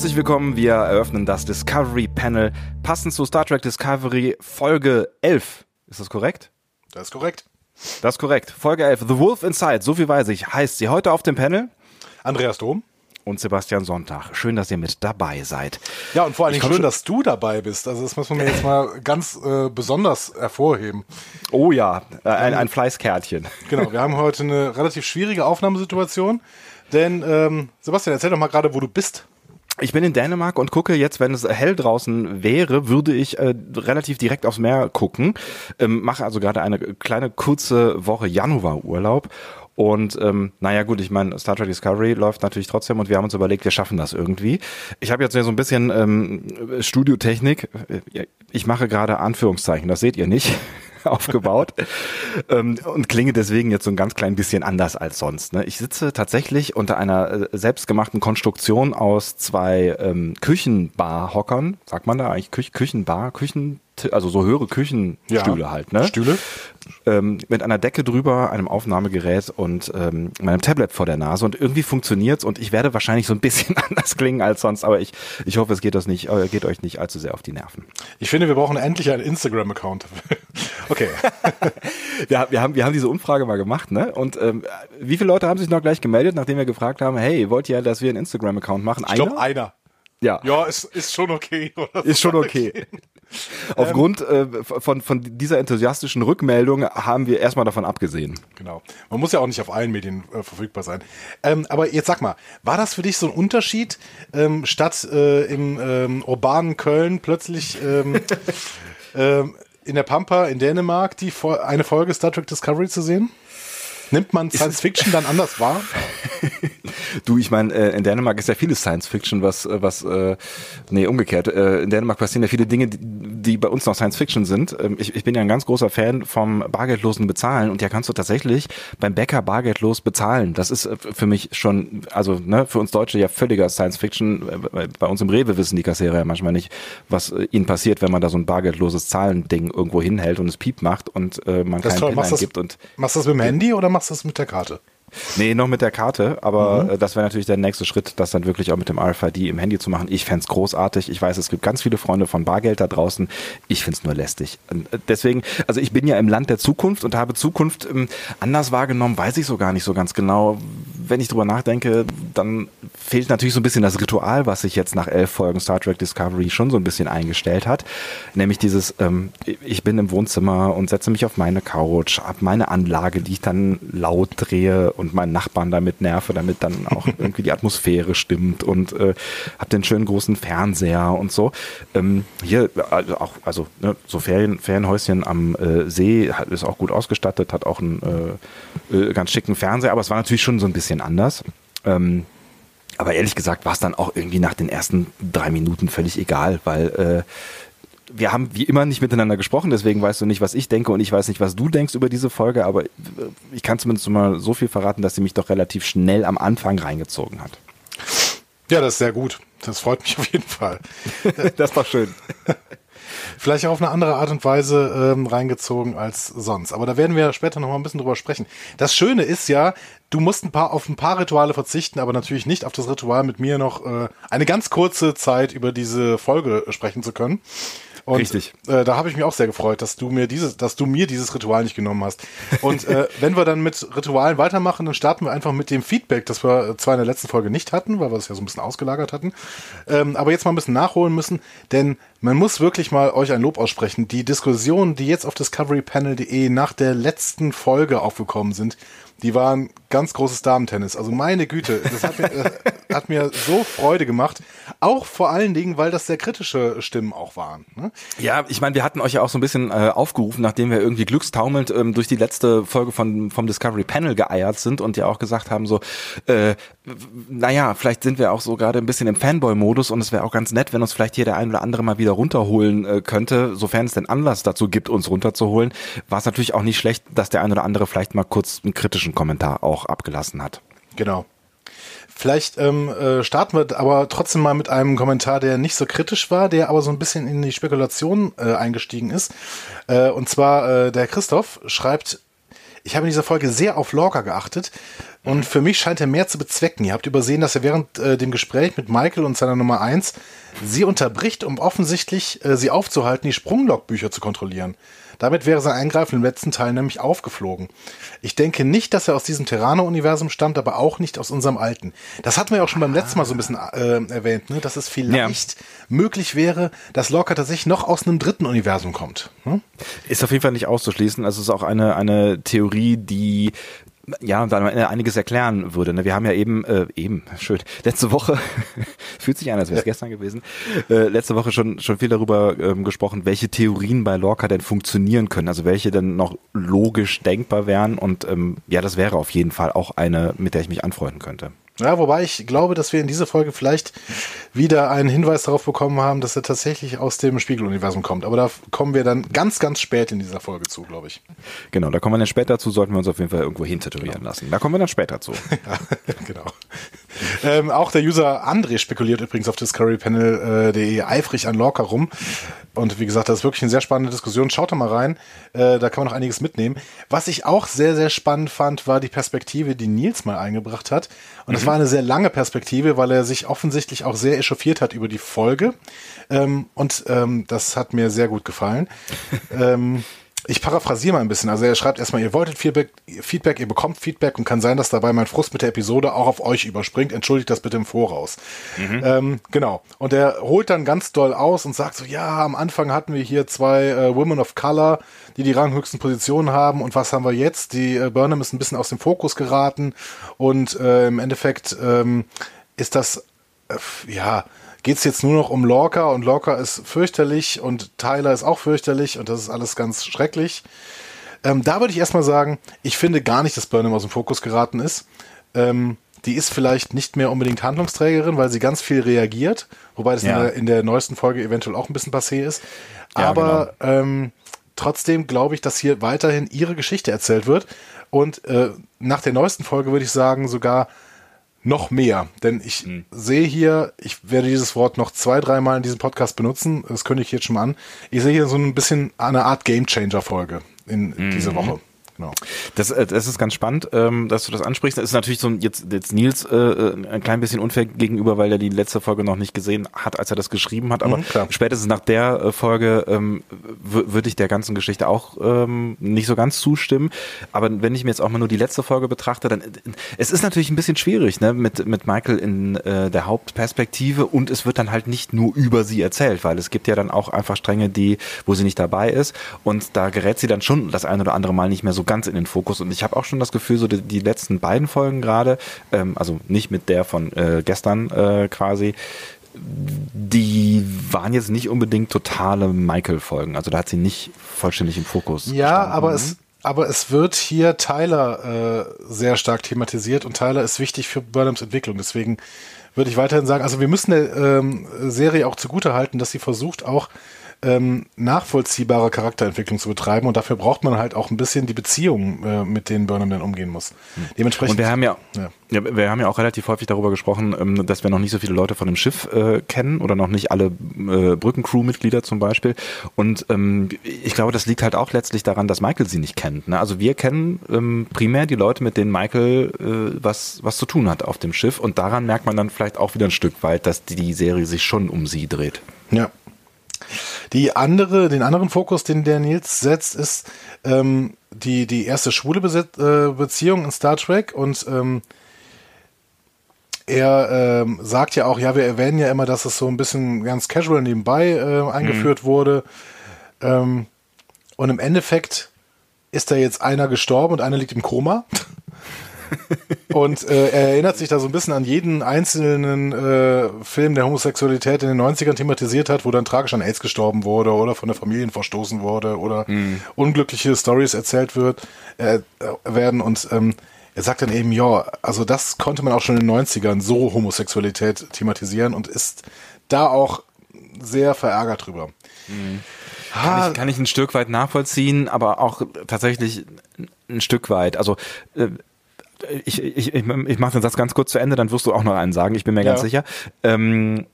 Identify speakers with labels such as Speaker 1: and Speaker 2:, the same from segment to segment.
Speaker 1: Herzlich willkommen, wir eröffnen das Discovery Panel passend zu Star Trek Discovery Folge 11. Ist das korrekt?
Speaker 2: Das ist korrekt.
Speaker 1: Das ist korrekt. Folge 11, The Wolf Inside, so viel weiß ich, heißt sie heute auf dem Panel.
Speaker 2: Andreas Dom.
Speaker 1: Und Sebastian Sonntag. Schön, dass ihr mit dabei seid.
Speaker 2: Ja, und vor allem schön, dass du dabei bist. Also das muss man mir jetzt mal ganz äh, besonders hervorheben.
Speaker 1: Oh ja, äh, ein, ein Fleißkärtchen.
Speaker 2: Genau, wir haben heute eine relativ schwierige Aufnahmesituation. Denn, ähm, Sebastian, erzähl doch mal gerade, wo du bist.
Speaker 1: Ich bin in Dänemark und gucke jetzt, wenn es hell draußen wäre, würde ich äh, relativ direkt aufs Meer gucken. Ähm, mache also gerade eine kleine kurze Woche Januarurlaub und ähm, naja gut, ich meine, Star Trek Discovery läuft natürlich trotzdem und wir haben uns überlegt, wir schaffen das irgendwie. Ich habe jetzt ja so ein bisschen ähm, Studiotechnik. Ich mache gerade Anführungszeichen, das seht ihr nicht. aufgebaut ähm, und klinge deswegen jetzt so ein ganz klein bisschen anders als sonst. Ne? Ich sitze tatsächlich unter einer äh, selbstgemachten Konstruktion aus zwei ähm, Küchenbar-Hockern, sagt man da eigentlich Küch Küchenbar, Küchen also so höhere Küchenstühle ja, halt, ne?
Speaker 2: Stühle.
Speaker 1: Ähm, mit einer Decke drüber, einem Aufnahmegerät und ähm, meinem Tablet vor der Nase und irgendwie funktioniert's und ich werde wahrscheinlich so ein bisschen anders klingen als sonst, aber ich, ich hoffe, es geht, das nicht, äh, geht euch nicht allzu sehr auf die Nerven.
Speaker 2: Ich finde, wir brauchen endlich einen Instagram-Account. okay.
Speaker 1: wir, wir, haben, wir haben diese Umfrage mal gemacht, ne? Und ähm, wie viele Leute haben sich noch gleich gemeldet, nachdem wir gefragt haben, hey, wollt ihr, dass wir einen Instagram-Account machen?
Speaker 2: Ich glaube, einer.
Speaker 1: Ja.
Speaker 2: Ja, ist, ist schon okay.
Speaker 1: Oder ist schon okay. Aufgrund äh, von, von dieser enthusiastischen Rückmeldung haben wir erstmal davon abgesehen.
Speaker 2: Genau. Man muss ja auch nicht auf allen Medien äh, verfügbar sein. Ähm, aber jetzt sag mal, war das für dich so ein Unterschied, ähm, statt äh, im ähm, urbanen Köln plötzlich ähm, ähm, in der Pampa in Dänemark die eine Folge Star Trek Discovery zu sehen? Nimmt man Science Fiction dann anders wahr?
Speaker 1: du, ich meine, äh, in Dänemark ist ja vieles Science Fiction, was, äh, was, äh, nee, umgekehrt. Äh, in Dänemark passieren ja viele Dinge, die, die bei uns noch Science Fiction sind. Ähm, ich, ich bin ja ein ganz großer Fan vom bargeldlosen Bezahlen und ja kannst du tatsächlich beim Bäcker bargeldlos bezahlen. Das ist äh, für mich schon, also ne, für uns Deutsche ja völliger Science Fiction. Äh, bei uns im Rewe wissen die Kassierer ja manchmal nicht, was ihnen passiert, wenn man da so ein bargeldloses Zahlending irgendwo hinhält und es Piep macht und äh, man das keinen PIN eingibt. Und
Speaker 2: machst du das mit dem Handy oder machst du das mit der Karte?
Speaker 1: Nee, noch mit der Karte, aber mhm. Äh, das wäre natürlich der nächste Schritt, das dann wirklich auch mit dem RFID im Handy zu machen. Ich fände großartig. Ich weiß, es gibt ganz viele Freunde von Bargeld da draußen. Ich finde es nur lästig. Äh, deswegen, also ich bin ja im Land der Zukunft und habe Zukunft ähm, anders wahrgenommen, weiß ich so gar nicht so ganz genau. Wenn ich drüber nachdenke, dann fehlt natürlich so ein bisschen das Ritual, was sich jetzt nach elf Folgen Star Trek Discovery schon so ein bisschen eingestellt hat. Nämlich dieses, ähm, ich bin im Wohnzimmer und setze mich auf meine Couch, habe meine Anlage, die ich dann laut drehe und meinen Nachbarn damit nerve, damit dann auch irgendwie die Atmosphäre stimmt und äh, habe den schönen großen Fernseher und so. Ähm, hier also auch, also ne, so Ferien, Ferienhäuschen am äh, See hat, ist auch gut ausgestattet, hat auch einen äh, äh, ganz schicken Fernseher, aber es war natürlich schon so ein bisschen anders. Ähm, aber ehrlich gesagt war es dann auch irgendwie nach den ersten drei Minuten völlig egal, weil äh, wir haben wie immer nicht miteinander gesprochen, deswegen weißt du nicht, was ich denke und ich weiß nicht, was du denkst über diese Folge, aber ich kann zumindest mal so viel verraten, dass sie mich doch relativ schnell am Anfang reingezogen hat.
Speaker 2: Ja, das ist sehr gut. Das freut mich auf jeden Fall.
Speaker 1: das war schön.
Speaker 2: Vielleicht auch auf eine andere Art und Weise ähm, reingezogen als sonst. Aber da werden wir später noch mal ein bisschen drüber sprechen. Das Schöne ist ja, du musst ein paar auf ein paar Rituale verzichten, aber natürlich nicht auf das Ritual mit mir noch äh, eine ganz kurze Zeit über diese Folge sprechen zu können. Und,
Speaker 1: Richtig.
Speaker 2: Äh, da habe ich mich auch sehr gefreut, dass du mir dieses, dass du mir dieses Ritual nicht genommen hast. Und äh, wenn wir dann mit Ritualen weitermachen, dann starten wir einfach mit dem Feedback, das wir zwar in der letzten Folge nicht hatten, weil wir es ja so ein bisschen ausgelagert hatten, ähm, aber jetzt mal ein bisschen nachholen müssen, denn man muss wirklich mal euch ein Lob aussprechen. Die Diskussionen, die jetzt auf discoverypanel.de nach der letzten Folge aufgekommen sind, die waren ganz großes Damentennis. Also meine Güte, das hat mir, äh, hat mir so Freude gemacht. Auch vor allen Dingen, weil das sehr kritische Stimmen auch waren. Ne?
Speaker 1: Ja, ich meine, wir hatten euch ja auch so ein bisschen äh, aufgerufen, nachdem wir irgendwie glückstaumelnd ähm, durch die letzte Folge von, vom Discovery Panel geeiert sind und ja auch gesagt haben, so, äh, naja, vielleicht sind wir auch so gerade ein bisschen im Fanboy-Modus und es wäre auch ganz nett, wenn uns vielleicht hier der ein oder andere mal wieder runterholen äh, könnte, sofern es denn Anlass dazu gibt, uns runterzuholen. War es natürlich auch nicht schlecht, dass der ein oder andere vielleicht mal kurz einen kritischen Kommentar auch abgelassen hat.
Speaker 2: Genau. Vielleicht ähm, äh, starten wir aber trotzdem mal mit einem Kommentar, der nicht so kritisch war, der aber so ein bisschen in die Spekulation äh, eingestiegen ist. Äh, und zwar äh, der Christoph schreibt, ich habe in dieser Folge sehr auf Lorca geachtet und für mich scheint er mehr zu bezwecken. Ihr habt übersehen, dass er während äh, dem Gespräch mit Michael und seiner Nummer eins sie unterbricht, um offensichtlich äh, sie aufzuhalten, die Sprunglogbücher zu kontrollieren. Damit wäre sein Eingreifen im letzten Teil nämlich aufgeflogen. Ich denke nicht, dass er aus diesem Terrano-Universum stammt, aber auch nicht aus unserem alten. Das hatten wir ja auch schon beim letzten Mal so ein bisschen äh, erwähnt, ne? dass es vielleicht ja. möglich wäre, dass Lorca tatsächlich noch aus einem dritten Universum kommt. Hm?
Speaker 1: Ist auf jeden Fall nicht auszuschließen. Also es ist auch eine, eine Theorie, die ja, dann einiges erklären würde. Ne? Wir haben ja eben, äh, eben, schön, letzte Woche, fühlt sich an, als wäre es gestern gewesen, äh, letzte Woche schon, schon viel darüber ähm, gesprochen, welche Theorien bei Lorca denn funktionieren können, also welche denn noch logisch denkbar wären und ähm, ja, das wäre auf jeden Fall auch eine, mit der ich mich anfreunden könnte.
Speaker 2: Ja, wobei ich glaube, dass wir in dieser Folge vielleicht wieder einen Hinweis darauf bekommen haben, dass er tatsächlich aus dem Spiegeluniversum kommt. Aber da kommen wir dann ganz, ganz spät in dieser Folge zu, glaube ich.
Speaker 1: Genau, da kommen wir dann später zu, sollten wir uns auf jeden Fall irgendwo hintätowieren genau. lassen. Da kommen wir dann später zu.
Speaker 2: ja, genau. Ähm, auch der User André spekuliert übrigens auf discoverypanel.de äh, eifrig an Lorca rum. Und wie gesagt, das ist wirklich eine sehr spannende Diskussion. Schaut da mal rein. Äh, da kann man noch einiges mitnehmen. Was ich auch sehr, sehr spannend fand, war die Perspektive, die Nils mal eingebracht hat. Und es mhm. war eine sehr lange Perspektive, weil er sich offensichtlich auch sehr echauffiert hat über die Folge. Ähm, und ähm, das hat mir sehr gut gefallen. ähm, ich paraphrasiere mal ein bisschen. Also er schreibt erstmal, ihr wolltet Feedback, Feedback, ihr bekommt Feedback und kann sein, dass dabei mein Frust mit der Episode auch auf euch überspringt. Entschuldigt das bitte im Voraus. Mhm. Ähm, genau. Und er holt dann ganz doll aus und sagt so, ja, am Anfang hatten wir hier zwei äh, Women of Color, die die ranghöchsten Positionen haben. Und was haben wir jetzt? Die äh, Burnham ist ein bisschen aus dem Fokus geraten. Und äh, im Endeffekt ähm, ist das, äh, ja, geht es jetzt nur noch um Lorca und Lorca ist fürchterlich und Tyler ist auch fürchterlich und das ist alles ganz schrecklich. Ähm, da würde ich erstmal sagen, ich finde gar nicht, dass Burnham aus dem Fokus geraten ist. Ähm, die ist vielleicht nicht mehr unbedingt Handlungsträgerin, weil sie ganz viel reagiert, wobei das ja. in, der, in, der, neuesten Folge eventuell auch ein bisschen passé ist. Aber ja, genau. ähm, trotzdem glaube ich, dass hier weiterhin ihre Geschichte erzählt wird. Und äh, nach der neuesten Folge würde ich sagen, sogar noch mehr. Denn ich mhm. sehe hier, ich werde dieses Wort noch zwei, dreimal in diesem Podcast benutzen, das könnte ich jetzt schon mal an. Ich sehe hier so ein bisschen eine Art Gamechanger-Folge in mhm. dieser Woche.
Speaker 1: Genau. Das, äh, das ist ganz spannend, ähm, dass du das ansprichst. Das ist natürlich so jetzt, jetzt Nils äh, äh, ein klein bisschen unfair gegenüber, weil er die letzte Folge noch nicht gesehen hat, als er das geschrieben hat. Aber mhm, spätestens nach der äh, Folge ähm, würde ich der ganzen Geschichte auch ähm, nicht so ganz zustimmen. Aber wenn ich mir jetzt auch mal nur die letzte Folge betrachte, dann es ist natürlich ein bisschen schwierig, ne, mit, mit Michael in äh, der Hauptperspektive und es wird dann halt nicht nur über sie erzählt, weil es gibt ja dann auch einfach Stränge, die, wo sie nicht dabei ist und da gerät sie dann schon das ein oder andere Mal nicht mehr so ganz in den Fokus. Und ich habe auch schon das Gefühl, so die, die letzten beiden Folgen gerade, ähm, also nicht mit der von äh, gestern äh, quasi, die waren jetzt nicht unbedingt totale Michael-Folgen. Also da hat sie nicht vollständig im Fokus.
Speaker 2: Ja, gestanden. aber es, aber es wird hier Tyler äh, sehr stark thematisiert und Tyler ist wichtig für Burnhams Entwicklung. Deswegen würde ich weiterhin sagen, also wir müssen der ähm, Serie auch zugute halten, dass sie versucht auch ähm, nachvollziehbare Charakterentwicklung zu betreiben und dafür braucht man halt auch ein bisschen die Beziehung, äh, mit denen Burnham dann umgehen muss.
Speaker 1: Hm. Dementsprechend. Und wir haben ja, ja. ja, wir haben ja auch relativ häufig darüber gesprochen, ähm, dass wir noch nicht so viele Leute von dem Schiff äh, kennen oder noch nicht alle äh, Brückencrew-Mitglieder zum Beispiel. Und ähm, ich glaube, das liegt halt auch letztlich daran, dass Michael sie nicht kennt. Ne? Also wir kennen ähm, primär die Leute, mit denen Michael äh, was was zu tun hat auf dem Schiff und daran merkt man dann vielleicht auch wieder ein Stück weit, dass die Serie sich schon um sie dreht.
Speaker 2: Ja, die andere, den anderen Fokus, den der Nils setzt, ist ähm, die, die erste schwule Beset äh, Beziehung in Star Trek und ähm, er ähm, sagt ja auch, ja, wir erwähnen ja immer, dass es so ein bisschen ganz casual nebenbei äh, eingeführt mhm. wurde. Ähm, und im Endeffekt ist da jetzt einer gestorben und einer liegt im Koma. und äh, er erinnert sich da so ein bisschen an jeden einzelnen äh, Film, der Homosexualität in den 90ern thematisiert hat, wo dann tragisch an AIDS gestorben wurde oder von der Familie verstoßen wurde oder mhm. unglückliche Stories erzählt wird, äh, werden und ähm, er sagt dann eben, ja, also das konnte man auch schon in den 90ern so Homosexualität thematisieren und ist da auch sehr verärgert drüber.
Speaker 1: Mhm. Kann ich, kann ich ein Stück weit nachvollziehen, aber auch tatsächlich ein Stück weit. Also äh, ich, ich, ich, ich mache den Satz ganz kurz zu Ende, dann wirst du auch noch einen sagen, ich bin mir ja. ganz sicher. Ähm,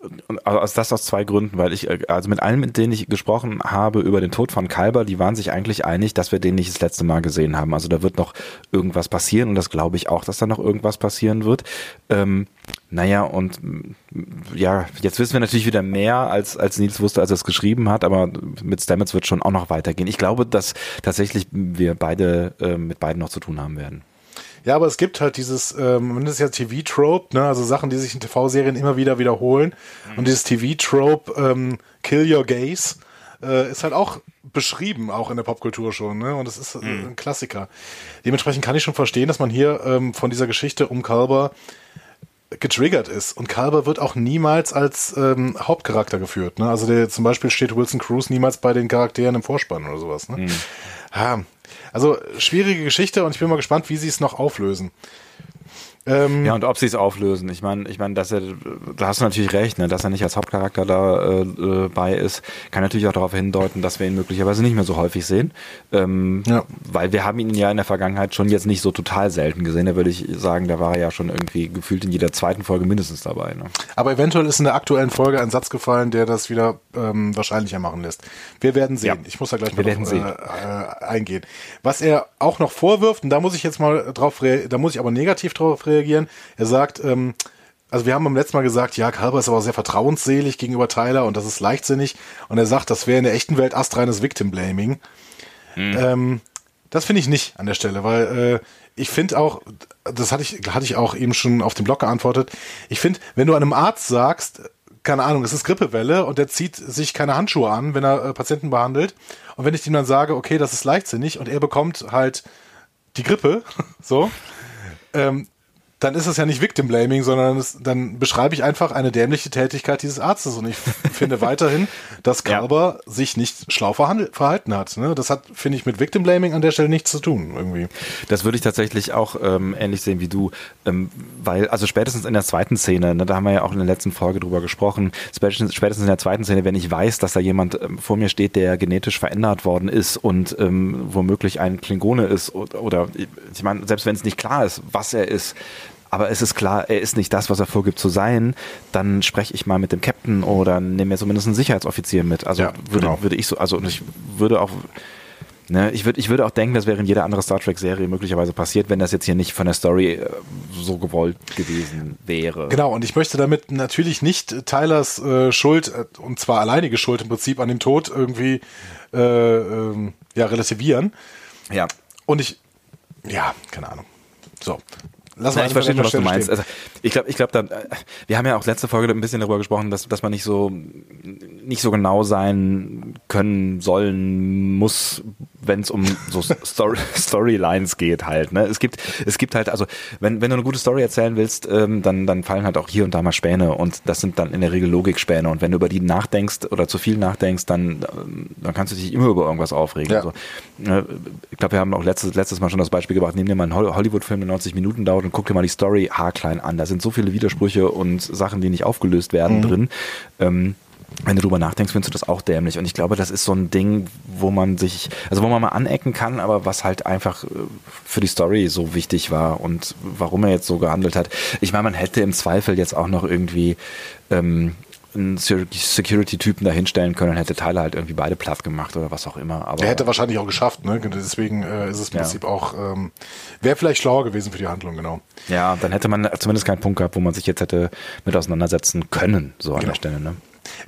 Speaker 1: aus das aus zwei Gründen, weil ich, äh, also mit allen, mit denen ich gesprochen habe über den Tod von Kalber, die waren sich eigentlich einig, dass wir den nicht das letzte Mal gesehen haben. Also da wird noch irgendwas passieren und das glaube ich auch, dass da noch irgendwas passieren wird. Ähm, naja, und ja, jetzt wissen wir natürlich wieder mehr, als, als Nils wusste, als er es geschrieben hat, aber mit Stamets wird schon auch noch weitergehen. Ich glaube, dass tatsächlich wir beide äh, mit beiden noch zu tun haben werden.
Speaker 2: Ja, aber es gibt halt dieses, ähm, das ist ja TV-Trope, ne? also Sachen, die sich in TV-Serien immer wieder wiederholen. Mhm. Und dieses TV-Trope, ähm, Kill Your Gaze, äh, ist halt auch beschrieben, auch in der Popkultur schon. Ne? Und es ist äh, mhm. ein Klassiker. Dementsprechend kann ich schon verstehen, dass man hier ähm, von dieser Geschichte um Kalber getriggert ist. Und Kalber wird auch niemals als ähm, Hauptcharakter geführt. Ne? Also der, zum Beispiel steht Wilson Cruz niemals bei den Charakteren im Vorspann oder sowas. Ne? Mhm. Ja, also schwierige Geschichte und ich bin mal gespannt, wie sie es noch auflösen.
Speaker 1: Ähm, ja, und ob sie es auflösen. Ich meine, ich meine, dass er, da hast du natürlich recht, ne, dass er nicht als Hauptcharakter da äh, bei ist, kann natürlich auch darauf hindeuten, dass wir ihn möglicherweise nicht mehr so häufig sehen. Ähm, ja. Weil wir haben ihn ja in der Vergangenheit schon jetzt nicht so total selten gesehen. Da würde ich sagen, da war er ja schon irgendwie gefühlt in jeder zweiten Folge mindestens dabei. Ne?
Speaker 2: Aber eventuell ist in der aktuellen Folge ein Satz gefallen, der das wieder ähm, wahrscheinlicher machen lässt. Wir werden sehen. Ja. Ich muss da gleich mal drauf, äh, äh, eingehen. Was er auch noch vorwirft, und da muss ich jetzt mal drauf, da muss ich aber negativ drauf reagieren, reagieren. Er sagt, ähm, also wir haben beim letzten Mal gesagt, ja, Kalber ist aber sehr vertrauensselig gegenüber Tyler und das ist leichtsinnig. Und er sagt, das wäre in der echten Welt astreines Victim Blaming. Mhm. Ähm, das finde ich nicht an der Stelle, weil äh, ich finde auch, das hatte ich, hatte ich auch eben schon auf dem Blog geantwortet. Ich finde, wenn du einem Arzt sagst, keine Ahnung, es ist Grippewelle und der zieht sich keine Handschuhe an, wenn er äh, Patienten behandelt. Und wenn ich ihm dann sage, okay, das ist leichtsinnig und er bekommt halt die Grippe, so, ähm, dann ist es ja nicht Victim Blaming, sondern es, dann beschreibe ich einfach eine dämliche Tätigkeit dieses Arztes. Und ich finde weiterhin, dass Carver ja. sich nicht schlau verhalten hat. Ne? Das hat, finde ich, mit Victim Blaming an der Stelle nichts zu tun, irgendwie.
Speaker 1: Das würde ich tatsächlich auch ähm, ähnlich sehen wie du, ähm, weil, also spätestens in der zweiten Szene, ne, da haben wir ja auch in der letzten Folge drüber gesprochen, spätestens, spätestens in der zweiten Szene, wenn ich weiß, dass da jemand ähm, vor mir steht, der genetisch verändert worden ist und ähm, womöglich ein Klingone ist oder, oder ich meine, selbst wenn es nicht klar ist, was er ist, aber es ist klar, er ist nicht das, was er vorgibt zu sein, dann spreche ich mal mit dem Captain oder nehme mir zumindest einen Sicherheitsoffizier mit. Also ja, würde, genau. würde ich so, also ich würde auch, ne, ich würde, ich würde auch denken, das wäre in jeder anderen Star Trek Serie möglicherweise passiert, wenn das jetzt hier nicht von der Story äh, so gewollt gewesen wäre.
Speaker 2: Genau, und ich möchte damit natürlich nicht Tylers äh, Schuld, äh, und zwar alleinige Schuld im Prinzip an dem Tod irgendwie äh, ähm, ja, relativieren. Ja. Und ich, ja, keine Ahnung. So,
Speaker 1: Lass mal ich verstehe schon, was du meinst. Also, ich glaube, ich glaube, da, wir haben ja auch letzte Folge ein bisschen darüber gesprochen, dass, dass man nicht so, nicht so genau sein können, sollen, muss, wenn es um so Story, Storylines geht halt. Ne? Es gibt, es gibt halt, also wenn, wenn du eine gute Story erzählen willst, ähm, dann, dann fallen halt auch hier und da mal Späne und das sind dann in der Regel Logikspäne und wenn du über die nachdenkst oder zu viel nachdenkst, dann, dann kannst du dich immer über irgendwas aufregen. Ja. Also, äh, ich glaube, wir haben auch letztes, letztes Mal schon das Beispiel gebracht, nimm dir mal einen Hollywood-Film, der 90 Minuten dauert und guck dir mal die Story haarklein an. Da sind so viele Widersprüche und Sachen, die nicht aufgelöst werden mhm. drin. Ähm, wenn du drüber nachdenkst, findest du das auch dämlich. Und ich glaube, das ist so ein Ding, wo man sich, also wo man mal anecken kann, aber was halt einfach äh, für die Story so wichtig war und warum er jetzt so gehandelt hat. Ich meine, man hätte im Zweifel jetzt auch noch irgendwie ähm, einen Security-Typen da hinstellen können, hätte Tyler halt irgendwie beide platt gemacht oder was auch immer.
Speaker 2: Aber er hätte wahrscheinlich auch geschafft, ne? Deswegen äh, ist es im ja. Prinzip auch, ähm, wäre vielleicht schlauer gewesen für die Handlung, genau.
Speaker 1: Ja, dann hätte man zumindest keinen Punkt gehabt, wo man sich jetzt hätte mit auseinandersetzen können, so an genau. der Stelle, ne?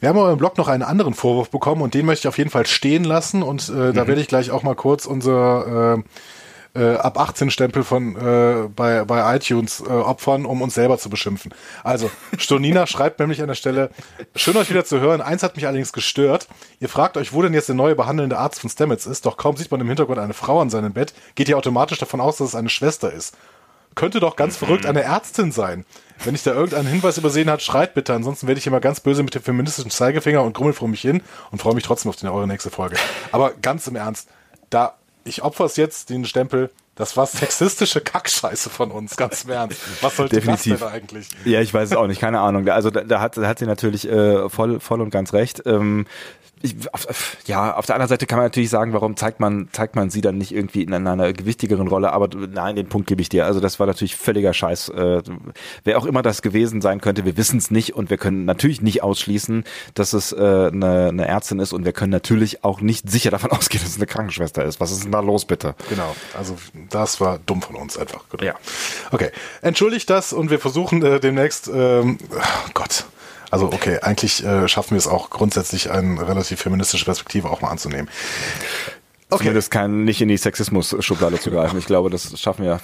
Speaker 2: Wir haben aber im Blog noch einen anderen Vorwurf bekommen und den möchte ich auf jeden Fall stehen lassen und äh, mhm. da werde ich gleich auch mal kurz unser äh, äh, ab 18 Stempel von äh, bei, bei iTunes äh, opfern, um uns selber zu beschimpfen. Also, Stonina schreibt nämlich an der Stelle, schön euch wieder zu hören, eins hat mich allerdings gestört. Ihr fragt euch, wo denn jetzt der neue behandelnde Arzt von Stamets ist, doch kaum sieht man im Hintergrund eine Frau an seinem Bett, geht ihr automatisch davon aus, dass es eine Schwester ist. Könnte doch ganz verrückt eine Ärztin sein. Wenn ich da irgendeinen Hinweis übersehen hat, schreit bitte. Ansonsten werde ich immer ganz böse mit dem feministischen Zeigefinger und grummel vor mich hin und freue mich trotzdem auf die, eure nächste Folge. Aber ganz im Ernst, da ich opfer es jetzt, den Stempel, Das war sexistische Kackscheiße von uns, ganz im Ernst. Was sollte
Speaker 1: Definitiv.
Speaker 2: das denn eigentlich?
Speaker 1: Ja, ich weiß es auch nicht, keine Ahnung. Also da, da, hat, da hat sie natürlich äh, voll, voll und ganz recht. Ähm, ich, auf, ja, auf der anderen Seite kann man natürlich sagen, warum zeigt man, zeigt man sie dann nicht irgendwie in einer gewichtigeren Rolle, aber nein, den Punkt gebe ich dir. Also das war natürlich völliger Scheiß. Äh, wer auch immer das gewesen sein könnte, wir wissen es nicht und wir können natürlich nicht ausschließen, dass es äh, eine, eine Ärztin ist und wir können natürlich auch nicht sicher davon ausgehen, dass es eine Krankenschwester ist. Was ist denn da los, bitte?
Speaker 2: Genau, also das war dumm von uns einfach. Genau.
Speaker 1: Ja.
Speaker 2: Okay, entschuldigt das und wir versuchen äh, demnächst, ähm, oh Gott, also okay, eigentlich äh, schaffen wir es auch grundsätzlich eine relativ feministische Perspektive auch mal anzunehmen.
Speaker 1: Okay. Zumindest kein, nicht in die Sexismus-Schublade zu greifen. Ich glaube, das schaffen wir,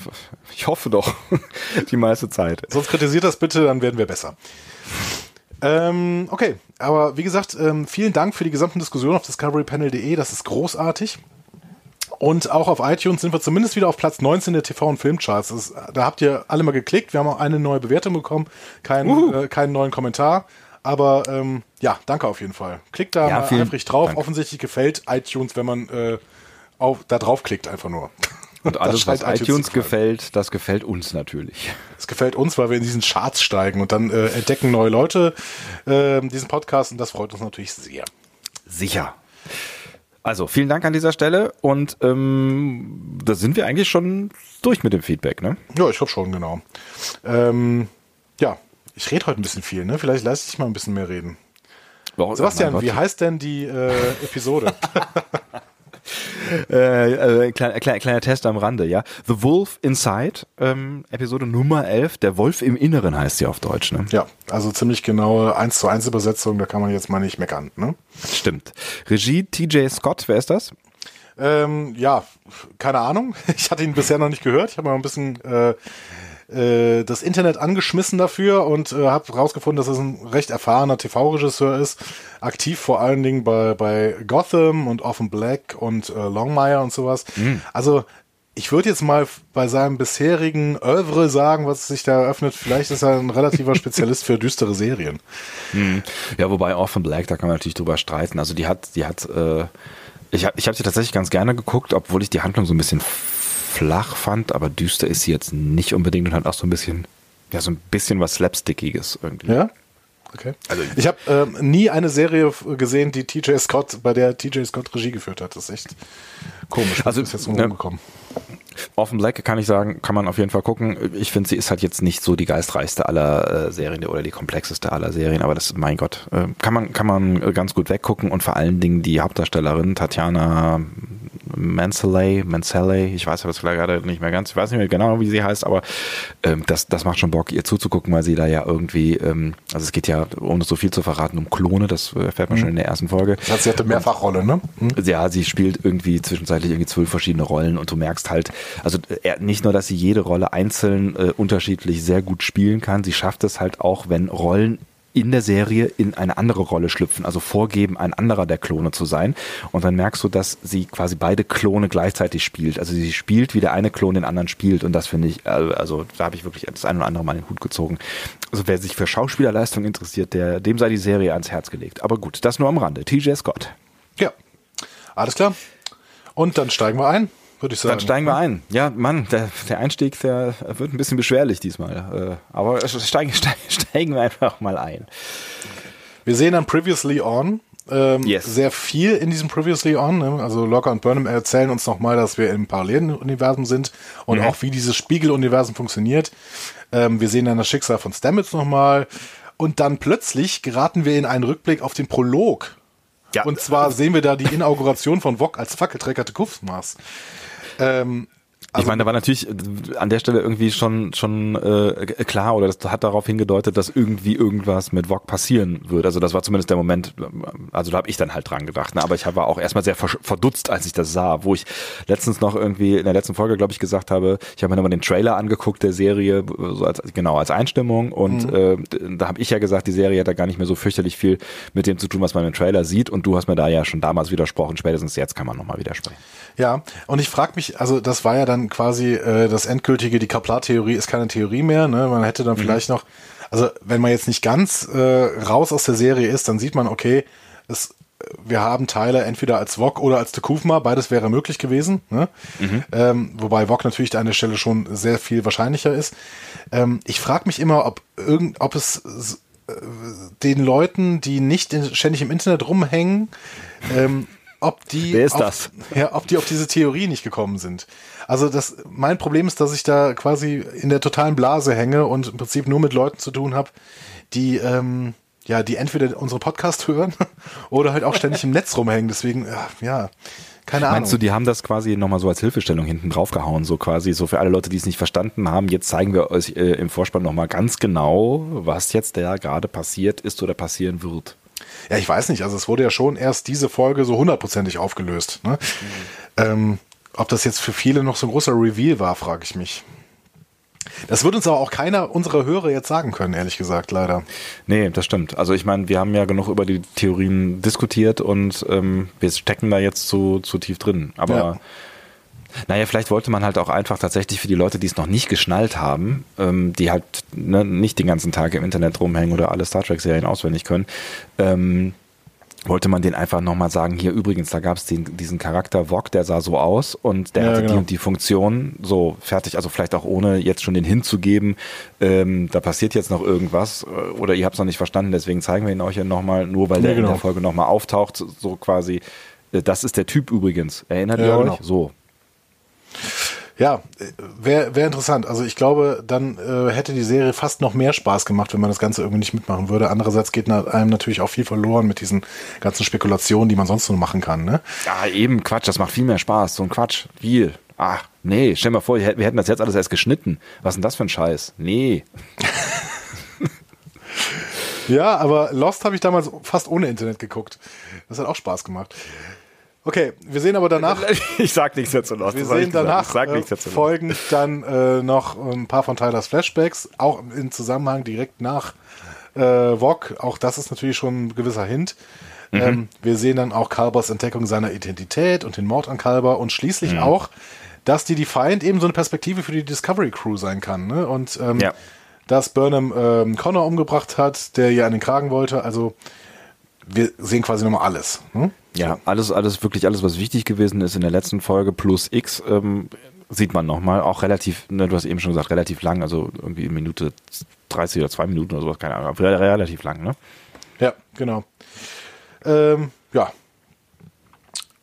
Speaker 1: ich hoffe doch, die meiste Zeit.
Speaker 2: Sonst kritisiert das bitte, dann werden wir besser. Ähm, okay, aber wie gesagt, ähm, vielen Dank für die gesamten Diskussionen auf discoverypanel.de, das ist großartig. Und auch auf iTunes sind wir zumindest wieder auf Platz 19 der TV- und Filmcharts. Das, da habt ihr alle mal geklickt. Wir haben auch eine neue Bewertung bekommen, kein, äh, keinen neuen Kommentar. Aber ähm, ja, danke auf jeden Fall. Klickt da
Speaker 1: Ja,
Speaker 2: mal eifrig drauf.
Speaker 1: Dank.
Speaker 2: Offensichtlich gefällt iTunes, wenn man äh, auf, da draufklickt einfach nur.
Speaker 1: Und alles, was iTunes
Speaker 2: gefallen.
Speaker 1: gefällt, das gefällt uns natürlich.
Speaker 2: Es gefällt uns, weil wir in diesen Charts steigen und dann äh, entdecken neue Leute äh, diesen Podcast und das freut uns natürlich sehr.
Speaker 1: Sicher. Also, vielen Dank an dieser Stelle und ähm, da sind wir eigentlich schon durch mit dem Feedback, ne?
Speaker 2: Ja, ich glaube schon, genau. Ähm, ja, ich rede heute ein bisschen viel, ne? Vielleicht lasse ich dich mal ein bisschen mehr reden.
Speaker 1: Warum-
Speaker 2: Sebastian,
Speaker 1: Mein
Speaker 2: wie heißt denn die äh, Episode?
Speaker 1: Äh, äh, kleiner, kleiner, kleiner Test am Rande, ja. The Wolf Inside, ähm, Episode Nummer 11, der Wolf im Inneren heißt sie auf Deutsch, ne?
Speaker 2: ja, also ziemlich genaue 1 zu 1 Übersetzung, da kann man jetzt mal nicht meckern, ne?
Speaker 1: Stimmt. Regie TJ Scott, wer ist das?
Speaker 2: Ähm, ja, keine Ahnung. Ich hatte ihn bisher noch nicht gehört. Ich habe mal ein bisschen äh, äh, das Internet angeschmissen dafür und äh, habe herausgefunden, dass es ein recht erfahrener TV-Regisseur ist. Aktiv vor allen Dingen bei, bei Gotham und Orphan Black und äh, Longmire und sowas. Also ich würde jetzt mal bei seinem bisherigen Oeuvre sagen, was sich da eröffnet, vielleicht ist er ein relativer Spezialist für düstere Serien.
Speaker 1: Ja, wobei Orphan Black, da kann man natürlich drüber streiten. Also die hat, die hat, äh, ich habe ich hab sie tatsächlich ganz gerne geguckt, obwohl ich die Handlung so ein bisschen flach fand, aber düster ist sie jetzt nicht unbedingt und hat auch so ein bisschen, ja, so ein bisschen was Slapstickiges irgendwie.
Speaker 2: Ja? Okay. ich habe ähm, nie eine Serie gesehen, die TJ Scott, bei der TJ Scott Regie geführt hat. Das ist echt komisch.
Speaker 1: Also,
Speaker 2: ist jetzt
Speaker 1: ne, Orphan Black kann ich sagen, kann man auf jeden Fall gucken. Ich finde, sie ist halt jetzt nicht so die geistreichste aller äh, Serien oder die komplexeste aller Serien, aber das, mein Gott, äh, kann man, kann man äh, ganz gut weggucken und vor allen Dingen die Hauptdarstellerin Tatjana Mansaley, Mansaley, ich weiß aber gerade nicht mehr ganz, ich weiß nicht mehr genau, wie sie heißt, aber ähm, das, das macht schon Bock, ihr zuzugucken, weil sie da ja irgendwie, ähm, also es geht ja, ohne so viel zu verraten, um Klone, das äh, erfährt man schon in der ersten Folge.
Speaker 2: Das heißt, sie hatte Mehrfachrolle, ne? Hm?
Speaker 1: Ja, sie spielt irgendwie zwischenzeitlich irgendwie zwölf verschiedene Rollen und du merkst halt, also äh, nicht nur, dass sie jede Rolle einzeln äh, unterschiedlich sehr gut spielen kann, sie schafft es halt auch, wenn Rollen in der Serie in eine andere Rolle schlüpfen, also vorgeben, ein anderer der Klone zu sein. Und dann merkst du, dass sie quasi beide Klone gleichzeitig spielt. Also sie spielt, wie der eine Klon den anderen spielt. Und das finde ich, äh, also da habe ich wirklich das ein oder andere Mal den Hut gezogen. Also wer sich für Schauspielerleistung interessiert, der, dem sei die Serie ans Herz gelegt. Aber gut, das nur am Rande. TJ Scott.
Speaker 2: Ja. Alles klar. Und dann steigen wir ein, würde ich sagen.
Speaker 1: Dann steigen wir ein. Ja, Mann, der, der Einstieg, der wird ein bisschen beschwerlich diesmal. Äh, Aber steigen, steigen, steigen wir einfach mal ein.
Speaker 2: Wir sehen dann Previously On. Ähm,
Speaker 1: Yes.
Speaker 2: Sehr viel in diesem Previously On. Ne? Also Locker und Burnham erzählen uns nochmal, dass wir im parallelen Universum sind und
Speaker 1: Mhm.
Speaker 2: auch wie dieses Spiegeluniversum funktioniert. Ähm, wir sehen dann das Schicksal von Stamets nochmal. Und dann plötzlich geraten wir in einen Rückblick auf den Prolog.
Speaker 1: Ja.
Speaker 2: Und zwar sehen wir da die Inauguration von Wok als Fackelträger der Ähm,
Speaker 1: ich meine, da war natürlich äh, an der Stelle irgendwie schon schon äh, klar oder das hat darauf hingedeutet, dass irgendwie irgendwas mit Vog passieren wird. Also das war zumindest der Moment, also da habe ich dann halt dran gedacht. Ne? Aber ich war auch erstmal sehr verdutzt, als ich das sah, wo ich letztens noch irgendwie in der letzten Folge, glaube ich, gesagt habe, ich habe mir nochmal den Trailer angeguckt der Serie, so als genau als Einstimmung und äh, da habe ich ja gesagt, die Serie hat da gar nicht mehr so fürchterlich viel mit dem zu tun, was man im Trailer sieht. Und du hast mir da ja schon damals widersprochen. Spätestens jetzt kann man nochmal widersprechen.
Speaker 2: Ja, und ich frage mich, also das war ja dann quasi äh, das endgültige, die Kaplar-Theorie ist keine Theorie mehr, ne? Man hätte dann vielleicht noch, also wenn man jetzt nicht ganz äh, raus aus der Serie ist, dann sieht man, okay, es wir haben Tyler entweder als Wok oder als Tekufma, beides wäre möglich gewesen. Ne? Mhm. Ähm, wobei Wok natürlich an der Stelle schon sehr viel wahrscheinlicher ist. Ähm, ich frage mich immer, ob irgend, ob es äh, den Leuten, die nicht ständig im Internet rumhängen, ähm, ob die,
Speaker 1: Wer ist
Speaker 2: auf,
Speaker 1: das?
Speaker 2: Ja, ob die auf diese Theorie nicht gekommen sind. Also das, mein Problem ist, dass ich da quasi in der totalen Blase hänge und im Prinzip nur mit Leuten zu tun habe, die ähm, ja, die entweder unsere Podcast hören oder halt auch ständig im Netz rumhängen. Deswegen, ja, keine Ahnung.
Speaker 1: Meinst du, die haben das quasi nochmal so als Hilfestellung hinten drauf gehauen, so quasi, so für alle Leute, die es nicht verstanden haben, jetzt zeigen wir euch äh, im Vorspann nochmal ganz genau, was jetzt da gerade passiert ist oder passieren wird.
Speaker 2: Ja, ich weiß nicht. Also es wurde ja schon erst diese Folge so hundertprozentig aufgelöst. Ne? Mhm. Ähm, ob das jetzt für viele noch so ein großer Reveal war, frage ich mich. Das wird uns aber auch keiner unserer Hörer jetzt sagen können, ehrlich gesagt, leider.
Speaker 1: Nee, das stimmt. Also ich meine, wir haben ja genug über die Theorien diskutiert und ähm, wir stecken da jetzt zu, zu tief drin. Aber ja. Naja, vielleicht wollte man halt auch einfach tatsächlich für die Leute, die es noch nicht geschnallt haben, ähm, die halt ne, nicht den ganzen Tag im Internet rumhängen oder alle Star Trek-Serien auswendig können, ähm, wollte man den einfach nochmal sagen, hier übrigens, da gab es diesen Charakter Vog, der sah so aus und der ja, hatte genau. die und die Funktion, so fertig, also vielleicht auch ohne jetzt schon den hinzugeben, ähm, da passiert jetzt noch irgendwas äh, oder ihr habt es noch nicht verstanden, deswegen zeigen wir ihn euch ja nochmal, nur weil ja, der genau. in der Folge nochmal auftaucht, so quasi, äh, das ist der Typ übrigens, erinnert ja, ihr euch? Genau. So.
Speaker 2: Ja, wäre wär interessant. Also ich glaube, dann äh, hätte die Serie fast noch mehr Spaß gemacht, wenn man das Ganze irgendwie nicht mitmachen würde. Andererseits geht einem natürlich auch viel verloren mit diesen ganzen Spekulationen, die man sonst nur machen kann. Ne?
Speaker 1: Ja, eben Quatsch. Das macht viel mehr Spaß. So ein Quatsch. Viel. Ach, nee. Stell dir mal vor, wir hätten das jetzt alles erst geschnitten. Was ist denn das für ein Scheiß? Nee.
Speaker 2: ja, aber Lost habe ich damals fast ohne Internet geguckt. Das hat auch Spaß gemacht. Okay, wir sehen aber danach.
Speaker 1: Ich sag nichts dazu noch.
Speaker 2: Wir sehen danach äh, folgen dann äh, noch ein paar von Tylers Flashbacks, auch im Zusammenhang direkt nach äh, Vog. Auch das ist natürlich schon ein gewisser Hint. Mhm. Ähm, wir sehen dann auch Kalbers Entdeckung seiner Identität und den Mord an Kalber und schließlich mhm. auch, dass die Defiant eben so eine Perspektive für die Discovery Crew sein kann. Ne? Und ähm, ja. dass Burnham ähm, Connor umgebracht hat, der ihr an den Kragen wollte. Also wir sehen quasi nochmal alles. Hm?
Speaker 1: Ja, alles, alles, wirklich alles, was wichtig gewesen ist in der letzten Folge plus X, ähm, sieht man nochmal. Auch relativ, ne, du hast eben schon gesagt, relativ lang, also irgendwie Minute 30 oder zwei Minuten oder sowas, keine Ahnung, relativ lang, ne?
Speaker 2: Ja, genau. Ähm, ja,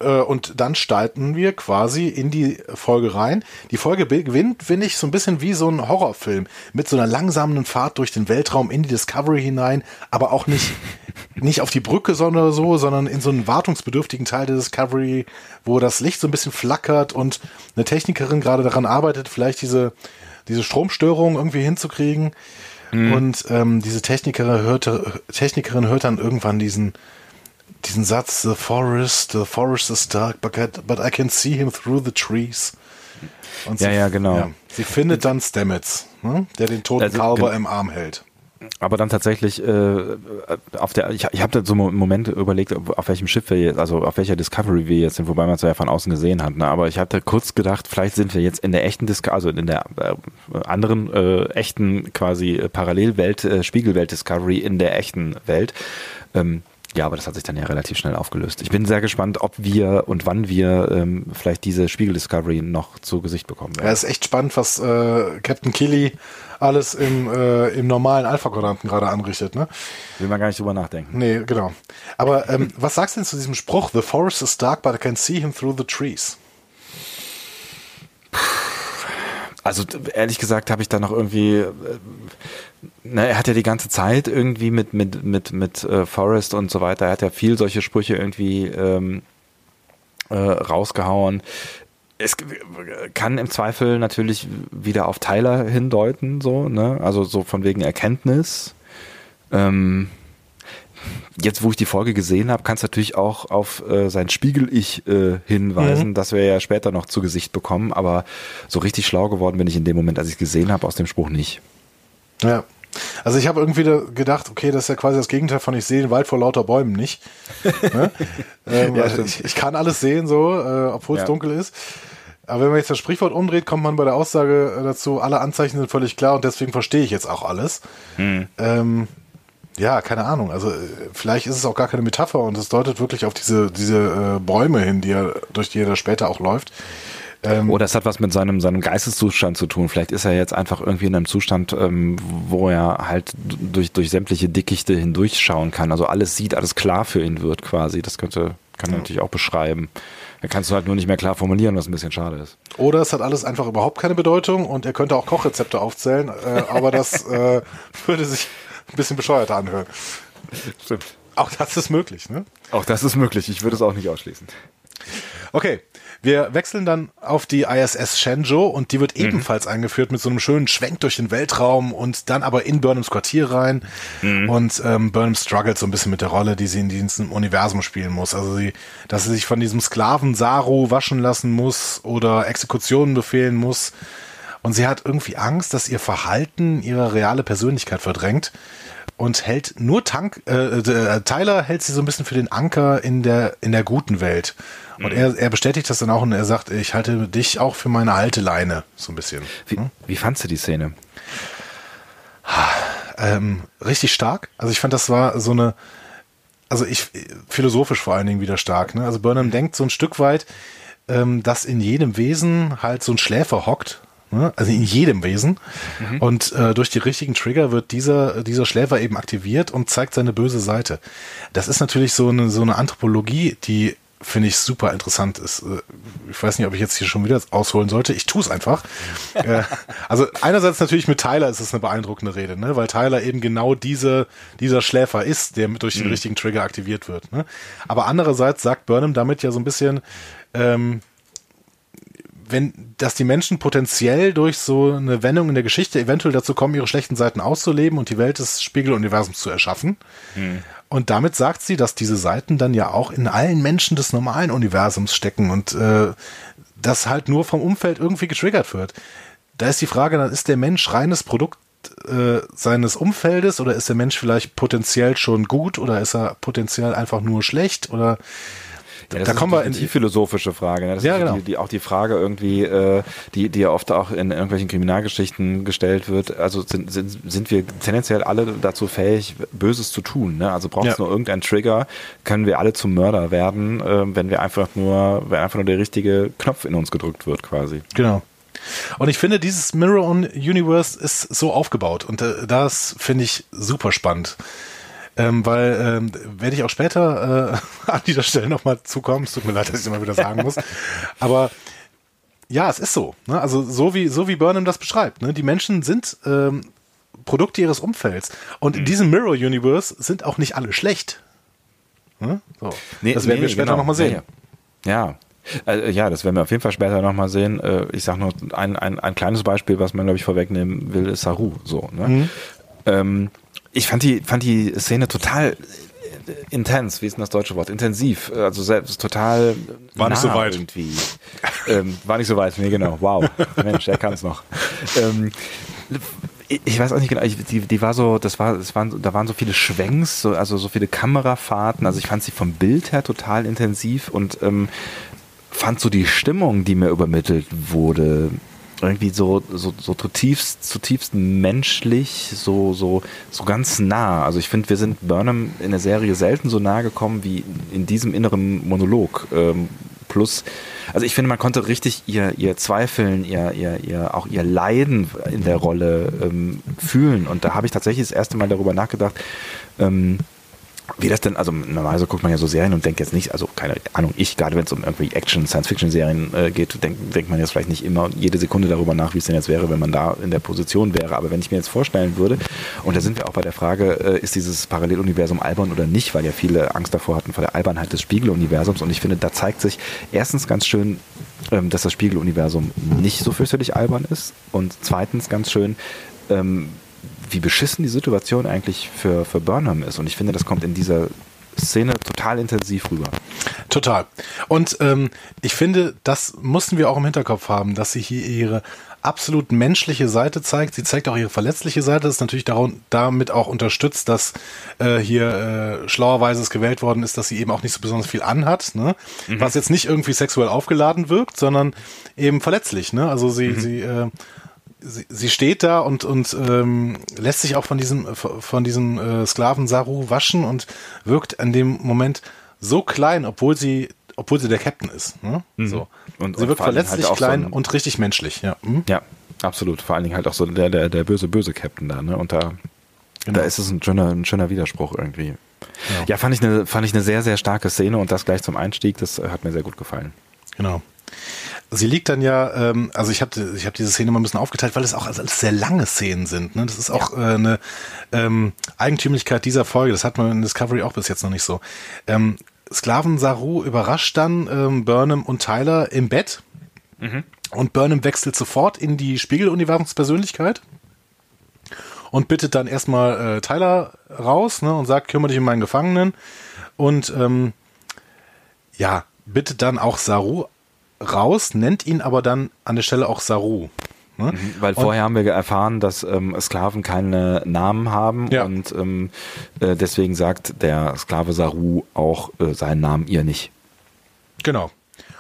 Speaker 2: und dann starten wir quasi in die Folge rein. Die Folge beginnt, finde ich, so ein bisschen wie so ein Horrorfilm mit so einer langsamen Fahrt durch den Weltraum in die Discovery hinein, aber auch nicht, nicht auf die Brücke sondern so, sondern in so einen wartungsbedürftigen Teil der Discovery, wo das Licht so ein bisschen flackert und eine Technikerin gerade daran arbeitet, vielleicht diese, diese Stromstörung irgendwie hinzukriegen. Mhm. Und ähm, diese Technikerin hört, Technikerin hört dann irgendwann diesen diesen Satz, the forest, the forest is dark, but I, but I can see him through the trees.
Speaker 1: Und ja, sie, ja, genau. Ja,
Speaker 2: sie findet dann Stamets, ne, der den toten also, Kalber im Arm hält.
Speaker 1: Aber dann tatsächlich äh, auf der, ich, ich habe da so einen Moment überlegt, auf welchem Schiff wir jetzt, also auf welcher Discovery wir jetzt sind, wobei man es ja von außen gesehen hat. Ne? Aber ich hatte kurz gedacht, vielleicht sind wir jetzt in der echten Discovery, also in der äh, anderen äh, echten quasi Parallelwelt, äh, Spiegelwelt Discovery in der echten Welt. Ähm, ja, aber das hat sich dann ja relativ schnell aufgelöst. Ich bin sehr gespannt, ob wir und wann wir ähm, vielleicht diese Spiegel-Discovery noch zu Gesicht bekommen
Speaker 2: werden. Ja, ist echt spannend, was äh, Captain Killy alles im, äh, im normalen Alpha-Quadranten gerade anrichtet. Ne?
Speaker 1: Will man gar nicht drüber nachdenken.
Speaker 2: Nee, genau. Aber ähm, was sagst du denn zu diesem Spruch? The forest is dark, but I can see him through the trees.
Speaker 1: Also ehrlich gesagt habe ich da noch irgendwie, äh, na, er hat ja die ganze Zeit irgendwie mit mit mit mit äh, Forrest und so weiter, er hat ja viel solche Sprüche irgendwie ähm, äh, rausgehauen. Es kann im Zweifel natürlich wieder auf Tyler hindeuten, so, ne? Also so von wegen Erkenntnis. Ähm, jetzt, wo ich die Folge gesehen habe, kannst du natürlich auch auf äh, sein Spiegel-Ich äh, hinweisen, mhm. das wir ja später noch zu Gesicht bekommen. Aber so richtig schlau geworden bin ich in dem Moment, als ich es gesehen habe, aus dem Spruch nicht.
Speaker 2: Ja. Also ich habe irgendwie gedacht, okay, das ist ja quasi das Gegenteil von ich sehe den Wald vor lauter Bäumen nicht. ne? ähm, ja, also ich, ich, kann alles sehen, so, äh, obwohl es ja. dunkel ist. Aber wenn man jetzt das Sprichwort umdreht, kommt man bei der Aussage dazu, alle Anzeichen sind völlig klar und deswegen verstehe ich jetzt auch alles. Hm. Ähm, ja, keine Ahnung. Also äh, vielleicht ist es auch gar keine Metapher und es deutet wirklich auf diese, diese äh, Bäume hin, die er, durch die er später auch läuft.
Speaker 1: Ähm, Oder es hat was mit seinem, seinem Geisteszustand zu tun. Vielleicht ist er jetzt einfach irgendwie in einem Zustand, ähm, wo er halt durch, durch sämtliche Dickichte hindurchschauen kann. Also alles sieht, alles klar für ihn wird quasi. Das könnte, kann er natürlich auch beschreiben. Da kannst du halt nur nicht mehr klar formulieren, was ein bisschen schade ist.
Speaker 2: Oder es hat alles einfach überhaupt keine Bedeutung und er könnte auch Kochrezepte aufzählen, äh, aber das äh, würde sich ein bisschen bescheuerter anhören. Stimmt. Auch das ist möglich, ne?
Speaker 1: Auch das ist möglich. Ich würde es auch nicht ausschließen.
Speaker 2: Okay, wir wechseln dann auf die ISS Shenzhou und die wird mhm. ebenfalls eingeführt mit so einem schönen Schwenk durch den Weltraum und dann aber in Burnhams Quartier rein. Mhm. Und ähm, Burnham struggelt so ein bisschen mit der Rolle, die sie in diesem Universum spielen muss. Also sie, dass sie sich von diesem Sklaven Saru waschen lassen muss oder Exekutionen befehlen muss. Und sie hat irgendwie Angst, dass ihr Verhalten ihre reale Persönlichkeit verdrängt und hält nur Tank, äh, äh, Tyler hält sie so ein bisschen für den Anker in der, in der guten Welt. Und mhm. er, er bestätigt das dann auch und er sagt, ich halte dich auch für meine alte Leine, so ein bisschen.
Speaker 1: Wie, hm? wie fandst du die Szene?
Speaker 2: Ähm, richtig stark. Also ich fand, das war so eine, also ich, philosophisch vor allen Dingen wieder stark. Ne? Also Burnham denkt so ein Stück weit, ähm, dass in jedem Wesen halt so ein Schläfer hockt, ne? also in jedem Wesen. Mhm. Und äh, durch die richtigen Trigger wird dieser, dieser Schläfer eben aktiviert und zeigt seine böse Seite. Das ist natürlich so eine, so eine Anthropologie, die finde ich super interessant ist. Äh, ich weiß nicht, ob ich jetzt hier schon wieder ausholen sollte. Ich tue es einfach. Äh, also einerseits natürlich mit Tyler ist es eine beeindruckende Rede, ne? weil Tyler eben genau diese, dieser Schläfer ist, der durch den mhm. richtigen Trigger aktiviert wird. Ne? Aber andererseits sagt Burnham damit ja so ein bisschen, ähm, wenn, dass die Menschen potenziell durch so eine Wendung in der Geschichte eventuell dazu kommen, ihre schlechten Seiten auszuleben und die Welt des Spiegeluniversums zu erschaffen. Mhm. Und damit sagt sie, dass diese Seiten dann ja auch in allen Menschen des normalen Universums stecken und äh, das halt nur vom Umfeld irgendwie getriggert wird. Da ist die Frage, dann ist der Mensch reines Produkt äh, seines Umfeldes oder ist der Mensch vielleicht potenziell schon gut oder ist er potenziell einfach nur schlecht oder
Speaker 1: ja, da kommen wir in die philosophische Frage. Ne? Das ja, ist genau. die, die, auch die Frage irgendwie, äh, die, die ja oft auch in irgendwelchen Kriminalgeschichten gestellt wird. Also sind, sind, sind wir tendenziell alle dazu fähig, Böses zu tun? Ne? Also braucht es ja. nur irgendeinen Trigger, können wir alle zum Mörder werden, äh, wenn wir einfach nur, wenn einfach nur der richtige Knopf in uns gedrückt wird, quasi.
Speaker 2: Genau. Und ich finde, dieses Mirror on Universe ist so aufgebaut und äh, das finde ich super spannend. Ähm, weil ähm, werde ich auch später äh, an dieser Stelle nochmal zukommen. Es tut mir leid, dass ich es immer wieder sagen muss. Aber ja, es ist so. Ne? Also so wie, so wie Burnham das beschreibt. Ne? Die Menschen sind ähm, Produkte ihres Umfelds. Und in mhm. diesem Mirror Universe sind auch nicht alle schlecht. Ne? So. Nee, das werden nee, wir später genau. nochmal sehen.
Speaker 1: Ja. ja. Äh, ja, das werden wir auf jeden Fall später nochmal sehen. Äh, ich sage nur ein, ein, ein kleines Beispiel, was man, glaube ich, vorwegnehmen will, ist Saru. So, ne? Mhm. Ähm, ich fand die, fand die Szene total intens, wie ist denn das deutsche Wort? Intensiv, also selbst total
Speaker 2: war nicht so weit
Speaker 1: irgendwie. ähm, war nicht so weit, nee genau. Wow, Mensch, er kann es noch. Ähm, ich weiß auch nicht genau, die, die war so, das war, das waren, da waren so viele Schwenks, so, also so viele Kamerafahrten. Also ich fand sie vom Bild her total intensiv und ähm, fand so die Stimmung, die mir übermittelt wurde, irgendwie so, so, so zutiefst, zutiefst menschlich, so, so, so ganz nah. Also ich finde, wir sind Burnham in der Serie selten so nah gekommen wie in diesem inneren Monolog. Ähm, plus, also ich finde, man konnte richtig ihr, ihr Zweifeln, ihr, ihr, ihr, auch ihr Leiden in der Rolle ähm, fühlen. Und da habe ich tatsächlich das erste Mal darüber nachgedacht, ähm, wie das denn, also normalerweise guckt man ja so Serien und denkt jetzt nicht, also keine Ahnung, ich, gerade wenn es um irgendwie Action, Science-Fiction-Serien äh, geht, denkt, denkt man jetzt vielleicht nicht immer jede Sekunde darüber nach, wie es denn jetzt wäre, wenn man da in der Position wäre. Aber wenn ich mir jetzt vorstellen würde, und da sind wir auch bei der Frage, äh, ist dieses Paralleluniversum albern oder nicht, weil ja viele Angst davor hatten vor der Albernheit des Spiegeluniversums. Und ich finde, da zeigt sich erstens ganz schön, ähm, dass das Spiegeluniversum nicht so fürchterlich albern ist. Und zweitens ganz schön, ähm, wie beschissen die Situation eigentlich für, für Burnham ist. Und ich finde, das kommt in dieser Szene total intensiv rüber.
Speaker 2: Total. Und ähm, ich finde, das mussten wir auch im Hinterkopf haben, dass sie hier ihre absolut menschliche Seite zeigt. Sie zeigt auch ihre verletzliche Seite. Das ist natürlich darum, damit auch unterstützt, dass äh, hier äh, schlauerweise es gewählt worden ist, dass sie eben auch nicht so besonders viel anhat. Ne? Mhm. Was jetzt nicht irgendwie sexuell aufgeladen wirkt, sondern eben verletzlich. Ne? Also sie, mhm. sie äh, sie, sie steht da und, und ähm, lässt sich auch von diesem, von diesem äh, Sklaven Saru waschen und wirkt an dem Moment so klein, obwohl sie, obwohl sie der Captain ist. Ne? Mhm. So. Und, sie und wirkt verletzlich halt klein so ein, und richtig menschlich, ja.
Speaker 1: Mhm. Ja, absolut. Vor allen Dingen halt auch so der, der, der böse, böse Captain da, ne? Und da, genau. da ist es ein schöner, ein schöner Widerspruch irgendwie. Ja. ja, fand ich eine, fand ich eine sehr, sehr starke Szene und das gleich zum Einstieg, das hat mir sehr gut gefallen.
Speaker 2: Genau. Sie liegt dann ja, ähm, also ich habe ich hab diese Szene mal ein bisschen aufgeteilt, weil es auch alles sehr lange Szenen sind. Ne? Das ist auch ja. äh, eine ähm, Eigentümlichkeit dieser Folge. Das hat man in Discovery auch bis jetzt noch nicht so. Ähm, Sklaven Saru überrascht dann ähm, Burnham und Tyler im Bett. Mhm. Und Burnham wechselt sofort in die Spiegeluniversumspersönlichkeit und bittet dann erstmal äh, Tyler raus ne, und sagt, kümmere dich um meinen Gefangenen. Und ähm, ja, bittet dann auch Saru raus, nennt ihn aber dann an der Stelle auch Saru.
Speaker 1: Ne? Mhm, weil und vorher haben wir erfahren, dass ähm, Sklaven keine Namen haben ja. und ähm, äh, deswegen sagt der Sklave Saru auch äh, seinen Namen ihr nicht.
Speaker 2: Genau.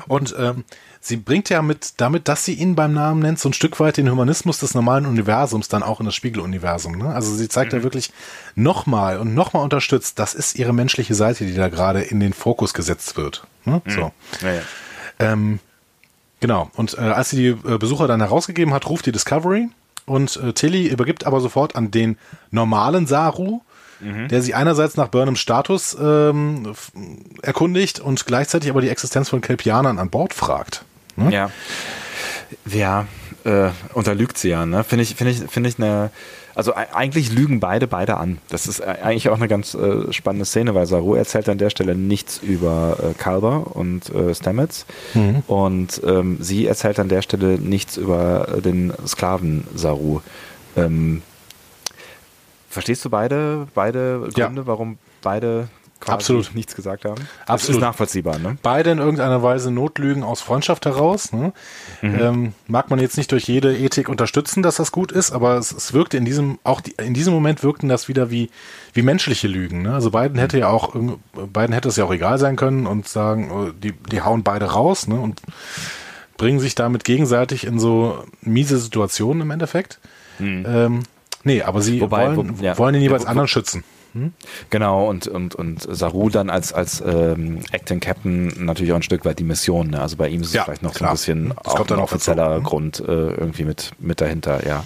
Speaker 2: Und ähm, sie bringt ja mit, damit, dass sie ihn beim Namen nennt, so ein Stück weit den Humanismus des normalen Universums dann auch in das Spiegeluniversum. Ne? Also sie zeigt mhm. ja wirklich nochmal und nochmal unterstützt, das ist ihre menschliche Seite, die da gerade in den Fokus gesetzt wird. Ne? Mhm. So. Ja, ja. Ähm, Genau. Und äh, als sie die äh, Besucher dann herausgegeben hat, ruft die Discovery und äh, Tilly übergibt aber sofort an den normalen Saru, mhm. der sie einerseits nach Burnhams Status ähm, erkundigt und gleichzeitig aber die Existenz von Kelpianern an Bord fragt.
Speaker 1: Ne? Ja. Ja, äh, unterlügt sie ja, ne? Finde ich, finde ich, finde ich eine also eigentlich lügen beide beide an. Das ist eigentlich auch eine ganz äh, spannende Szene, weil Saru erzählt an der Stelle nichts über äh, Kalber und äh, Stamets mhm. und ähm, sie erzählt an der Stelle nichts über äh, den Sklaven Saru. Ähm, verstehst du beide, beide Gründe, ja. warum beide Absolut. nichts gesagt haben.
Speaker 2: Das Absolut. ist
Speaker 1: nachvollziehbar. Ne?
Speaker 2: Beide in irgendeiner Weise Notlügen aus Freundschaft heraus. Ne? Mhm. Ähm, mag man jetzt nicht durch jede Ethik unterstützen, dass das gut ist, aber es, es wirkte in diesem, auch die, in diesem Moment wirkten das wieder wie, wie menschliche Lügen. Ne? Also beiden hätte ja auch, beiden hätte es ja auch egal sein können und sagen, oh, die, die hauen beide raus ne? und bringen sich damit gegenseitig in so miese Situationen im Endeffekt. Mhm. Ähm, nee, aber sie Wobei, wollen, wo, ja. wollen den jeweils ja, wo, anderen schützen.
Speaker 1: Hm? Genau, und, und, und Saru dann als, als ähm, Acting Captain natürlich auch ein Stück weit die Mission. Ne? Also bei ihm ist es ja, vielleicht noch klar. so ein bisschen das auch ein offizieller dazu. Grund äh, irgendwie mit, mit dahinter, ja.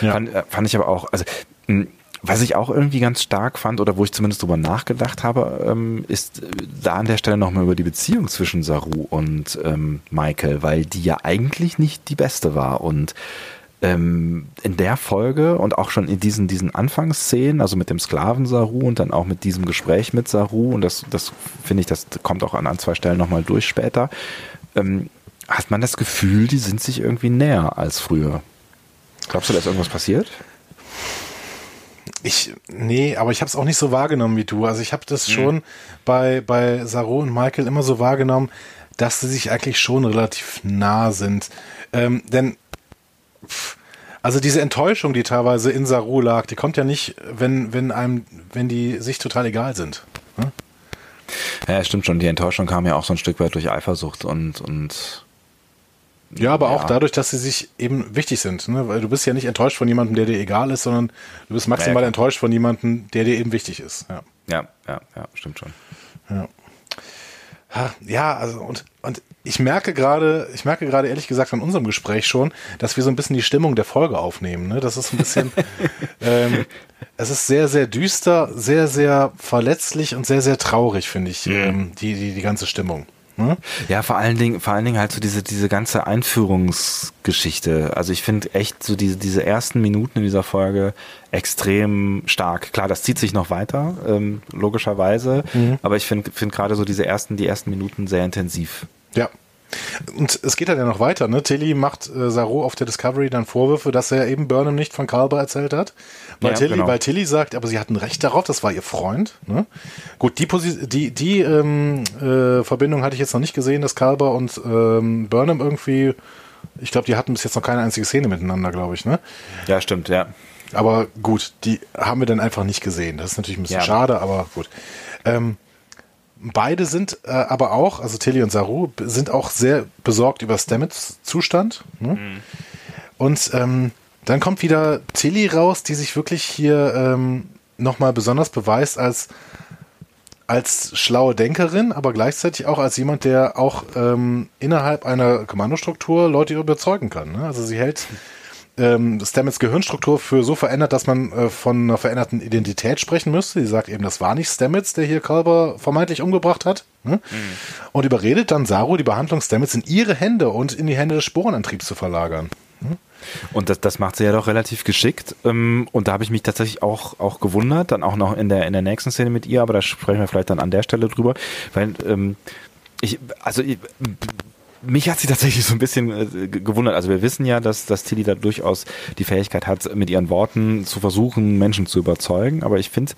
Speaker 1: ja. Fand, äh, fand ich aber auch, also mh, was ich auch irgendwie ganz stark fand oder wo ich zumindest drüber nachgedacht habe, ähm, ist äh, da an der Stelle nochmal über die Beziehung zwischen Saru und ähm, Michael, weil die ja eigentlich nicht die beste war und ähm, in der Folge und auch schon in diesen, diesen Anfangsszenen, also mit dem Sklaven Saru und dann auch mit diesem Gespräch mit Saru, und das, das finde ich, das kommt auch an ein, zwei Stellen nochmal durch später, ähm, hat man das Gefühl, die sind sich irgendwie näher als früher. Glaubst du, da ist irgendwas passiert?
Speaker 2: Ich, nee, aber ich habe es auch nicht so wahrgenommen wie du. Also ich habe das mhm. schon bei, bei Saru und Michael immer so wahrgenommen, dass sie sich eigentlich schon relativ nah sind. Ähm, denn also diese Enttäuschung, die teilweise in Saru lag, die kommt ja nicht, wenn, wenn einem, wenn die sich total egal sind. Hm?
Speaker 1: Ja, stimmt schon. Die Enttäuschung kam ja auch so ein Stück weit durch Eifersucht und, und
Speaker 2: ja, aber ja. auch dadurch, dass sie sich eben wichtig sind. Ne? Weil du bist ja nicht enttäuscht von jemandem, der dir egal ist, sondern du bist maximal ja, enttäuscht von jemandem, der dir eben wichtig ist. Ja,
Speaker 1: ja, ja, ja stimmt schon.
Speaker 2: Ja. Ja, also und, und ich merke gerade, ich merke gerade ehrlich gesagt von unserem Gespräch schon, dass wir so ein bisschen die Stimmung der Folge aufnehmen. Ne? Das ist ein bisschen, ähm, es ist sehr, sehr düster, sehr, sehr verletzlich und sehr, sehr traurig, finde ich, mhm. ähm, die, die, die ganze Stimmung.
Speaker 1: Ne? Ja, vor allen Dingen, vor allen Dingen halt so diese, diese ganze Einführungsgeschichte. Also ich finde echt so diese, diese ersten Minuten in dieser Folge extrem stark. Klar, das zieht sich noch weiter, ähm, logischerweise. Mhm. Aber ich finde finde gerade so diese ersten, die ersten Minuten sehr intensiv.
Speaker 2: Ja, und es geht dann ja noch weiter, ne? Tilly macht äh, Saru auf der Discovery dann Vorwürfe, dass er eben Burnham nicht von Kalber erzählt hat. Weil, ja, Tilly, genau. weil Tilly sagt, aber sie hatten Recht darauf, das war ihr Freund. Ne? Gut, die, Posi die, die ähm, äh, Verbindung hatte ich jetzt noch nicht gesehen, dass Kalber und ähm, Burnham irgendwie, ich glaube, die hatten bis jetzt noch keine einzige Szene miteinander, glaube ich, ne?
Speaker 1: Ja, stimmt, ja.
Speaker 2: Aber gut, die haben wir dann einfach nicht gesehen. Das ist natürlich ein bisschen ja. schade, aber gut. Ähm, Beide sind äh, aber auch, also Tilly und Saru, sind auch sehr besorgt über Stamets Zustand. Ne? Mhm. Und ähm, Dann kommt wieder Tilly raus, die sich wirklich hier ähm, nochmal besonders beweist als, als schlaue Denkerin, aber gleichzeitig auch als jemand, der auch ähm, innerhalb einer Kommandostruktur Leute überzeugen kann. Ne? Also sie hält ähm, Stamets Gehirnstruktur für so verändert, dass man äh, von einer veränderten Identität sprechen müsste. Sie sagt eben, das war nicht Stamets, der hier Kalber vermeintlich umgebracht hat. Ne? Mhm. Und überredet dann Saru, die Behandlung Stamets in ihre Hände und in die Hände des Sporenantriebs zu verlagern. Ne?
Speaker 1: Und das, das macht sie ja doch relativ geschickt. Ähm, und da habe ich mich tatsächlich auch, auch gewundert, dann auch noch in der, in der nächsten Szene mit ihr, aber da sprechen wir vielleicht dann an der Stelle drüber, weil ähm, ich, also ich, mich hat sie tatsächlich so ein bisschen äh, gewundert. Also wir wissen ja, dass, dass Tilly da durchaus die Fähigkeit hat, mit ihren Worten zu versuchen, Menschen zu überzeugen. Aber ich finde,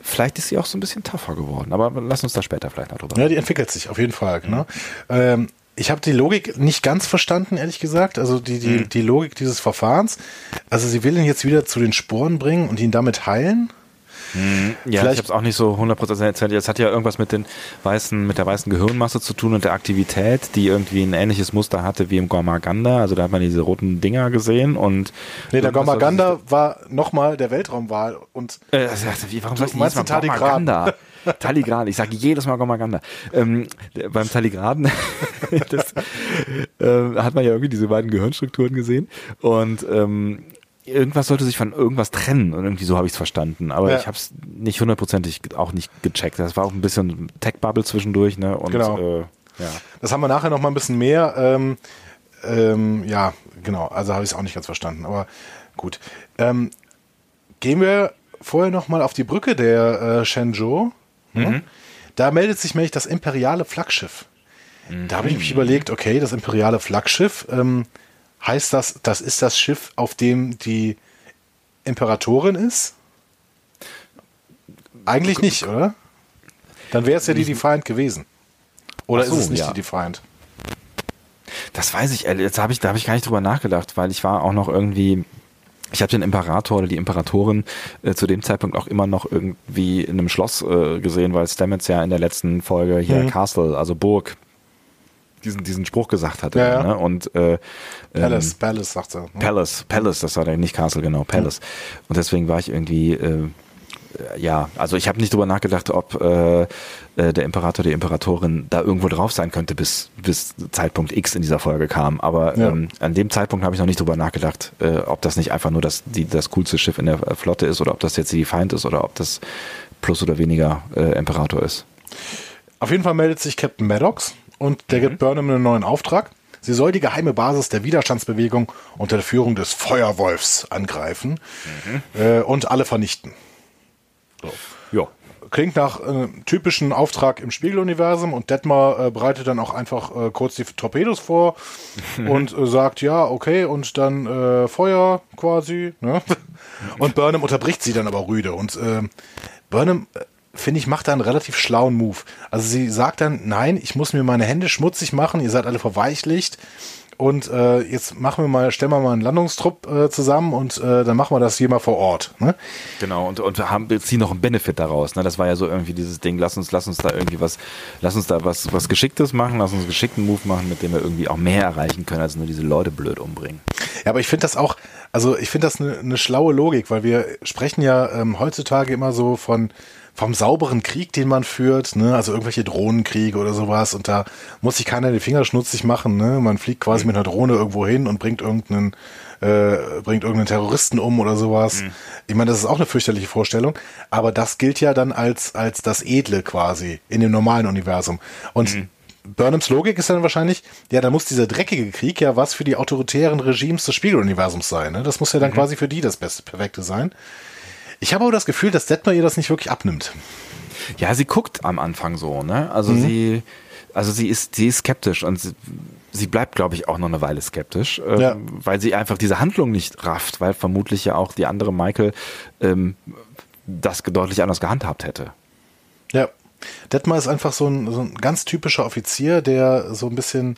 Speaker 1: vielleicht ist sie auch so ein bisschen tougher geworden. Aber lass uns da später vielleicht noch drüber
Speaker 2: reden. Ja, die entwickelt sich auf jeden Fall. Mhm. Ne? Ähm, ich habe die Logik nicht ganz verstanden, ehrlich gesagt. Also die, die, mhm. die Logik dieses Verfahrens. Also sie will ihn jetzt wieder zu den Sporen bringen und ihn damit heilen.
Speaker 1: Mhm. Ja, Vielleicht, ich habe es auch nicht so 100% erzählt. Es hat ja irgendwas mit den weißen, mit der weißen Gehirnmasse zu tun und der Aktivität, die irgendwie ein ähnliches Muster hatte wie im Gormaganda. Also da hat man diese roten Dinger gesehen und.
Speaker 2: Nee, der Gormaganda war nochmal der Weltraumwahl und.
Speaker 1: Äh, wie, warum sagst du jetzt mal Gormaganda? Taligran, ich sage jedes Mal Gormaganda. Ähm, beim Taligraden das, äh, hat man ja irgendwie diese beiden Gehirnstrukturen gesehen und ähm, irgendwas sollte sich von irgendwas trennen und irgendwie so habe ich es verstanden. Aber ja. ich habe es nicht hundertprozentig auch nicht gecheckt. Das war auch ein bisschen Tech-Bubble zwischendurch, ne? Und,
Speaker 2: genau. Äh, ja. Das haben wir nachher noch mal ein bisschen mehr. Ähm, ähm, ja, genau. Also habe ich es auch nicht ganz verstanden. Aber gut. Ähm, gehen wir vorher noch mal auf die Brücke der äh, Shenzhou. Mhm. Da meldet sich nämlich das imperiale Flaggschiff. Mhm. Da habe ich mich überlegt, okay, das imperiale Flaggschiff. Ähm, Heißt das, das ist das Schiff, auf dem die Imperatorin ist? Eigentlich nicht, oder? Dann wäre es ja die Defiant gewesen. Oder so, ist es nicht ja. die Defiant?
Speaker 1: Das weiß ich, jetzt habe ich, da habe ich gar nicht drüber nachgedacht, weil ich war auch noch irgendwie, ich habe den Imperator oder die Imperatorin äh, zu dem Zeitpunkt auch immer noch irgendwie in einem Schloss äh, gesehen, weil Stamets ja in der letzten Folge hier mhm. Castle, also Burg, diesen, diesen Spruch gesagt hatte. Ja, ja. Ne? Und äh,
Speaker 2: Palace, ähm, Palace sagt er. Ne?
Speaker 1: Palace, Palace, das war der nicht Castle, genau, Palace. Ja. Und deswegen war ich irgendwie, äh, ja, also ich habe nicht drüber nachgedacht, ob äh, äh, der Imperator, die Imperatorin da irgendwo drauf sein könnte, bis, bis Zeitpunkt X in dieser Folge kam. Aber ja. ähm, an dem Zeitpunkt habe ich noch nicht drüber nachgedacht, äh, ob das nicht einfach nur das, die, das coolste Schiff in der Flotte ist oder ob das jetzt die Feind ist oder ob das plus oder weniger äh, Imperator ist.
Speaker 2: Auf jeden Fall meldet sich Captain Maddox und der mhm. gibt Burnham einen neuen Auftrag. Sie soll die geheime Basis der Widerstandsbewegung unter der Führung des Feuerwolfs angreifen mhm. äh, und alle vernichten. So. Ja. Klingt nach äh, typischen Auftrag im Spiegeluniversum und Detmar äh, bereitet dann auch einfach äh, kurz die Torpedos vor und äh, sagt, ja, okay, und dann äh, Feuer quasi. Ne? Und Burnham unterbricht sie dann aber rüde und äh, Burnham finde ich, macht da einen relativ schlauen Move. Also sie sagt dann, nein, ich muss mir meine Hände schmutzig machen, ihr seid alle verweichlicht. Und äh, jetzt machen wir mal, stellen wir mal einen Landungstrupp äh, zusammen und äh, dann machen wir das hier mal vor Ort. Ne?
Speaker 1: Genau, und, und haben, ziehen noch einen Benefit daraus. Ne? Das war ja so irgendwie dieses Ding, lass uns, lass uns da irgendwie was, lass uns da was, was Geschicktes machen, lass uns einen geschickten Move machen, mit dem wir irgendwie auch mehr erreichen können, als nur diese Leute blöd umbringen.
Speaker 2: Ja, aber ich finde das auch, also ich finde das eine ne schlaue Logik, weil wir sprechen ja ähm, heutzutage immer so von vom sauberen Krieg, den man führt, ne? also irgendwelche Drohnenkriege oder sowas und da muss sich keiner die Finger schmutzig machen, ne? man fliegt quasi mhm. mit einer Drohne irgendwo hin und bringt irgendeinen äh, bringt irgendeinen Terroristen um oder sowas. Mhm. Ich meine, das ist auch eine fürchterliche Vorstellung, aber das gilt ja dann als als das Edle quasi in dem normalen Universum und mhm. Burnhams Logik ist dann wahrscheinlich, ja, da muss dieser dreckige Krieg ja was für die autoritären Regimes des Spiegeluniversums sein. Ne? Das muss ja dann mhm. quasi für die das beste, perfekte sein. Ich habe aber das Gefühl, dass Detmar ihr das nicht wirklich abnimmt.
Speaker 1: Ja, sie guckt am Anfang so, ne? Also mhm. sie, also sie ist, sie ist skeptisch und sie, sie bleibt, glaube ich, auch noch eine Weile skeptisch, ähm, ja. weil sie einfach diese Handlung nicht rafft, weil vermutlich ja auch die andere Michael ähm, das deutlich anders gehandhabt hätte.
Speaker 2: Ja. Detmar ist einfach so ein, so ein ganz typischer Offizier, der so ein bisschen,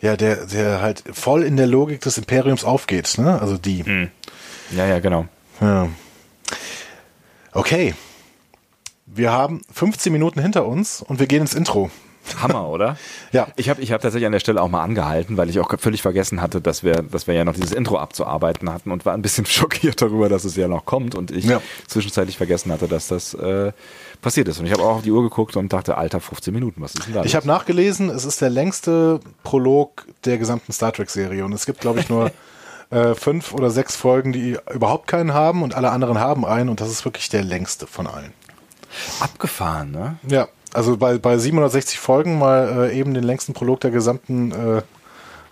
Speaker 2: ja, der, der halt voll in der Logik des Imperiums aufgeht, ne? Also die. Mhm.
Speaker 1: Ja, ja, genau.
Speaker 2: Ja. Okay. Wir haben 15 Minuten hinter uns und wir gehen ins Intro.
Speaker 1: Hammer, oder?
Speaker 2: Ja.
Speaker 1: Ich habe ich hab tatsächlich an der Stelle auch mal angehalten, weil ich auch völlig vergessen hatte, dass wir, dass wir ja noch dieses Intro abzuarbeiten hatten und war ein bisschen schockiert darüber, dass es ja noch kommt und ich
Speaker 2: Ja.
Speaker 1: zwischenzeitlich vergessen hatte, dass das äh, passiert ist. Und ich habe auch auf die Uhr geguckt und dachte, Alter, 15 Minuten, was ist denn da?
Speaker 2: Ich habe nachgelesen, es ist der längste Prolog der gesamten Star Trek-Serie und es gibt, glaube ich, nur äh, fünf oder sechs Folgen, die überhaupt keinen haben und alle anderen haben einen und das ist wirklich der längste von allen.
Speaker 1: abgefahren, ne?
Speaker 2: Ja, also bei, bei 760 Folgen mal äh, eben den längsten Prolog der gesamten äh,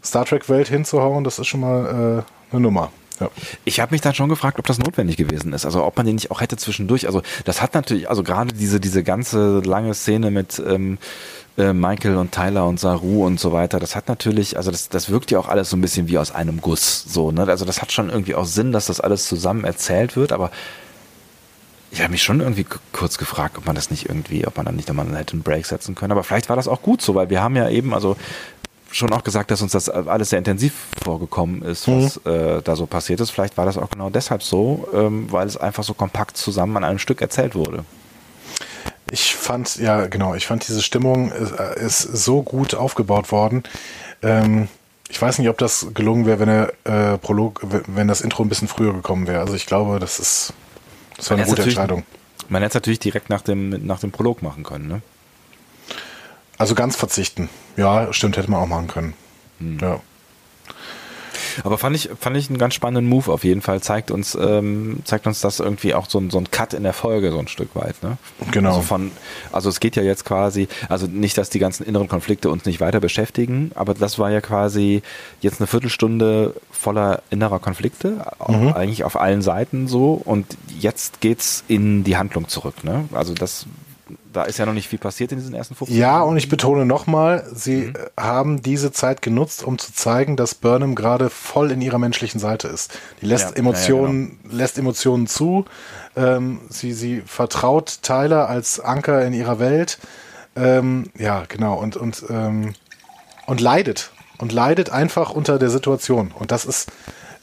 Speaker 2: Star Trek-Welt hinzuhauen, das ist schon mal äh, eine Nummer. Ja.
Speaker 1: Ich habe mich dann schon gefragt, ob das notwendig gewesen ist. Also ob man den nicht auch hätte zwischendurch. Also das hat natürlich, also gerade diese, diese ganze lange Szene mit ähm, äh, Michael und Tyler und Saru und so weiter, das hat natürlich, also das, das wirkt ja auch alles so ein bisschen wie aus einem Guss. So, ne? Also das hat schon irgendwie auch Sinn, dass das alles zusammen erzählt wird, aber ich habe mich schon irgendwie kurz gefragt, ob man das nicht irgendwie, ob man dann nicht nochmal hätte einen Break setzen können. Aber vielleicht war das auch gut so, weil wir haben ja eben, also schon auch gesagt, dass uns das alles sehr intensiv vorgekommen ist, was äh, da so passiert ist. Vielleicht war das auch genau deshalb so, ähm, weil es einfach so kompakt zusammen an einem Stück erzählt wurde.
Speaker 2: Ich fand, ja genau, ich fand diese Stimmung ist, äh, ist so gut aufgebaut worden. Ähm, ich weiß nicht, ob das gelungen wäre, wenn der äh, Prolog, wenn das Intro ein bisschen früher gekommen wäre. Also ich glaube, das ist, das war eine
Speaker 1: Man
Speaker 2: gute Entscheidung.
Speaker 1: Man hätte es natürlich direkt nach dem, nach dem Prolog machen können, ne?
Speaker 2: Also ganz verzichten. Ja, stimmt, hätte man auch machen können.
Speaker 1: Hm.
Speaker 2: Ja.
Speaker 1: Aber fand ich, fand ich einen ganz spannenden Move auf jeden Fall. Zeigt uns, ähm, zeigt uns das irgendwie auch so ein, so ein Cut in der Folge so ein Stück weit. Ne?
Speaker 2: Genau.
Speaker 1: Also, von, also es geht ja jetzt quasi, also nicht, dass die ganzen inneren Konflikte uns nicht weiter beschäftigen, aber das war ja quasi jetzt eine Viertelstunde voller innerer Konflikte,
Speaker 2: Mhm.
Speaker 1: eigentlich auf allen Seiten so. Und jetzt geht's in die Handlung zurück. Ne? Also das, da ist ja noch nicht viel passiert in diesen ersten 15
Speaker 2: Ja, und ich betone nochmal, sie äh, haben diese Zeit genutzt, um zu zeigen, dass Burnham gerade voll in ihrer menschlichen Seite ist. Die lässt
Speaker 1: Ja,
Speaker 2: Emotionen, lässt Emotionen zu. Ähm, sie, sie vertraut Tyler als Anker in ihrer Welt. Ähm, ja, genau. Und, und, ähm, und leidet. Und leidet einfach unter der Situation. Und das ist,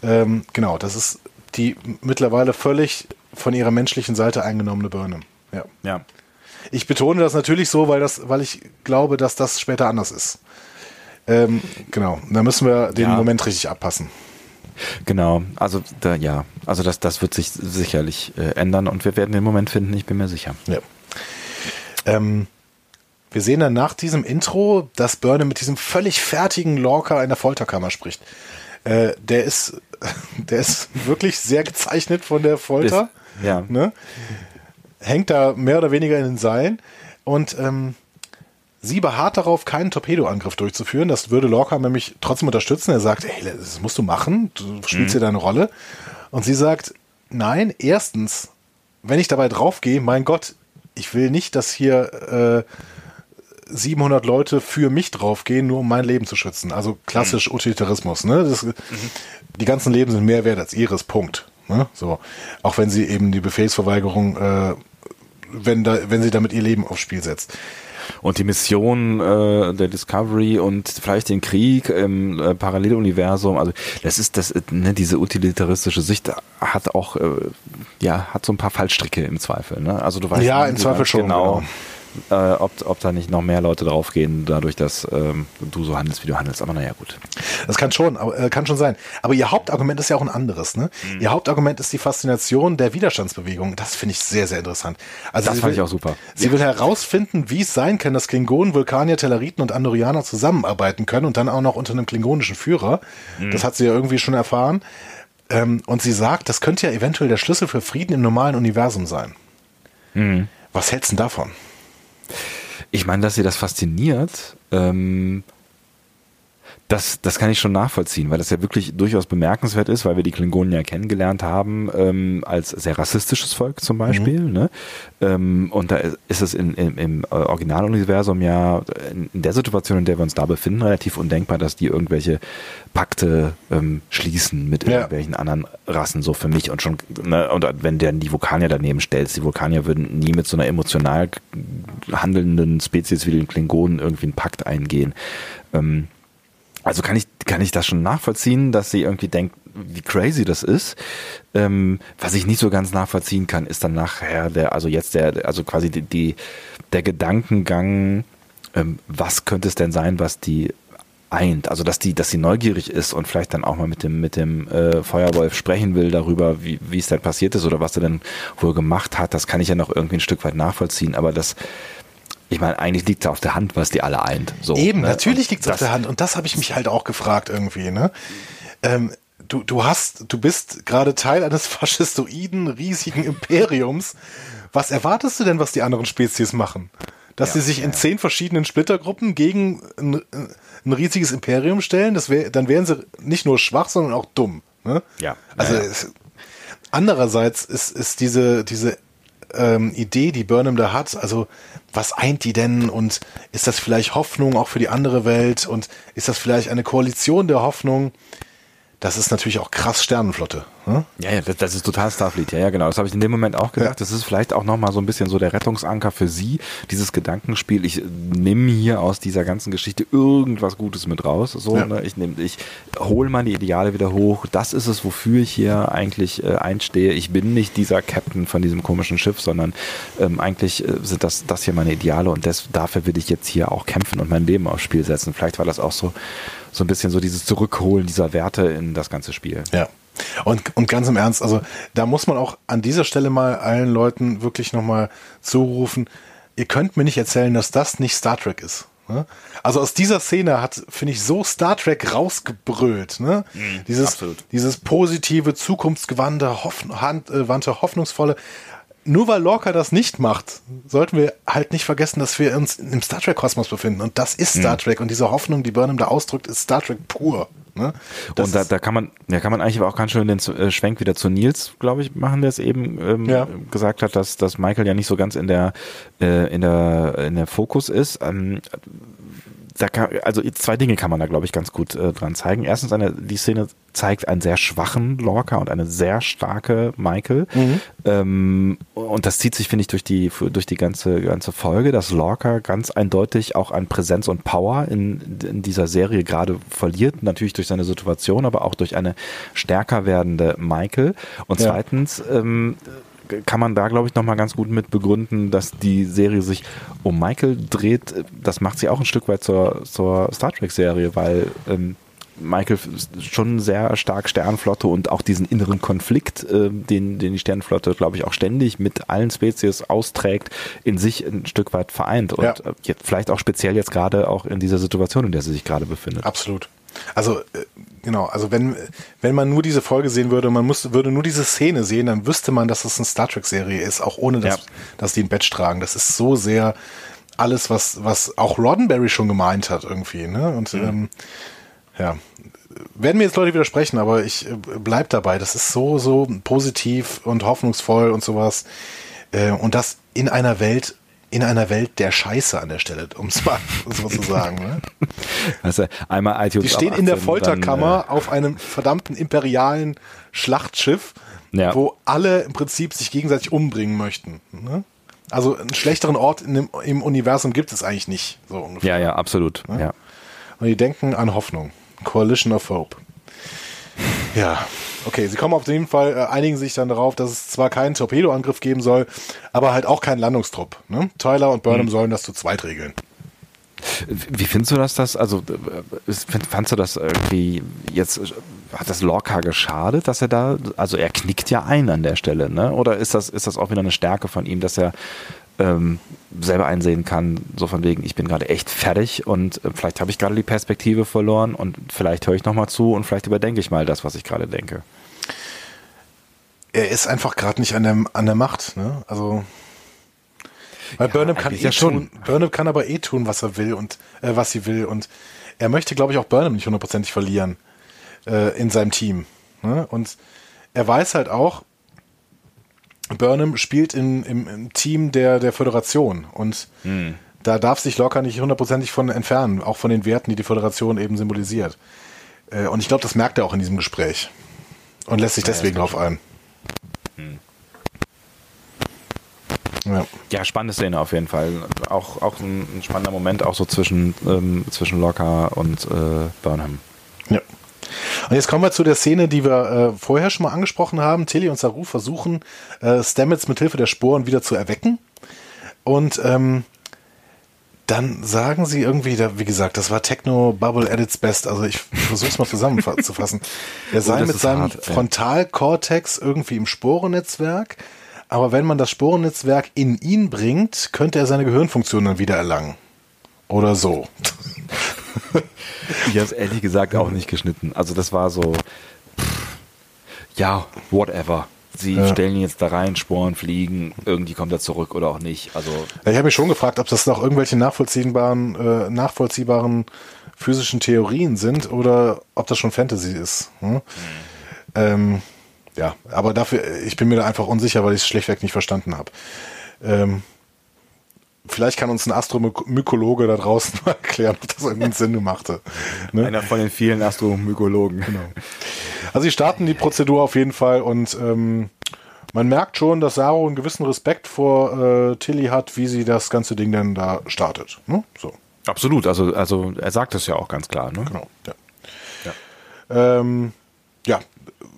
Speaker 2: ähm, genau, das ist die mittlerweile völlig von ihrer menschlichen Seite eingenommene Burnham. Ja.
Speaker 1: Ja.
Speaker 2: Ich betone das natürlich so, weil, das, weil ich glaube, dass das später anders ist. Ähm, genau, da müssen wir den
Speaker 1: Ja.
Speaker 2: Moment richtig abpassen.
Speaker 1: Genau, also da, ja, also das, das wird sich sicherlich äh, ändern und wir werden den Moment finden, ich bin mir sicher.
Speaker 2: Ja. Ähm, wir sehen dann nach diesem Intro, dass Burnham mit diesem völlig fertigen Lorca in der Folterkammer spricht. Äh, der ist, der ist wirklich sehr gezeichnet von der Folter.
Speaker 1: Ist- ja.
Speaker 2: Ne? Hängt da mehr oder weniger in den Seilen und ähm, sie beharrt darauf, keinen Torpedoangriff durchzuführen. Das würde Lorca nämlich trotzdem unterstützen. Er sagt, ey, das musst du machen, du spielst hier deine Rolle. Und sie sagt, nein, erstens, wenn ich dabei draufgehe, mein Gott, ich will nicht, dass hier äh, 700 Leute für mich draufgehen, nur um mein Leben zu schützen. Also klassisch Utilitarismus. Ne? Das, Die ganzen Leben sind mehr wert als ihres. Punkt. Ne? So. Auch wenn sie eben die Befehlsverweigerung, äh, wenn, da, wenn sie damit ihr Leben aufs Spiel setzt.
Speaker 1: Und die Mission äh, der Discovery und vielleicht den Krieg im äh, Paralleluniversum, also das ist das, ne, diese utilitaristische Sicht hat auch, äh, ja, hat so ein paar Fallstricke im Zweifel. Ne? Also du weißt
Speaker 2: Ja, im Zweifel schon,
Speaker 1: genau, äh, ob, ob da nicht noch mehr Leute draufgehen, dadurch, dass ähm, du so handelst, wie du handelst. Aber naja, gut.
Speaker 2: Das kann schon, aber, äh, kann schon sein. Aber ihr Hauptargument ist ja auch ein anderes. Ne?
Speaker 1: Mhm.
Speaker 2: Ihr Hauptargument ist die Faszination der Widerstandsbewegung. Das finde ich sehr, sehr interessant. Also
Speaker 1: Das fand
Speaker 2: will,
Speaker 1: ich auch super.
Speaker 2: Sie will herausfinden, wie es sein kann, dass Klingonen, Vulkanier, Telleriten und Andorianer zusammenarbeiten können und dann auch noch unter einem klingonischen Führer.
Speaker 1: Mhm.
Speaker 2: Das hat sie ja irgendwie schon erfahren. Ähm, und sie sagt, das könnte ja eventuell der Schlüssel für Frieden im normalen Universum sein.
Speaker 1: Mhm.
Speaker 2: Was hältst du denn davon?
Speaker 1: Ich meine, dass sie das fasziniert, ähm, das, das kann ich schon nachvollziehen, weil das ja wirklich durchaus bemerkenswert ist, weil wir die Klingonen ja kennengelernt haben ähm, als sehr rassistisches Volk zum Beispiel. Ne? Ähm, und da ist es in, in, im Originaluniversum ja in, in der Situation, in der wir uns da befinden, relativ undenkbar, dass die irgendwelche Pakte ähm, schließen mit
Speaker 2: Ja.
Speaker 1: irgendwelchen anderen Rassen, so für mich. Und schon, ne, und wenn der die Vulkanier daneben stellst, die Vulkanier würden nie mit so einer emotional handelnden Spezies wie den Klingonen irgendwie einen Pakt eingehen. Ähm, also kann ich, kann ich das schon nachvollziehen, dass sie irgendwie denkt, wie crazy das ist. Ähm, was ich nicht so ganz nachvollziehen kann, ist dann nachher der, also jetzt der, also quasi die, die der Gedankengang, ähm, was könnte es denn sein, was die eint. Also dass die, dass sie neugierig ist und vielleicht dann auch mal mit dem, mit dem äh, Feuerwolf sprechen will darüber, wie, wie es denn passiert ist oder was er denn wohl gemacht hat, das kann ich ja noch irgendwie ein Stück weit nachvollziehen. Aber das, ich meine, eigentlich liegt es auf der Hand, was die alle eint.
Speaker 2: So, Eben, ne? natürlich liegt es auf der Hand. Und das habe ich mich halt auch gefragt irgendwie, ne? Ähm, du, du hast, du bist gerade Teil eines faschistoiden, riesigen Imperiums. Was erwartest du denn, was die anderen Spezies machen? Dass ja, sie sich ja, in zehn verschiedenen Splittergruppen gegen ein, ein riesiges Imperium stellen, das wär, dann wären sie nicht nur schwach, sondern auch dumm. Ne?
Speaker 1: Ja.
Speaker 2: Also andererseits ist, ist diese, diese ähm, Idee, die Burnham da hat, also was eint die denn und ist das vielleicht Hoffnung auch für die andere Welt und ist das vielleicht eine Koalition der Hoffnung? Das ist natürlich auch krass Sternenflotte. Hm?
Speaker 1: Ja, ja, das, das, ist total Starfleet. Ja, ja, genau. Das habe ich in dem Moment auch gedacht. Ja. Das ist vielleicht auch nochmal so ein bisschen so der Rettungsanker für sie, dieses Gedankenspiel. Ich nehme hier aus dieser ganzen Geschichte irgendwas Gutes mit raus. So, ja. ne? Ich nehme, ich hole meine Ideale wieder hoch. Das ist es, wofür ich hier eigentlich äh, einstehe. Ich bin nicht dieser Captain von diesem komischen Schiff, sondern ähm, eigentlich äh, sind das, das hier meine Ideale und das, dafür will ich jetzt hier auch kämpfen und mein Leben aufs Spiel setzen. Vielleicht war das auch so so ein bisschen so dieses Zurückholen dieser Werte in das ganze Spiel.
Speaker 2: Ja. Und, und ganz im Ernst, also da muss man auch an dieser Stelle mal allen Leuten wirklich nochmal zurufen, ihr könnt mir nicht erzählen, dass das nicht Star Trek ist. Ne? Also aus dieser Szene hat, finde ich, so Star Trek rausgebrüllt. Ne? Mm, dieses, dieses positive, zukunftsgewandte, hoff, hand, äh, hoffnungsvolle nur weil Lorca das nicht macht, sollten wir halt nicht vergessen, dass wir uns im Star Trek-Kosmos befinden. Und das ist Star mhm. Trek. Und diese Hoffnung, die Burnham da ausdrückt, ist Star Trek pur. Ne?
Speaker 1: Und da, da kann man, ja, kann man eigentlich auch ganz schön den äh, Schwenk wieder zu Nils, glaube ich, machen, der es eben ähm, ja. gesagt hat, dass, dass Michael ja nicht so ganz in der, äh, in der, in der Fokus ist. Ähm, da kann, also zwei Dinge kann man da, glaube ich, ganz gut äh, dran zeigen. Erstens, eine, die Szene zeigt einen sehr schwachen Lorca und eine sehr starke Michael. Mhm. Ähm, und das zieht sich, finde ich, durch die, durch die ganze, ganze Folge, dass Lorca ganz eindeutig auch an Präsenz und Power in, in dieser Serie gerade verliert. Natürlich durch seine Situation, aber auch durch eine stärker werdende Michael. Und ja. zweitens, ähm, kann man da, glaube ich, nochmal ganz gut mit begründen, dass die Serie sich um Michael dreht. Das macht sie auch ein Stück weit zur, zur Star Trek-Serie, weil ähm, Michael schon sehr stark Sternflotte und auch diesen inneren Konflikt, äh, den, den die Sternflotte, glaube ich, auch ständig mit allen Spezies austrägt, in sich ein Stück weit vereint und ja. äh, jetzt, vielleicht auch speziell jetzt gerade auch in dieser Situation, in der sie sich gerade befindet.
Speaker 2: Absolut. Also äh, genau, also wenn wenn man nur diese Folge sehen würde, man muss, würde nur diese Szene sehen, dann wüsste man, dass es eine Star Trek Serie ist, auch ohne dass, ja. dass die ein Badge tragen. Das ist so sehr alles, was was auch Roddenberry schon gemeint hat irgendwie. Ne? Und mhm. ähm, ja, werden mir jetzt Leute widersprechen, aber ich äh, bleib dabei. Das ist so so positiv und hoffnungsvoll und sowas. Äh, und das in einer Welt in einer Welt der Scheiße an der Stelle, um es mal so zu sagen. Ne?
Speaker 1: Also einmal iTunes
Speaker 2: Die stehen in der Folterkammer dann, äh, auf einem verdammten imperialen Schlachtschiff, ja. wo alle im Prinzip sich gegenseitig umbringen möchten. Ne? Also einen schlechteren Ort dem, im Universum gibt es eigentlich nicht. So
Speaker 1: ungefähr. Ja, ja, absolut. Ne? Ja.
Speaker 2: Und die denken an Hoffnung. Coalition of Hope. Ja, okay, sie kommen auf jeden Fall, äh, einigen sich dann darauf, dass es zwar keinen Torpedoangriff geben soll, aber halt auch keinen Landungstrupp. Ne? Tyler und Burnham mhm. sollen das zu zweit regeln.
Speaker 1: Wie findest du das, das, also äh, fandst du das irgendwie jetzt, hat das Lorca geschadet, dass er da, also er knickt ja ein an der Stelle, ne? Oder ist das, ist das auch wieder eine Stärke von ihm, dass er ähm, selber einsehen kann, so von wegen, ich bin gerade echt fertig und äh, vielleicht habe ich gerade die Perspektive verloren und vielleicht höre ich nochmal zu und vielleicht überdenke ich mal das, was ich gerade denke.
Speaker 2: Er ist einfach gerade nicht an der, an der Macht, ne? Also weil ja, Burnham kann eh ja tun, Burnham kann aber eh tun, was er will und äh, was sie will und er möchte, glaube ich, auch Burnham nicht hundertprozentig verlieren äh, in seinem Team. Ne? Und er weiß halt auch, Burnham spielt in, im, im, Team der, der Föderation und hm. da darf sich locker nicht hundertprozentig von entfernen, auch von den Werten, die die Föderation eben symbolisiert. Äh, und ich glaube, das merkt er auch in diesem Gespräch und lässt sich deswegen drauf ein. Hm.
Speaker 1: Ja. ja, spannende Szene auf jeden Fall. Auch, auch ein, ein spannender Moment, auch so zwischen, ähm, zwischen Locker und äh, Burnham.
Speaker 2: Ja. Und jetzt kommen wir zu der Szene, die wir äh, vorher schon mal angesprochen haben. Tilly und Saru versuchen, äh, Stamets mit Hilfe der Sporen wieder zu erwecken. Und ähm, dann sagen sie irgendwie, da, wie gesagt, das war Techno Bubble at its best. Also ich versuch's mal zusammenzufassen. Er sei
Speaker 1: das
Speaker 2: mit seinem
Speaker 1: hart.
Speaker 2: Frontalkortex irgendwie im Sporennetzwerk, aber wenn man das Sporennetzwerk in ihn bringt, könnte er seine Gehirnfunktion dann wieder erlangen. Oder so.
Speaker 1: Ich habe es ehrlich gesagt auch nicht geschnitten. Also das war so, pff, ja, whatever. Sie
Speaker 2: Ja.
Speaker 1: stellen ihn jetzt da rein, Sporen fliegen, irgendwie kommt er zurück oder auch nicht. Also
Speaker 2: Ja, ich habe mich schon gefragt, ob das noch irgendwelche nachvollziehbaren, äh, nachvollziehbaren physischen Theorien sind oder ob das schon Fantasy ist. Hm? Ähm, ja, aber dafür, ich bin mir da einfach unsicher, weil ich es schlichtweg nicht verstanden habe. Ähm, vielleicht kann uns ein Astromykologe da draußen mal erklären, ob das irgendeinen Sinn machte. Ne?
Speaker 1: einer von den vielen Astromykologen.
Speaker 2: Genau. Also sie starten die Prozedur auf jeden Fall und ähm, man merkt schon, dass Saro einen gewissen Respekt vor äh, Tilly hat, wie sie das ganze Ding dann da startet. Ne? So,
Speaker 1: Absolut, also, also er sagt es ja auch ganz klar. Ne?
Speaker 2: genau. Ja. Ähm, ja,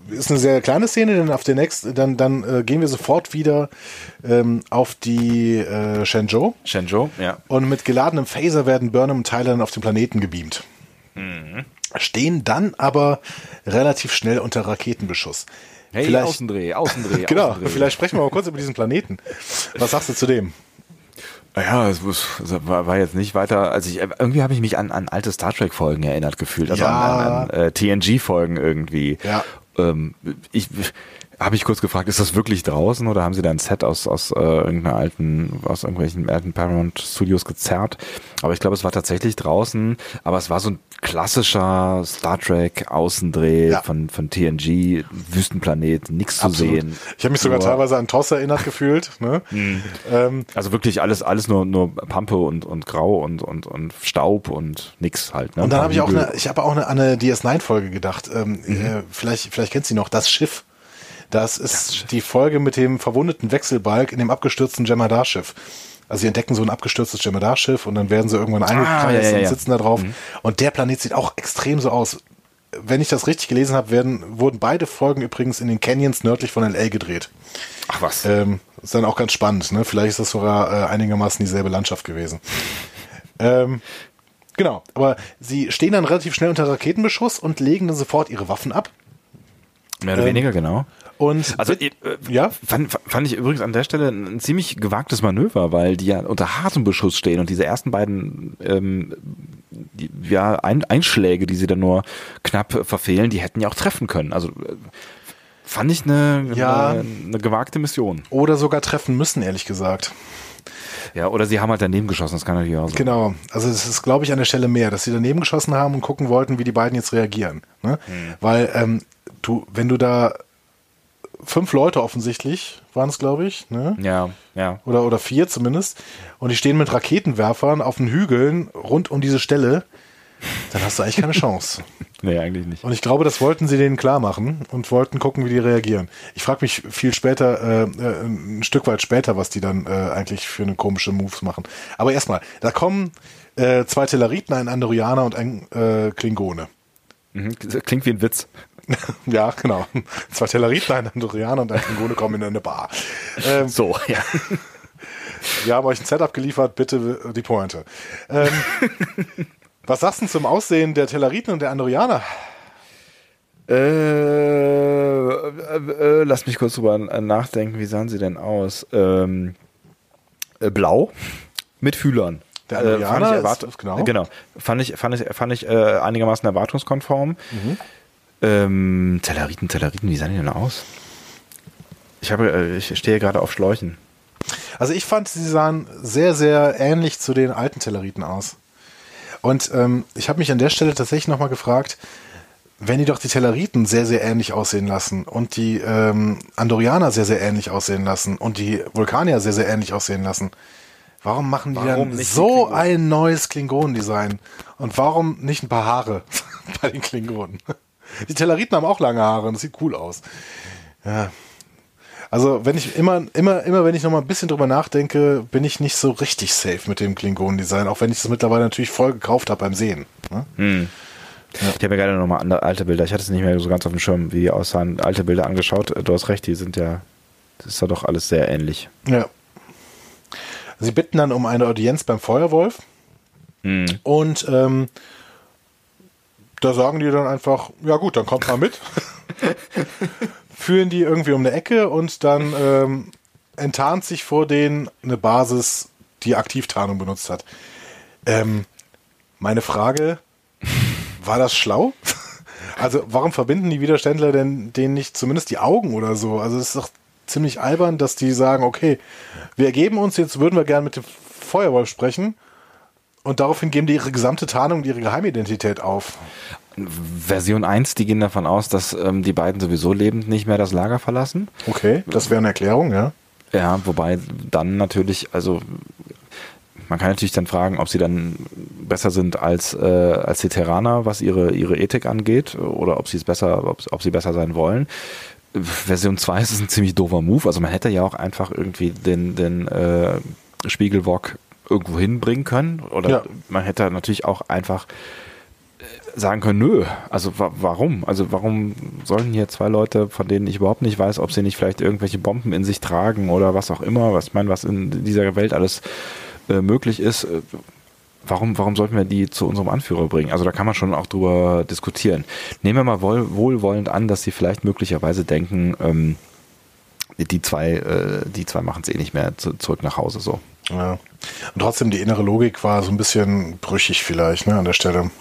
Speaker 2: ist eine sehr kleine Szene, denn auf der nächsten, dann, dann äh, gehen wir sofort wieder ähm, auf die äh, Shenzhou
Speaker 1: Shenzhou, ja.
Speaker 2: und mit geladenem Phaser werden Burnham und Tyler dann auf den Planeten gebeamt. Stehen dann aber relativ schnell unter Raketenbeschuss.
Speaker 1: Hey,
Speaker 2: Vielleicht-
Speaker 1: Außendreh, Außendreh.
Speaker 2: Genau,
Speaker 1: Außendreh.
Speaker 2: vielleicht sprechen wir mal kurz über diesen Planeten. Was sagst du zu dem?
Speaker 1: Ja, es war jetzt nicht weiter. Also ich, irgendwie habe ich mich an, an alte Star Trek Folgen erinnert gefühlt, also
Speaker 2: Ja.
Speaker 1: an, an, an äh, TNG Folgen irgendwie.
Speaker 2: Ja.
Speaker 1: Ähm, ich habe ich kurz gefragt, ist das wirklich draußen oder haben sie da ein Set aus aus äh, irgendeiner alten aus irgendwelchen alten Paramount Studios gezerrt? Aber ich glaube, es war tatsächlich draußen. Aber es war so ein klassischer Star Trek Außendreh
Speaker 2: Ja.
Speaker 1: von von TNG Wüstenplanet, nichts zu sehen.
Speaker 2: Ich habe mich sogar
Speaker 1: Nur-
Speaker 2: teilweise an TOS erinnert gefühlt. Ne? Ähm,
Speaker 1: Also wirklich alles, alles nur, nur Pampe und, und Grau und, und, und Staub und nix halt. Ne?
Speaker 2: und dann habe ich auch eine, ich habe auch eine, an eine DS9-Folge gedacht. Ähm,
Speaker 1: Mhm.
Speaker 2: äh, vielleicht, vielleicht kennst du sie noch, das Schiff. Das ist die Folge mit dem verwundeten Wechselbalg in dem abgestürzten Jemadar-Schiff. Also sie entdecken so ein abgestürztes Jemadar-Schiff und dann werden sie irgendwann eingekreist
Speaker 1: Ah, ja, ja,
Speaker 2: und sitzen da drauf. Und der Planet sieht auch extrem so aus. Wenn ich das richtig gelesen habe, werden, wurden beide Folgen übrigens in den Canyons nördlich von L.A. gedreht.
Speaker 1: Ach was.
Speaker 2: Ähm, ist dann auch ganz spannend, ne? Vielleicht ist das sogar äh, einigermaßen dieselbe Landschaft gewesen. ähm, genau, aber sie stehen dann relativ schnell unter Raketenbeschuss und legen dann sofort ihre Waffen ab.
Speaker 1: Mehr oder
Speaker 2: ähm,
Speaker 1: weniger, genau.
Speaker 2: Und
Speaker 1: Also äh,
Speaker 2: ja,
Speaker 1: fand, fand ich übrigens an der Stelle ein ziemlich gewagtes Manöver, weil die ja unter hartem Beschuss stehen und diese ersten beiden ähm, die, ja, Ein Einschläge, die sie dann nur knapp verfehlen, die hätten ja auch treffen können. Also äh, fand ich eine,
Speaker 2: Ja.
Speaker 1: eine, eine gewagte Mission.
Speaker 2: oder sogar treffen müssen, ehrlich gesagt.
Speaker 1: Ja, oder sie haben halt daneben geschossen, das kann natürlich auch sein.
Speaker 2: Genau. Also das ist, glaube ich, an der Stelle mehr, dass sie daneben geschossen haben und gucken wollten, wie die beiden jetzt reagieren. Ne? Weil ähm, du, wenn du da fünf Leute offensichtlich waren es, glaube ich, ne?
Speaker 1: Ja, ja.
Speaker 2: oder, oder vier zumindest, und die stehen mit Raketenwerfern auf den Hügeln rund um diese Stelle, dann hast du eigentlich keine Chance.
Speaker 1: Nee, eigentlich nicht.
Speaker 2: Und ich glaube, das wollten sie denen klar machen und wollten gucken, wie die reagieren. Ich frage mich viel später, äh, äh, ein Stück weit später, was die dann äh, eigentlich für eine komische Moves machen. Aber erstmal, da kommen äh, zwei Telleriten, ein Andorianer und ein äh, Klingone.
Speaker 1: Mhm. Klingt wie ein Witz.
Speaker 2: ja, genau. Zwei Telleriten, ein Andorianer und ein Klingone kommen in eine Bar. Ähm,
Speaker 1: So, ja.
Speaker 2: Wir haben euch ein Setup geliefert, bitte die Pointe. Ähm, was sagst du zum Aussehen der Telleriten und der Andorianer?
Speaker 1: Äh, äh, äh, lass mich kurz drüber nachdenken, wie sahen sie denn aus? Ähm, äh, blau mit Fühlern.
Speaker 2: Der
Speaker 1: Äh,
Speaker 2: Andorianer
Speaker 1: fand ich
Speaker 2: ist- genau.
Speaker 1: genau. Fand ich, fand ich, fand ich äh, einigermaßen erwartungskonform. Ähm, Telleriten, Telleriten, wie sahen die denn aus? Ich habe, äh, ich stehe gerade auf Schläuchen.
Speaker 2: Also ich fand, sie sahen sehr, sehr ähnlich zu den alten Telleriten aus. Und ähm, ich habe mich an der Stelle tatsächlich nochmal gefragt, wenn die doch die Telleriten sehr, sehr ähnlich aussehen lassen und die ähm, Andorianer sehr, sehr ähnlich aussehen lassen und die Vulkanier sehr, sehr ähnlich aussehen lassen, warum machen die
Speaker 1: Warum
Speaker 2: dann
Speaker 1: die
Speaker 2: so
Speaker 1: Klingonen?
Speaker 2: ein neues Klingonendesign? Und warum nicht ein paar Haare bei den Klingonen? Die Telleriten haben auch lange Haare und das sieht cool aus. Ja. Also, wenn ich immer, immer, immer, wenn ich noch mal ein bisschen drüber nachdenke, bin ich nicht so richtig safe mit dem Klingonen-Design, auch wenn ich das mittlerweile natürlich voll gekauft habe beim Sehen. Ne?
Speaker 1: Ich habe mir gerade nochmal alte Bilder, ich hatte es nicht mehr so ganz auf dem Schirm, wie die aussahen, alte Bilder angeschaut. Du hast recht, die sind ja, das ist ja doch alles sehr ähnlich.
Speaker 2: Ja. Sie bitten dann um eine Audienz beim Feuerwolf Hm. Und ähm, da sagen die dann einfach, ja gut, dann kommt mal mit. Führen die irgendwie um eine Ecke und dann ähm, enttarnt sich vor denen eine Basis, die Aktivtarnung benutzt hat. Ähm, meine Frage, war das schlau? Also warum verbinden die Widerständler denn denen nicht zumindest die Augen oder so? Also es ist doch ziemlich albern, dass die sagen, okay, wir ergeben uns, jetzt würden wir gerne mit dem Feuerwolf sprechen und daraufhin geben die ihre gesamte Tarnung und ihre Geheimidentität auf.
Speaker 1: Version 1, die gehen davon aus, dass ähm, die beiden sowieso lebend nicht mehr das Lager verlassen.
Speaker 2: Okay, das wäre eine Erklärung, ja.
Speaker 1: Ja, wobei dann natürlich, also man kann natürlich dann fragen, ob sie dann besser sind als, äh, als die Terraner, was ihre, ihre Ethik angeht, oder ob sie es besser, ob, ob sie besser sein wollen. Version 2 ist ein ziemlich doofer Move. Also man hätte ja auch einfach irgendwie den, den äh, Spiegelwok irgendwo hinbringen können. Oder ja. man hätte natürlich auch einfach äh, sagen können, nö, also wa warum? Also warum sollen hier zwei Leute, von denen ich überhaupt nicht weiß, ob sie nicht vielleicht irgendwelche Bomben in sich tragen oder was auch immer, was ich meine, was in dieser Welt alles äh, möglich ist, äh, warum, warum sollten wir die zu unserem Anführer bringen? Also da kann man schon auch drüber diskutieren. Nehmen wir mal wohl, wohlwollend an, dass sie vielleicht möglicherweise denken, ähm, die zwei, äh, die zwei machen es eh nicht mehr zu, zurück nach Hause so.
Speaker 2: Ja. Und trotzdem die innere Logik war so ein bisschen brüchig vielleicht, ne, an der Stelle.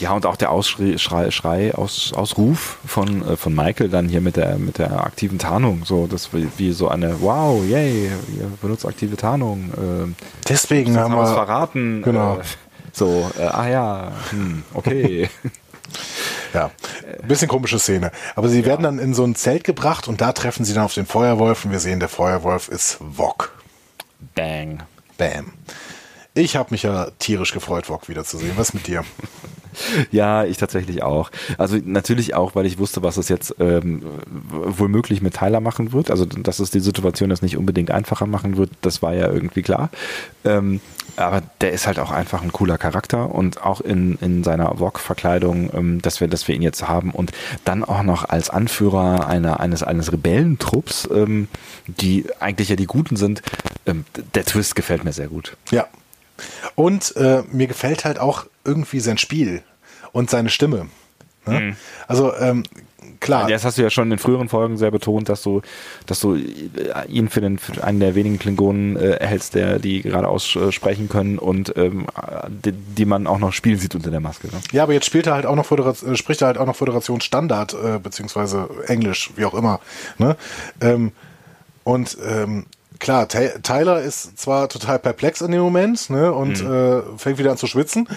Speaker 1: Ja, und auch der Ausschrei, Schrei, Schrei aus, Ausruf von, äh, von Michael dann hier mit der, mit der aktiven Tarnung. So, das wie, wie so eine, wow, yay, ihr benutzt aktive Tarnung. Äh,
Speaker 2: Deswegen haben wir
Speaker 1: verraten.
Speaker 2: Genau.
Speaker 1: Äh, so, äh, ah ja, hm, okay.
Speaker 2: Ja, ein bisschen komische Szene. Aber sie ja. werden dann in so ein Zelt gebracht und da treffen sie dann auf den Feuerwolf und wir sehen, der Feuerwolf ist Wok.
Speaker 1: Bang.
Speaker 2: Bam. Ich habe mich ja tierisch gefreut, Wok wiederzusehen. Was mit dir?
Speaker 1: Ja, ich tatsächlich auch. Also natürlich auch, weil ich wusste, was es jetzt ähm, wohl möglich mit Tyler machen wird. Also dass es die Situation jetzt nicht unbedingt einfacher machen wird, das war ja irgendwie klar. Ähm, aber der ist halt auch einfach ein cooler Charakter und auch in, in seiner Wok-Verkleidung, ähm, dass wir, dass wir ihn jetzt haben und dann auch noch als Anführer einer, eines, eines Rebellentrupps, ähm, die eigentlich ja die Guten sind. Ähm, der Twist gefällt mir sehr gut.
Speaker 2: Ja, und äh, mir gefällt halt auch irgendwie sein Spiel und seine Stimme. Ne? Mhm. Also ähm, klar.
Speaker 1: Das hast du ja schon in früheren Folgen sehr betont, dass du, dass du äh, ihn für, den, für einen der wenigen Klingonen äh, erhältst, der die gerade aussprechen können und ähm, die, die, man auch noch spielen sieht unter der Maske. Ne?
Speaker 2: Ja, aber jetzt spielt er halt auch noch Föderation, äh, spricht er halt auch noch Föderation Standard äh, beziehungsweise Englisch, wie auch immer. Ne? Ähm, und ähm, klar, Tyler ist zwar total perplex in dem Moment ne, und mhm. äh, fängt wieder an zu schwitzen.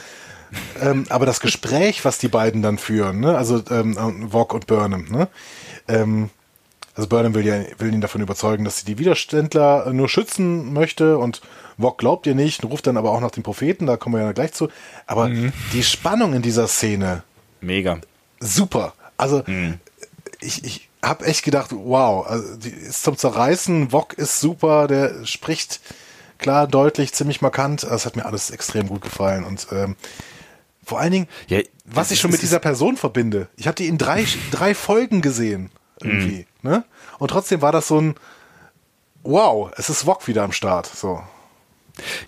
Speaker 2: Ähm, aber das Gespräch, was die beiden dann führen, ne, also ähm, und Burnham, ne, ähm, also Burnham will, ja, will ihn davon überzeugen, dass sie die Widerständler nur schützen möchte und Vog glaubt ihr nicht, ruft dann aber auch nach dem Propheten, da kommen wir ja gleich zu. Aber mhm. die Spannung in dieser Szene.
Speaker 1: Mega.
Speaker 2: Super. Also mhm. ich, ich, habe echt gedacht, wow, also die ist zum Zerreißen, Wok ist super, der spricht klar, deutlich, ziemlich markant. Das hat mir alles extrem gut gefallen und ähm, vor allen Dingen, ja, was ich schon mit dieser Person verbinde. Ich habe die in drei, drei Folgen gesehen irgendwie, mhm. ne? Und trotzdem war das so ein Wow, es ist Wok wieder am Start, so.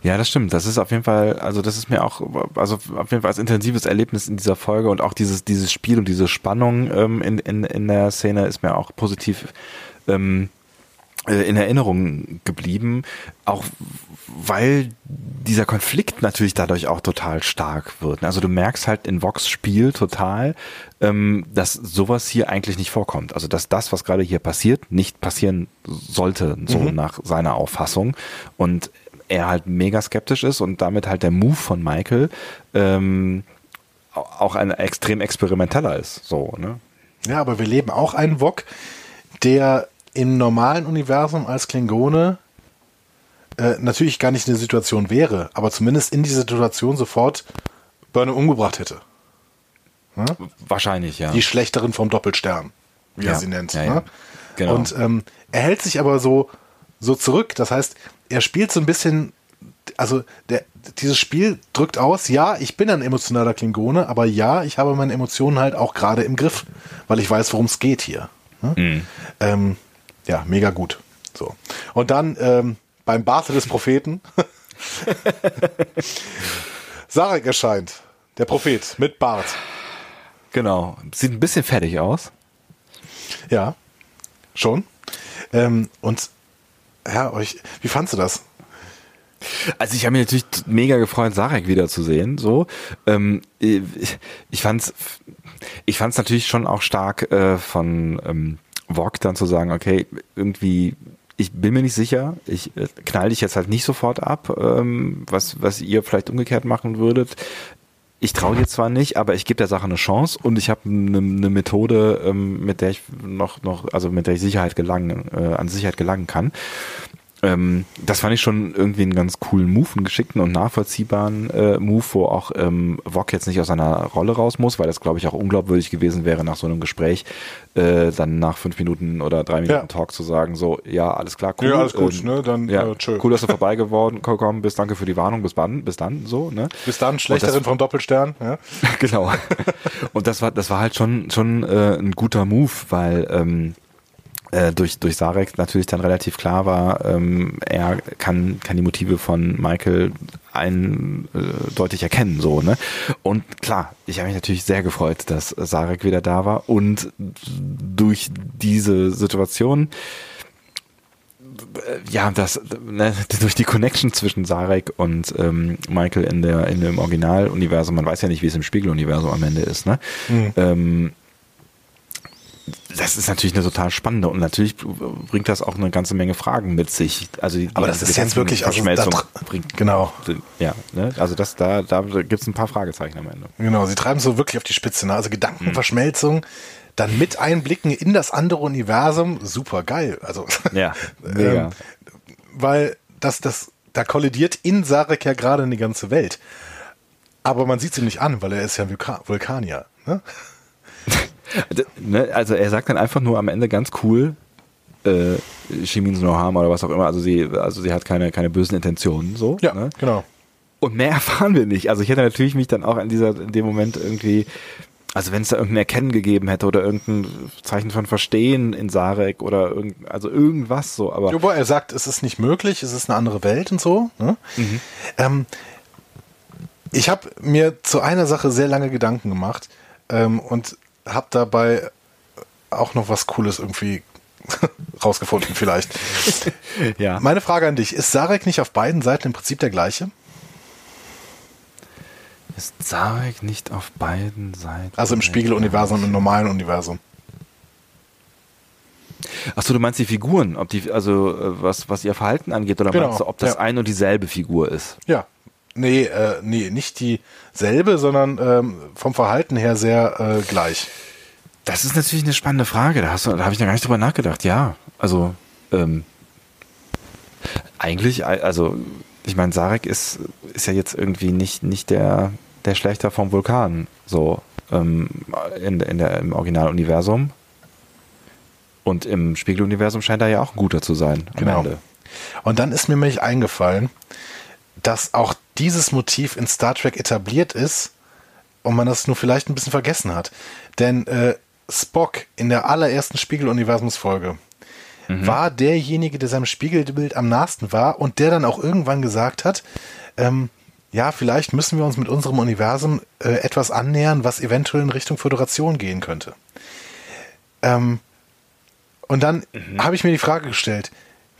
Speaker 1: Ja, das stimmt. Das ist auf jeden Fall, also das ist mir auch, also auf jeden Fall als intensives Erlebnis in dieser Folge und auch dieses, dieses Spiel und diese Spannung ähm, in, in, in der Szene ist mir auch positiv ähm, äh, in Erinnerung geblieben, auch weil dieser Konflikt natürlich dadurch auch total stark wird. Also du merkst halt in Vox Spiel total, ähm, dass sowas hier eigentlich nicht vorkommt. Also dass das, was gerade hier passiert, nicht passieren sollte, so mhm. nach seiner Auffassung. Und er halt mega skeptisch ist und damit halt der Move von Michael ähm, auch ein extrem experimenteller ist. So, ne?
Speaker 2: Ja, aber wir leben auch einen Wok, der im normalen Universum als Klingone äh, natürlich gar nicht in der Situation wäre, aber zumindest in dieser Situation sofort Burnham umgebracht hätte.
Speaker 1: Hm? Wahrscheinlich, ja.
Speaker 2: Die Schlechterin vom Doppelstern, wie
Speaker 1: ja,
Speaker 2: er sie nennt.
Speaker 1: Ja, ne?
Speaker 2: genau. Und ähm, er hält sich aber so, so zurück. Das heißt, er spielt so ein bisschen, also der, dieses Spiel drückt aus, ja, ich bin ein emotionaler Klingone, aber ja, ich habe meine Emotionen halt auch gerade im Griff, weil ich weiß, worum es geht hier. Ne? Mhm. Ähm, ja, mega gut. So. Und dann ähm, beim Barte des Propheten Sarek erscheint. Der Prophet mit Bart.
Speaker 1: Genau. Sieht ein bisschen fertig aus.
Speaker 2: Ja, schon. Ähm, und ja, euch, wie fandst du das?
Speaker 1: Also ich habe mich natürlich mega gefreut, Sarek wiederzusehen. So, ähm, ich, ich fand's, ich fand's natürlich schon auch stark äh, von ähm, Vogue dann zu sagen, okay, irgendwie ich bin mir nicht sicher. Ich äh, knall dich jetzt halt nicht sofort ab, ähm, was, was ihr vielleicht umgekehrt machen würdet. Ich traue dir zwar nicht, aber ich gebe der Sache eine Chance und ich habe eine ne Methode, ähm, mit der ich noch, noch, also mit der ich Sicherheit gelangen, äh, an Sicherheit gelangen kann. Ähm, das fand ich schon irgendwie einen ganz coolen Move, einen geschickten und nachvollziehbaren äh, Move, wo auch ähm, Wok jetzt nicht aus seiner Rolle raus muss, weil das, glaube ich, auch unglaubwürdig gewesen wäre, nach so einem Gespräch äh, dann nach fünf Minuten oder drei Minuten ja. Talk zu sagen, so, ja, alles klar,
Speaker 2: cool. Ja, alles gut, ähm, ne? Dann
Speaker 1: ja, äh, tschö. Cool, dass du vorbeigeworden bist, danke für die Warnung, bis dann, bis dann, so, ne?
Speaker 2: Bis dann, Schlechterin vom Doppelstern, ja.
Speaker 1: genau. und das war, das war halt schon, schon äh, ein guter Move, weil ähm, äh, durch, durch Sarek natürlich dann relativ klar war, ähm, er kann, kann die Motive von Michael eindeutig äh, erkennen, so, ne? Und klar, ich habe mich natürlich sehr gefreut, dass Sarek wieder da war und durch diese Situation äh, ja, das ne, durch die Connection zwischen Sarek und ähm, Michael in der in dem Originaluniversum, man weiß ja nicht, wie es im Spiegeluniversum am Ende ist, ne? Mhm. Ähm, das ist natürlich eine total spannende und natürlich bringt das auch eine ganze Menge Fragen mit sich. Also die,
Speaker 2: aber das ist jetzt wirklich
Speaker 1: also Verschmelzung
Speaker 2: bringt genau.
Speaker 1: Ja, ne? also das da da gibt es ein paar Fragezeichen am Ende.
Speaker 2: Genau, sie treiben so wirklich auf die Spitze. Ne? Also Gedankenverschmelzung. Mhm. Dann mit Einblicken in das andere Universum, super geil. Also
Speaker 1: ja, ähm,
Speaker 2: weil das das da kollidiert in Sarek ja gerade eine ganze Welt. Aber man sieht ihm nicht an, weil er ist ja Vulkanier. Ne?
Speaker 1: Ne, also er sagt dann einfach nur am Ende ganz cool, äh, she means no harm oder was auch immer. Also sie, also sie hat keine, keine bösen Intentionen, so.
Speaker 2: Ja, ne? genau.
Speaker 1: Und mehr erfahren wir nicht. Also ich hätte natürlich mich dann auch in dieser, in dem Moment irgendwie, also wenn es da irgendein Erkennen gegeben hätte oder irgendein Zeichen von Verstehen in Sarek oder irgend, also irgendwas so, aber.
Speaker 2: Wobei er sagt, es ist nicht möglich, es ist eine andere Welt und so. Ne? Mhm. Ähm, ich habe mir zu einer Sache sehr lange Gedanken gemacht ähm, und habe dabei auch noch was Cooles irgendwie rausgefunden, vielleicht.
Speaker 1: ja.
Speaker 2: Meine Frage an dich: Ist Sarek nicht auf beiden Seiten im Prinzip der gleiche?
Speaker 1: Ist Sarek nicht auf beiden Seiten?
Speaker 2: Also im Spiegeluniversum und im normalen Universum.
Speaker 1: Achso, du meinst die Figuren, ob die, also äh, was, was ihr Verhalten angeht, oder genau. meinst du, ob das ja. ein und dieselbe Figur ist?
Speaker 2: Ja. Nee, äh, nee, nicht dieselbe, sondern ähm, vom Verhalten her sehr äh, gleich.
Speaker 1: Das ist natürlich eine spannende Frage. Da, da habe ich noch gar nicht drüber nachgedacht. Ja, also ähm, eigentlich, also ich meine, Sarek ist, ist ja jetzt irgendwie nicht, nicht der, der Schlechter vom Vulkan, so ähm, in, in der, im Originaluniversum. Und im Spiegeluniversum scheint er ja auch ein guter zu sein
Speaker 2: am genau. Ende. Und dann ist mir nämlich eingefallen, dass auch dieses Motiv in Star Trek etabliert ist und man das nur vielleicht ein bisschen vergessen hat. Denn äh, Spock in der allerersten Spiegeluniversumsfolge mhm. war derjenige, der seinem Spiegelbild am nahesten war und der dann auch irgendwann gesagt hat, ähm, ja, vielleicht müssen wir uns mit unserem Universum äh, etwas annähern, was eventuell in Richtung Föderation gehen könnte. Ähm, und dann mhm. habe ich mir die Frage gestellt,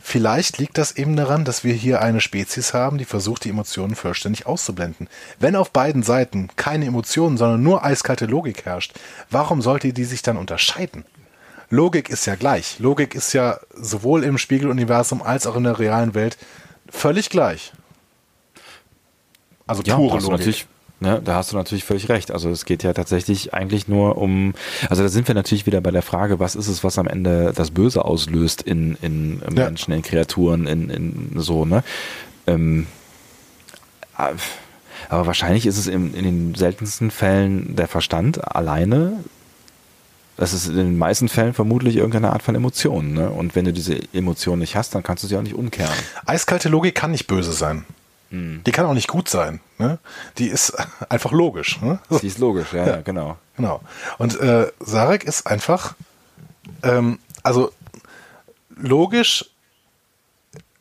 Speaker 2: Vielleicht liegt das eben daran, dass wir hier eine Spezies haben, die versucht, die Emotionen vollständig auszublenden. Wenn auf beiden Seiten keine Emotionen, sondern nur eiskalte Logik herrscht, warum sollte die sich dann unterscheiden? Logik ist ja gleich. Logik ist ja sowohl im Spiegeluniversum als auch in der realen Welt völlig gleich.
Speaker 1: Also ja, pure Logik. Natürlich Ne, da hast du natürlich völlig recht. Also es geht ja tatsächlich eigentlich nur um, also da sind wir natürlich wieder bei der Frage, was ist es, was am Ende das Böse auslöst in, in ja. Menschen, in Kreaturen, in, in so, ne? Ähm, aber wahrscheinlich ist es in, in den seltensten Fällen der Verstand alleine. Das ist in den meisten Fällen vermutlich irgendeine Art von Emotion. Ne? Und wenn du diese Emotion nicht hast, dann kannst du sie auch nicht umkehren.
Speaker 2: Eiskalte Logik kann nicht böse sein. Mhm. Die kann auch nicht gut sein. Ne? Die ist einfach logisch. Ne?
Speaker 1: Die ist logisch, ja, ja. genau.
Speaker 2: Genau. Und äh, Sarek ist einfach, ähm, also logisch,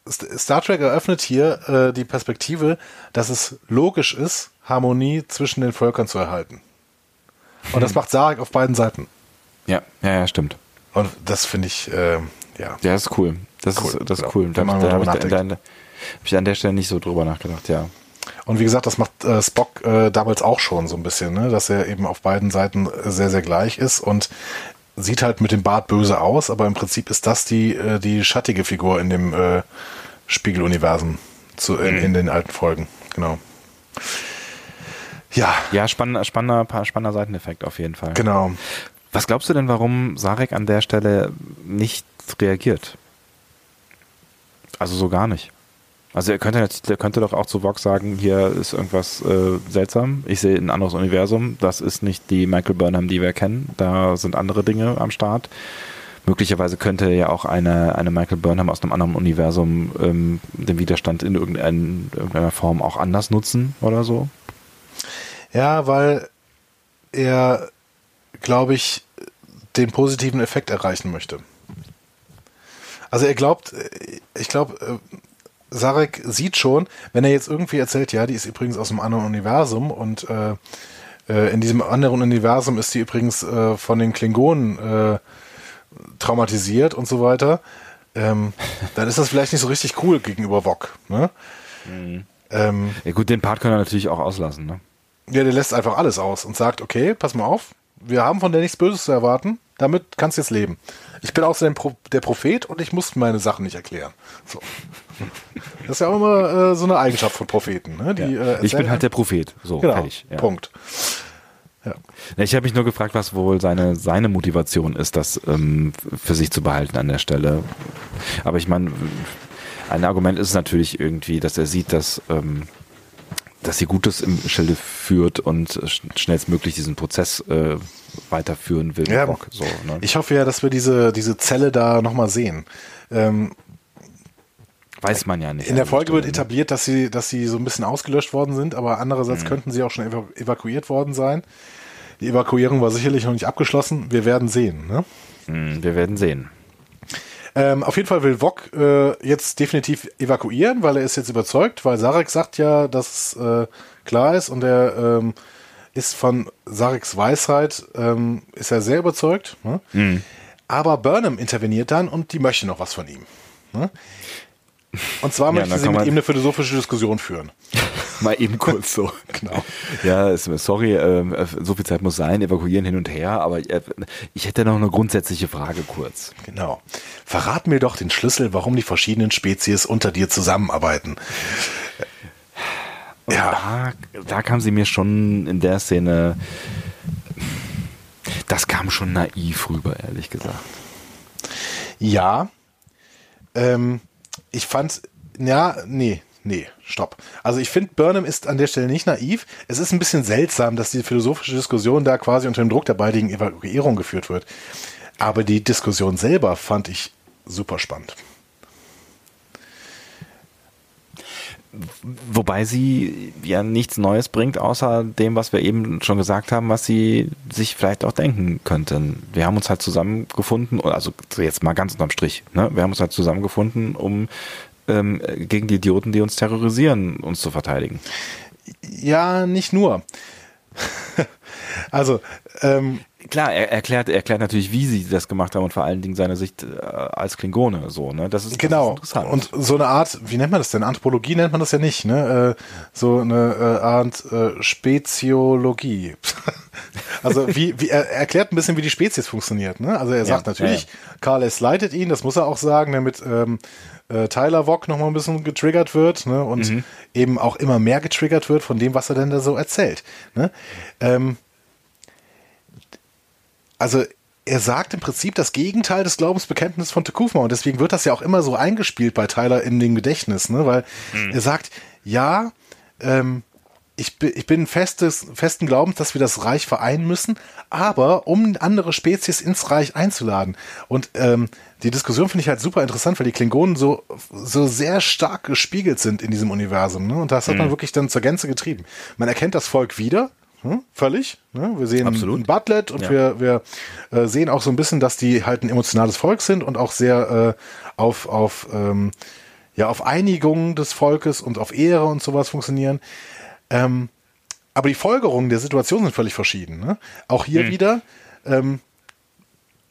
Speaker 2: Star Trek eröffnet hier äh, die Perspektive, dass es logisch ist, Harmonie zwischen den Völkern zu erhalten. Und das hm. macht Sarek auf beiden Seiten.
Speaker 1: Ja, ja, ja, stimmt.
Speaker 2: Und das finde ich, äh, ja.
Speaker 1: Ja, das ist cool. Das cool. ist, das ist cool. Da, da, da habe ich, da, hab ich an der Stelle nicht so drüber nachgedacht, ja.
Speaker 2: Und wie gesagt, das macht äh, Spock äh, damals auch schon so ein bisschen, ne? dass er eben auf beiden Seiten sehr, sehr gleich ist und sieht halt mit dem Bart böse aus, aber im Prinzip ist das die, äh, die schattige Figur in dem äh, Spiegeluniversum zu, in, in den alten Folgen. Genau.
Speaker 1: Ja. Ja, spannender, spannender, spannender Seiteneffekt auf jeden Fall.
Speaker 2: Genau.
Speaker 1: Was glaubst du denn, warum Sarek an der Stelle nicht reagiert? Also so gar nicht. Also er könnte, er könnte doch auch zu Vox sagen, hier ist irgendwas äh, seltsam. Ich sehe ein anderes Universum. Das ist nicht die Michael Burnham, die wir kennen. Da sind andere Dinge am Start. Möglicherweise könnte ja auch eine, eine Michael Burnham aus einem anderen Universum ähm, den Widerstand in irgendein, irgendeiner Form auch anders nutzen oder so.
Speaker 2: Ja, weil er, glaube ich, den positiven Effekt erreichen möchte. Also er glaubt, ich glaube, äh, Sarek sieht schon, wenn er jetzt irgendwie erzählt, ja, die ist übrigens aus einem anderen Universum und äh, äh, in diesem anderen Universum ist die übrigens äh, von den Klingonen äh, traumatisiert und so weiter, ähm, dann ist das vielleicht nicht so richtig cool gegenüber Wok. Ne?
Speaker 1: Mhm. Ähm, ja gut, den Part kann er natürlich auch auslassen. Ne?
Speaker 2: Ja, der lässt einfach alles aus und sagt, okay, pass mal auf, wir haben von der nichts Böses zu erwarten, damit kannst du jetzt leben. Ich bin außerdem der Prophet und ich muss meine Sachen nicht erklären. So. Das ist ja auch immer äh, so eine Eigenschaft von Propheten. Ne? Die,
Speaker 1: ja. äh, ich bin halt der Prophet. So,
Speaker 2: genau, fertig. Ja. Punkt.
Speaker 1: Ja. Ich habe mich nur gefragt, was wohl seine, seine Motivation ist, das ähm, für sich zu behalten an der Stelle. Aber ich meine, ein Argument ist natürlich irgendwie, dass er sieht, dass ähm, dass sie Gutes im Schilde führt und schnellstmöglich diesen Prozess äh, weiterführen will.
Speaker 2: Ja, Bock, so, ne? Ich hoffe ja, dass wir diese, diese Zelle da nochmal sehen. Ähm,
Speaker 1: Weiß man ja nicht.
Speaker 2: In der Folge wird etabliert, dass sie, dass sie so ein bisschen ausgelöscht worden sind, aber andererseits mhm. könnten sie auch schon evaku evakuiert worden sein. Die Evakuierung war sicherlich noch nicht abgeschlossen. Wir werden sehen. Ne?
Speaker 1: Mhm, wir werden sehen.
Speaker 2: Ähm, auf jeden Fall will Wok äh, jetzt definitiv evakuieren, weil er ist jetzt überzeugt, weil Sarek sagt ja, dass es äh, klar ist und er ähm, ist von Sareks Weisheit, ähm, ist er sehr überzeugt. Ne? Mhm. Aber Burnham interveniert dann und die möchte noch was von ihm. Ne? Und zwar möchte ja, sie mit ihm eine philosophische Diskussion führen.
Speaker 1: Mal eben kurz so. genau. Ja, sorry, ähm, so viel Zeit muss sein, evakuieren hin und her, aber äh, ich hätte noch eine grundsätzliche Frage kurz.
Speaker 2: Genau. Verrat mir doch den Schlüssel, warum die verschiedenen Spezies unter dir zusammenarbeiten.
Speaker 1: Und ja. Da, da kam sie mir schon in der Szene, das kam schon naiv rüber, ehrlich gesagt.
Speaker 2: Ja. Ähm, ich fand, ja, nee, nee, stopp. Also ich finde, Burnham ist an der Stelle nicht naiv. Es ist ein bisschen seltsam, dass die philosophische Diskussion da quasi unter dem Druck der baldigen Evakuierung geführt wird. Aber die Diskussion selber fand ich super spannend.
Speaker 1: Wobei sie ja nichts Neues bringt, außer dem, was wir eben schon gesagt haben, was sie sich vielleicht auch denken könnten. Wir haben uns halt zusammengefunden, also jetzt mal ganz unterm Strich, ne? wir haben uns halt zusammengefunden, um ähm, gegen die Idioten, die uns terrorisieren, uns zu verteidigen.
Speaker 2: Ja, nicht nur. also, ähm,
Speaker 1: Klar, er erklärt, erklärt natürlich, wie sie das gemacht haben und vor allen Dingen seine Sicht äh, als Klingone, so, ne?
Speaker 2: Das ist, genau. Das ist interessant. Und so eine Art, wie nennt man das denn? Anthropologie nennt man das ja nicht, ne? Äh, so eine äh, Art äh, Speziologie. also wie, wie er erklärt ein bisschen, wie die Spezies funktioniert, ne? Also er sagt ja, natürlich, ja. Karl S. leitet ihn, das muss er auch sagen, damit ähm, äh, Tyler Vock noch mal ein bisschen getriggert wird, ne? Und mhm. eben auch immer mehr getriggert wird von dem, was er denn da so erzählt. Ne? Ähm, also er sagt im Prinzip das Gegenteil des Glaubensbekenntnisses von Tekufma und deswegen wird das ja auch immer so eingespielt bei Tyler in dem Gedächtnis, ne? weil hm. er sagt, ja, ähm, ich, bin, ich bin festes, festen Glaubens, dass wir das Reich vereinen müssen, aber um andere Spezies ins Reich einzuladen. Und ähm, die Diskussion finde ich halt super interessant, weil die Klingonen so, so sehr stark gespiegelt sind in diesem Universum. Ne? Und das hat man hm. wirklich dann zur Gänze getrieben. Man erkennt das Volk wieder, hm, völlig. Ne? Wir sehen Absolut. ein Butlet und ja. wir, wir äh, sehen auch so ein bisschen, dass die halt ein emotionales Volk sind und auch sehr äh, auf, auf, ähm, ja, auf Einigung des Volkes und auf Ehre und sowas funktionieren. Ähm, aber die Folgerungen der Situation sind völlig verschieden. Ne? Auch hier mhm. wieder, ähm,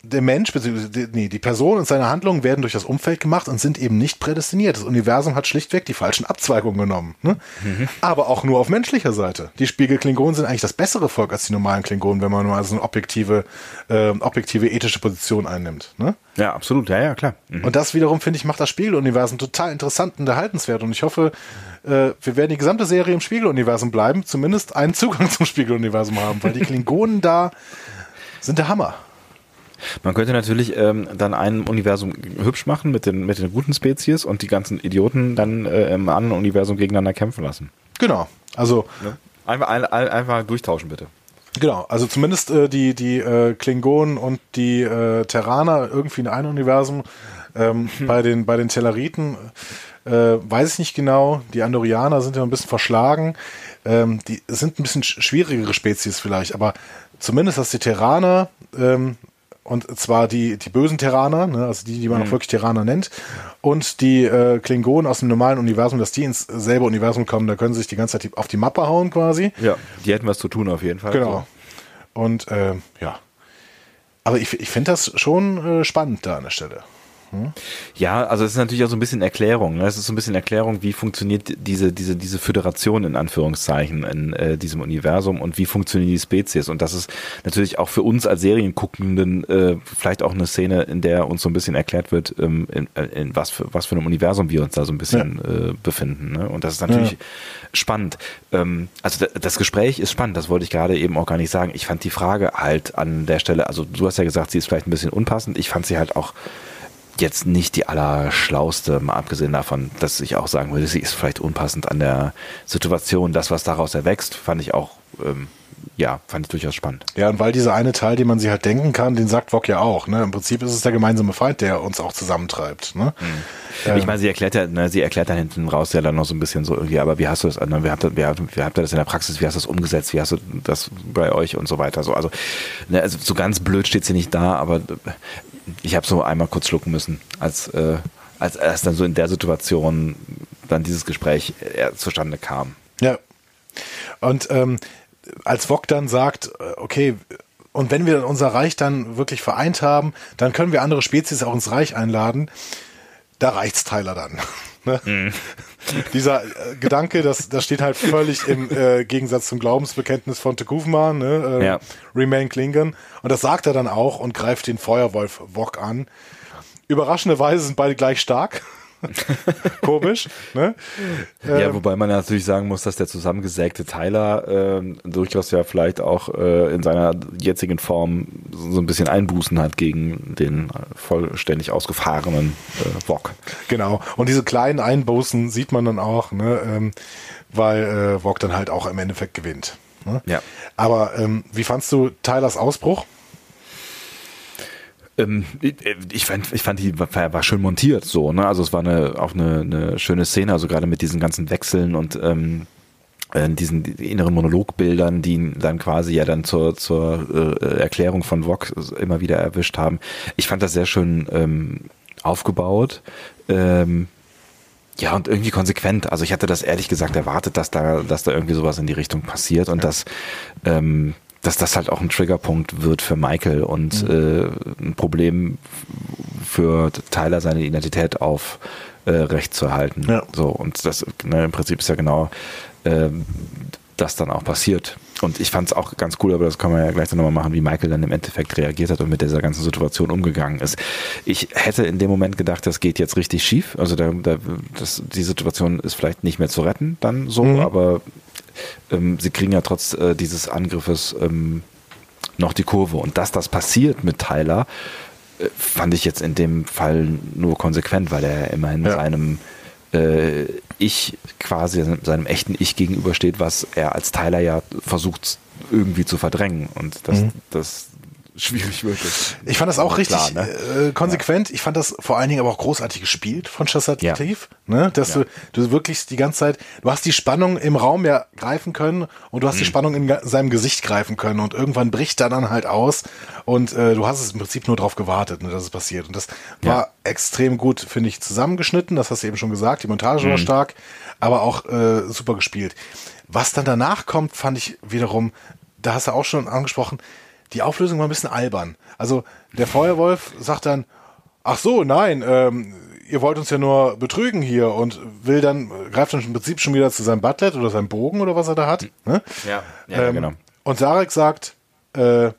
Speaker 2: der Mensch, beziehungsweise nee, die Person und seine Handlungen werden durch das Umfeld gemacht und sind eben nicht prädestiniert. Das Universum hat schlichtweg die falschen Abzweigungen genommen. Ne? Mhm. Aber auch nur auf menschlicher Seite. Die Spiegel-Klingonen sind eigentlich das bessere Volk als die normalen Klingonen, wenn man nur also eine objektive, äh, objektive ethische Position einnimmt. Ne?
Speaker 1: Ja, absolut. Ja, ja, klar.
Speaker 2: Mhm. Und das wiederum, finde ich, macht das Spiegeluniversum total interessant und erhaltenswert. Und ich hoffe, äh, wir werden die gesamte Serie im Spiegeluniversum bleiben, zumindest einen Zugang zum Spiegeluniversum haben, weil die Klingonen da sind der Hammer.
Speaker 1: Man könnte natürlich ähm, dann ein Universum hübsch machen mit den, mit den guten Spezies und die ganzen Idioten dann äh, im anderen Universum gegeneinander kämpfen lassen.
Speaker 2: Genau. Also
Speaker 1: ja. einfach, ein, ein, einfach durchtauschen, bitte.
Speaker 2: Genau, also zumindest äh, die, die äh, Klingonen und die äh, Terraner irgendwie in einem Universum. Ähm, hm. bei, den, bei den Telleriten äh, weiß ich nicht genau. Die Andorianer sind ja ein bisschen verschlagen. Ähm, die sind ein bisschen schwierigere Spezies vielleicht, aber zumindest, dass die Terraner ähm, und zwar die, die bösen Terraner, ne, also die, die man mhm. auch wirklich Terraner nennt. Und die äh, Klingonen aus dem normalen Universum, dass die ins selbe Universum kommen, da können sie sich die ganze Zeit auf die Mappe hauen quasi.
Speaker 1: Ja, die hätten was zu tun auf jeden Fall.
Speaker 2: Genau. So. Und äh, ja. Aber ich, ich finde das schon äh, spannend da an der Stelle.
Speaker 1: Hm? Ja, also es ist natürlich auch so ein bisschen Erklärung. Ne? Es ist so ein bisschen Erklärung, wie funktioniert diese, diese, diese Föderation in Anführungszeichen in äh, diesem Universum und wie funktionieren die Spezies. Und das ist natürlich auch für uns als Serienguckenden äh, vielleicht auch eine Szene, in der uns so ein bisschen erklärt wird, ähm, in, äh, in was, für, was für einem Universum wir uns da so ein bisschen ja. äh, befinden. Ne? Und das ist natürlich ja. spannend. Ähm, also das Gespräch ist spannend, das wollte ich gerade eben auch gar nicht sagen. Ich fand die Frage halt an der Stelle, also du hast ja gesagt, sie ist vielleicht ein bisschen unpassend. Ich fand sie halt auch jetzt nicht die allerschlauste, mal abgesehen davon, dass ich auch sagen würde, sie ist vielleicht unpassend an der Situation. Das, was daraus erwächst, fand ich auch, ähm, ja, fand ich durchaus spannend.
Speaker 2: Ja, und weil dieser eine Teil, den man sich halt denken kann, den sagt Wok ja auch. Ne? Im Prinzip ist es der gemeinsame Feind, der uns auch zusammentreibt. Ne?
Speaker 1: Hm. ich meine, sie erklärt ja, ne, sie erklärt dann hinten raus ja dann noch so ein bisschen so irgendwie, aber wie hast du das, ne, wie habt ihr, wie, wie habt ihr das in der Praxis, wie hast du das umgesetzt, wie hast du das bei euch und so weiter. So, also, ne, also so ganz blöd steht sie nicht da, aber ich habe so einmal kurz schlucken müssen, als, äh, als erst dann so in der Situation dann dieses Gespräch äh, zustande kam.
Speaker 2: Ja. Und ähm, als Wok dann sagt, äh, okay, und wenn wir unser Reich dann wirklich vereint haben, dann können wir andere Spezies auch ins Reich einladen. Da reicht's Tyler dann. Ne? Mhm. Dieser äh, Gedanke, das, das steht halt völlig im äh, Gegensatz zum Glaubensbekenntnis von Tekufma, ne? Äh, ja. Remain Klingon. Und das sagt er dann auch und greift den Feuerwolf Wok an. Überraschenderweise sind beide gleich stark. Komisch, ne?
Speaker 1: Ja, ähm, wobei man natürlich sagen muss, dass der zusammengesägte Tyler äh, durchaus ja vielleicht auch äh, in seiner jetzigen Form so ein bisschen Einbußen hat gegen den vollständig ausgefahrenen äh, Wok.
Speaker 2: Genau. Und diese kleinen Einbußen sieht man dann auch, ne? Ähm, weil äh, Wok dann halt auch im Endeffekt gewinnt. Ne?
Speaker 1: Ja.
Speaker 2: Aber ähm, wie fandst du Tylers Ausbruch?
Speaker 1: Ähm, ich, fand, ich fand, die war, war schön montiert so, ne? Also es war eine, auch eine, eine schöne Szene, also gerade mit diesen ganzen Wechseln und ähm, äh, diesen inneren Monologbildern, die dann quasi ja dann zur, zur äh, Erklärung von Vox immer wieder erwischt haben. Ich fand das sehr schön ähm, aufgebaut. Ähm, ja, und irgendwie konsequent. Also ich hatte das ehrlich gesagt erwartet, dass da, dass da irgendwie sowas in die Richtung passiert und ja. dass ähm, dass das halt auch ein Triggerpunkt wird für Michael und mhm. äh, ein Problem für Tyler seine Identität auf äh, zu erhalten. Ja. So, und das ne, im Prinzip ist ja genau äh, das dann auch passiert. Und ich fand es auch ganz cool, aber das kann man ja gleich nochmal machen, wie Michael dann im Endeffekt reagiert hat und mit dieser ganzen Situation umgegangen ist. Ich hätte in dem Moment gedacht, das geht jetzt richtig schief. Also da, da, das, die Situation ist vielleicht nicht mehr zu retten, dann so, mhm. aber ähm, sie kriegen ja trotz äh, dieses Angriffes ähm, noch die Kurve. Und dass das passiert mit Tyler, äh, fand ich jetzt in dem Fall nur konsequent, weil er immerhin ja. seinem äh, Ich quasi seinem echten Ich gegenübersteht, was er als Tyler ja versucht irgendwie zu verdrängen. Und das, mhm. das schwierig wirklich.
Speaker 2: Ich fand das auch richtig Klar, ne? äh, konsequent. Ja. Ich fand das vor allen Dingen aber auch großartig gespielt von Chassativ, ja. ne? Dass ja. du, du wirklich die ganze Zeit, du hast die Spannung im Raum ja greifen können und du hast mhm. die Spannung in seinem Gesicht greifen können und irgendwann bricht er dann halt aus und äh, du hast es im Prinzip nur darauf gewartet, ne, dass es passiert. Und das war extrem gut, finde ich, zusammengeschnitten. Das hast du eben schon gesagt. Die Montage mhm. war stark, aber auch äh, super gespielt. Was dann danach kommt, fand ich wiederum, da hast du auch schon angesprochen, die Auflösung war ein bisschen albern. Also der Feuerwolf sagt dann, ach so, nein, ähm, ihr wollt uns ja nur betrügen hier und will dann, greift dann im Prinzip schon wieder zu seinem Butlet oder seinem Bogen oder was er da hat. Ne?
Speaker 1: Ja, ja ähm, genau.
Speaker 2: Und Sarek sagt, äh,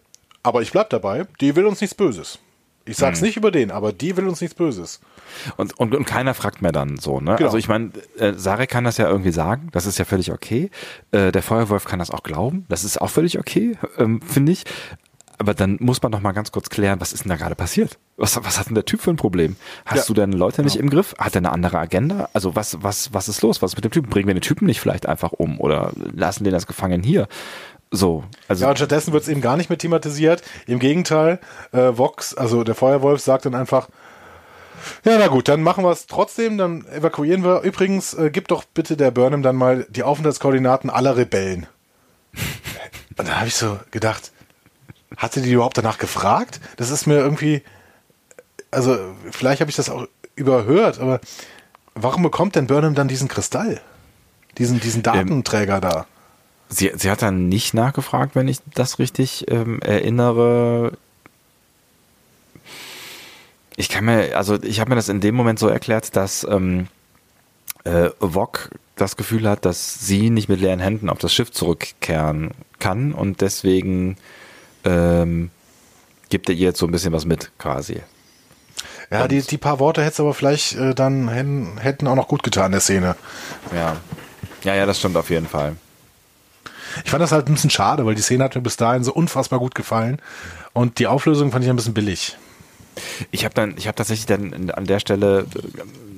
Speaker 2: aber ich bleib dabei, die will uns nichts Böses. Ich sag's hm. nicht über den, aber die will uns nichts Böses.
Speaker 1: Und, und, und keiner fragt mehr dann so, ne? Genau. Also ich meine, äh, Sarek kann das ja irgendwie sagen, das ist ja völlig okay. Äh, der Feuerwolf kann das auch glauben, das ist auch völlig okay, ähm, finde ich. Aber dann muss man doch mal ganz kurz klären, was ist denn da gerade passiert? Was, was hat denn der Typ für ein Problem? Hast ja. du deine Leute nicht ja. im Griff? Hat er eine andere Agenda? Also was, was, was ist los? Was ist mit dem Typen? Bringen wir den Typen nicht vielleicht einfach um oder lassen den das gefangen hier? So,
Speaker 2: also ja, und stattdessen wird es eben gar nicht mehr thematisiert. Im Gegenteil, äh, Vox, also der Feuerwolf, sagt dann einfach, ja, na gut, dann machen wir es trotzdem, dann evakuieren wir. Übrigens, äh, gib doch bitte der Burnham dann mal die Aufenthaltskoordinaten aller Rebellen. und da habe ich so gedacht, hatte die überhaupt danach gefragt? Das ist mir irgendwie, also vielleicht habe ich das auch überhört, aber warum bekommt denn Burnham dann diesen Kristall? Diesen, diesen ähm, Datenträger ähm, da?
Speaker 1: Sie, sie hat dann nicht nachgefragt, wenn ich das richtig ähm, erinnere. Ich kann mir, also ich habe mir das in dem Moment so erklärt, dass ähm, äh, Vok das Gefühl hat, dass sie nicht mit leeren Händen auf das Schiff zurückkehren kann und deswegen ähm, gibt er ihr jetzt so ein bisschen was mit, quasi.
Speaker 2: Ja, die, die paar Worte hätte es aber vielleicht äh, dann hätten, hätten auch noch gut getan, der Szene.
Speaker 1: Ja. Ja, ja, das stimmt auf jeden Fall.
Speaker 2: Ich fand das halt ein bisschen schade, weil die Szene hat mir bis dahin so unfassbar gut gefallen. Und die Auflösung fand ich ein bisschen billig.
Speaker 1: Ich habe dann, ich habe tatsächlich dann an der Stelle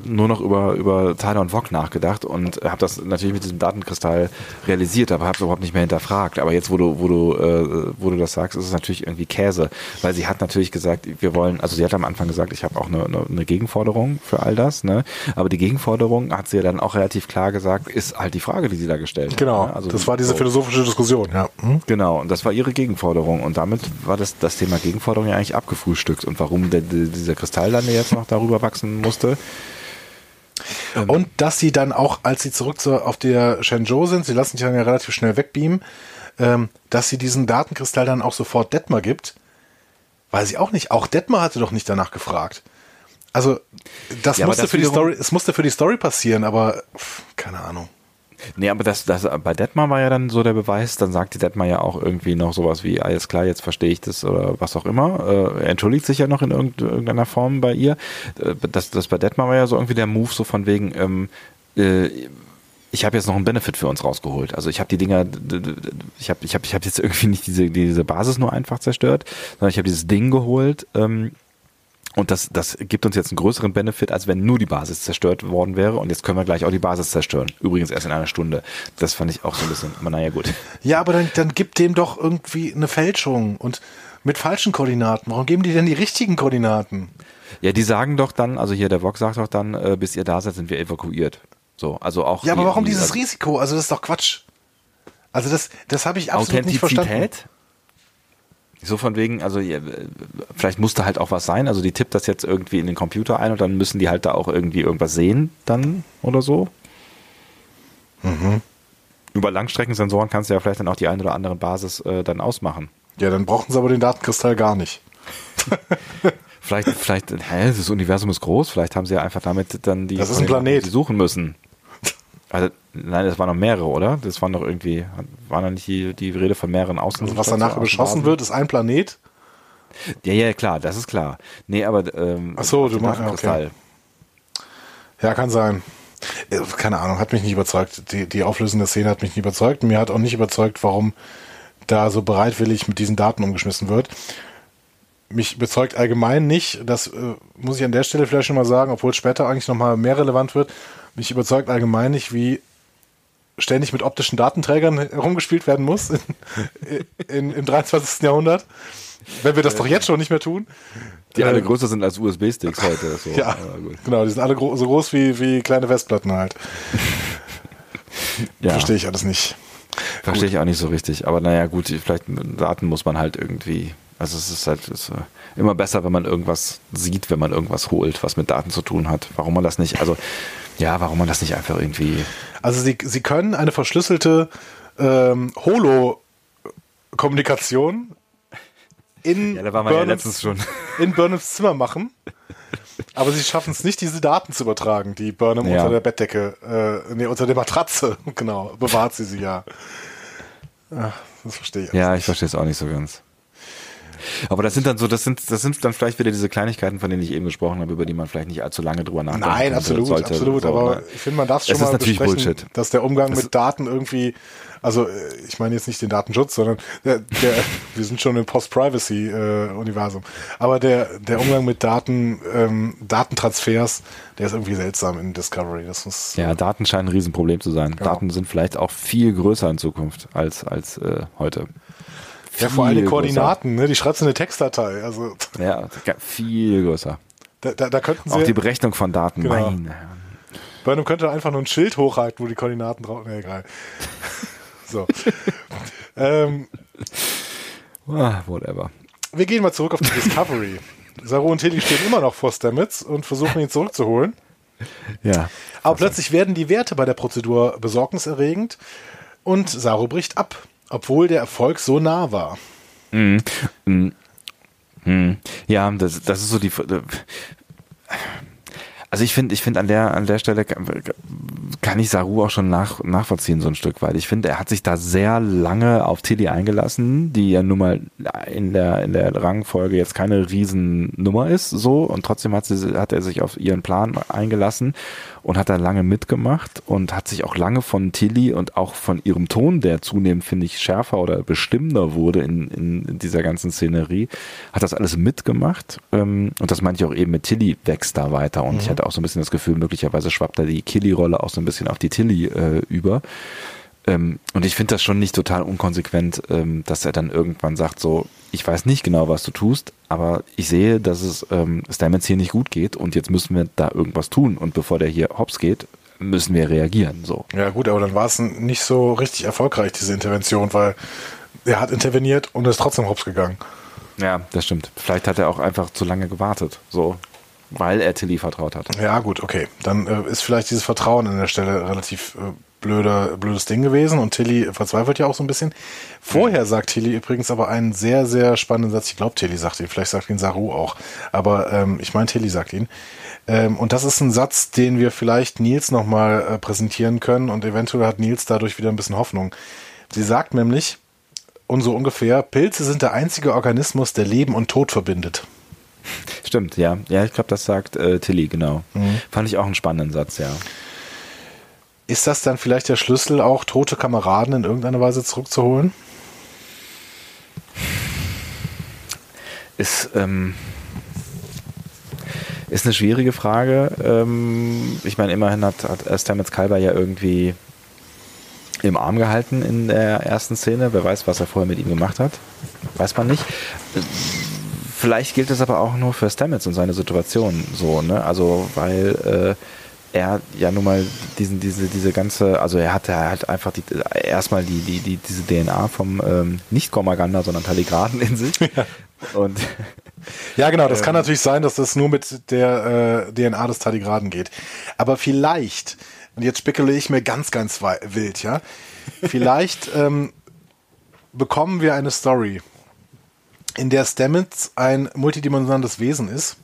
Speaker 1: nur noch über, über Tyler und Vogue nachgedacht und habe das natürlich mit diesem Datenkristall realisiert, aber habe es überhaupt nicht mehr hinterfragt. Aber jetzt, wo du, wo du, äh, wo du das sagst, ist es natürlich irgendwie Käse, weil sie hat natürlich gesagt, wir wollen, also sie hat am Anfang gesagt, ich habe auch eine, eine, eine Gegenforderung für all das, ne? Aber die Gegenforderung hat sie ja dann auch relativ klar gesagt, ist halt die Frage, die sie da gestellt
Speaker 2: genau,
Speaker 1: hat.
Speaker 2: Genau, also das war diese so. philosophische Diskussion, ja.
Speaker 1: Hm? Genau, und das war ihre Gegenforderung und damit war das, das Thema Gegenforderung ja eigentlich abgefrühstückt und warum der, dieser Kristall dann jetzt noch darüber wachsen musste,
Speaker 2: ähm. Und dass sie dann auch, als sie zurück zu, auf der Shenzhou sind, sie lassen sich dann ja relativ schnell wegbeamen, ähm, dass sie diesen Datenkristall dann auch sofort Detmar gibt, weiß ich auch nicht. Auch Detmar hatte doch nicht danach gefragt. Also, das ja, musste das für die Story, es musste für die Story passieren, aber pff, keine Ahnung.
Speaker 1: Nee, aber das, das bei Detmar war ja dann so der Beweis, dann sagte Detmar ja auch irgendwie noch sowas wie, alles klar, jetzt verstehe ich das oder was auch immer. Äh, entschuldigt sich ja noch in irgendeiner Form bei ihr. Äh, das, das bei Detmar war ja so irgendwie der Move so von wegen, ähm, äh, ich habe jetzt noch einen Benefit für uns rausgeholt. Also ich habe die Dinger, ich habe ich hab, ich hab jetzt irgendwie nicht diese, diese Basis nur einfach zerstört, sondern ich habe dieses Ding geholt, ähm, und das, das gibt uns jetzt einen größeren Benefit, als wenn nur die Basis zerstört worden wäre. Und jetzt können wir gleich auch die Basis zerstören. Übrigens erst in einer Stunde. Das fand ich auch so ein bisschen, aber naja, gut.
Speaker 2: Ja, aber dann, dann gibt dem doch irgendwie eine Fälschung und mit falschen Koordinaten. Warum geben die denn die richtigen Koordinaten?
Speaker 1: Ja, die sagen doch dann, also hier der Vox sagt doch dann, äh, bis ihr da seid, sind wir evakuiert. So, also auch.
Speaker 2: Ja, aber warum die, dieses also Risiko? Also das ist doch Quatsch. Also das, das habe ich absolut nicht verstanden.
Speaker 1: So von wegen, also vielleicht musste halt auch was sein. Also die tippt das jetzt irgendwie in den Computer ein und dann müssen die halt da auch irgendwie irgendwas sehen dann oder so. Mhm. Über Langstreckensensoren kannst du ja vielleicht dann auch die eine oder andere Basis äh, dann ausmachen.
Speaker 2: Ja, dann brauchen sie aber den Datenkristall gar nicht.
Speaker 1: vielleicht, vielleicht, hä, das Universum ist groß, vielleicht haben sie ja einfach damit dann die,
Speaker 2: das ist ein Planet.
Speaker 1: die suchen müssen. Also, nein, das waren noch mehrere, oder? Das waren doch irgendwie, war noch nicht die, die Rede von mehreren Außen.
Speaker 2: Also was danach beschossen wird, ist ein Planet?
Speaker 1: Ja, ja, klar, das ist klar. Nee, aber ähm,
Speaker 2: Ach so, du machst okay. Ja, kann sein. Äh, keine Ahnung, hat mich nicht überzeugt. Die, die Auflösung der Szene hat mich nicht überzeugt. Mir hat auch nicht überzeugt, warum da so bereitwillig mit diesen Daten umgeschmissen wird. Mich überzeugt allgemein nicht, das äh, muss ich an der Stelle vielleicht schon mal sagen, obwohl es später eigentlich nochmal mehr relevant wird, mich überzeugt allgemein nicht, wie ständig mit optischen Datenträgern herumgespielt werden muss in, in, im 23. Jahrhundert. Wenn wir das doch jetzt schon nicht mehr tun.
Speaker 1: Die alle größer sind als USB-Sticks heute. So.
Speaker 2: Ja, genau, die sind alle gro so groß wie, wie kleine Festplatten halt. ja. Verstehe ich alles nicht.
Speaker 1: Verstehe ich auch nicht so richtig. Aber naja, gut, vielleicht Daten muss man halt irgendwie. Also es ist halt es ist immer besser, wenn man irgendwas sieht, wenn man irgendwas holt, was mit Daten zu tun hat. Warum man das nicht, also ja, warum man das nicht einfach irgendwie.
Speaker 2: Also sie, sie können eine verschlüsselte ähm, Holo-Kommunikation in,
Speaker 1: ja, Burnhams, ja
Speaker 2: in Burnhams Zimmer machen. Aber sie schaffen es nicht, diese Daten zu übertragen, die Burnham ja. unter der Bettdecke, äh, nee, unter der Matratze, genau, bewahrt sie sie ja.
Speaker 1: Ach, das verstehe ich. Ja, ich verstehe es auch nicht so ganz. Aber das sind dann so, das sind, das sind dann vielleicht wieder diese Kleinigkeiten, von denen ich eben gesprochen habe, über die man vielleicht nicht allzu lange drüber nachdenken
Speaker 2: Nein, absolut, sollte. absolut. So, aber ne? ich finde, man darf schon es mal ist
Speaker 1: natürlich Bullshit.
Speaker 2: dass der Umgang das mit Daten irgendwie, also äh, ich meine jetzt nicht den Datenschutz, sondern der, der wir sind schon im Post-Privacy-Universum. Äh, aber der, der Umgang mit Daten, ähm, Datentransfers, der ist irgendwie seltsam in Discovery. Das muss,
Speaker 1: ja, Daten scheinen ein Riesenproblem zu sein. Genau. Daten sind vielleicht auch viel größer in Zukunft als, als äh, heute.
Speaker 2: Ja, vor allem die Koordinaten, ne? die schreibst du in eine Textdatei. Also.
Speaker 1: Ja, viel größer.
Speaker 2: Da, da, da könnten
Speaker 1: sie, Auch die Berechnung von Daten, genau. meine Herren.
Speaker 2: Burnham könnte einfach nur ein Schild hochhalten, wo die Koordinaten drauf. Ne, egal. so. ähm,
Speaker 1: ah, whatever.
Speaker 2: Wir gehen mal zurück auf die Discovery. Saru und Tilly stehen immer noch vor Stamets und versuchen ihn zurückzuholen.
Speaker 1: Ja.
Speaker 2: Aber plötzlich werden die Werte bei der Prozedur besorgniserregend und Saru bricht ab obwohl der Erfolg so nah war.
Speaker 1: Mhm. Mhm. mhm. Ja, das, das ist so die. Also ich finde, ich finde an der an der Stelle kann ich Saru auch schon nach, nachvollziehen so ein Stück weit. Ich finde, er hat sich da sehr lange auf Tilly eingelassen, die ja nun mal in der in der Rangfolge jetzt keine Riesennummer ist, so und trotzdem hat sie hat er sich auf ihren Plan eingelassen und hat da lange mitgemacht und hat sich auch lange von Tilly und auch von ihrem Ton, der zunehmend, finde ich, schärfer oder bestimmender wurde in, in, dieser ganzen Szenerie, hat das alles mitgemacht. Ähm, und das meinte ich auch eben mit Tilly wächst da weiter. Und mhm. ich hatte auch so ein bisschen das Gefühl, möglicherweise schwappt da die Killy-Rolle auch so ein bisschen auf die Tilly äh, über. Ähm, und ich finde das schon nicht total unkonsequent, ähm, dass er dann irgendwann sagt, so, ich weiß nicht genau, was du tust, aber ich sehe, dass es ähm, Stamets hier nicht gut geht und jetzt müssen wir da irgendwas tun. Und bevor der hier hops geht, müssen wir reagieren. So.
Speaker 2: Ja gut, aber dann war es nicht so richtig erfolgreich, diese Intervention, weil er hat interveniert und ist trotzdem hops gegangen.
Speaker 1: Ja, das stimmt. Vielleicht hat er auch einfach zu lange gewartet, so, weil er Tilly vertraut hat.
Speaker 2: Ja gut, okay. Dann äh, ist vielleicht dieses Vertrauen an der Stelle relativ äh, blöder, blödes Ding gewesen und Tilly verzweifelt ja auch so ein bisschen. Vorher sagt Tilly übrigens aber einen sehr, sehr spannenden Satz. Ich glaube, Tilly sagt ihn, vielleicht sagt ihn Saru auch, aber ähm, ich meine, Tilly sagt ihn. Ähm, und das ist ein Satz, den wir vielleicht Nils nochmal äh, präsentieren können und eventuell hat Nils dadurch wieder ein bisschen Hoffnung. Sie sagt nämlich, und so ungefähr, Pilze sind der einzige Organismus, der Leben und Tod verbindet.
Speaker 1: Stimmt, ja. Ja, ich glaube, das sagt äh, Tilly, genau. Mhm. Fand ich auch einen spannenden Satz, ja.
Speaker 2: Ist das dann vielleicht der Schlüssel, auch tote Kameraden in irgendeiner Weise zurückzuholen?
Speaker 1: Ist, ähm, ist eine schwierige Frage. Ähm, ich meine, immerhin hat, hat Stamets Kalber ja irgendwie im Arm gehalten in der ersten Szene. Wer weiß, was er vorher mit ihm gemacht hat. Weiß man nicht. Vielleicht gilt das aber auch nur für Stamets und seine Situation so, ne? Also, weil äh, er ja nun mal diesen, diese, diese ganze, also er hatte halt einfach die, erstmal die, die, die, diese DNA vom ähm, nicht Komaganda, sondern Taligraden in sich. Ja. Und
Speaker 2: ja, genau, das ähm, kann natürlich sein, dass das nur mit der äh, DNA des Taligraden geht. Aber vielleicht, und jetzt spekuliere ich mir ganz, ganz wild, ja, vielleicht ähm, bekommen wir eine Story, in der Stamets ein multidimensionales Wesen ist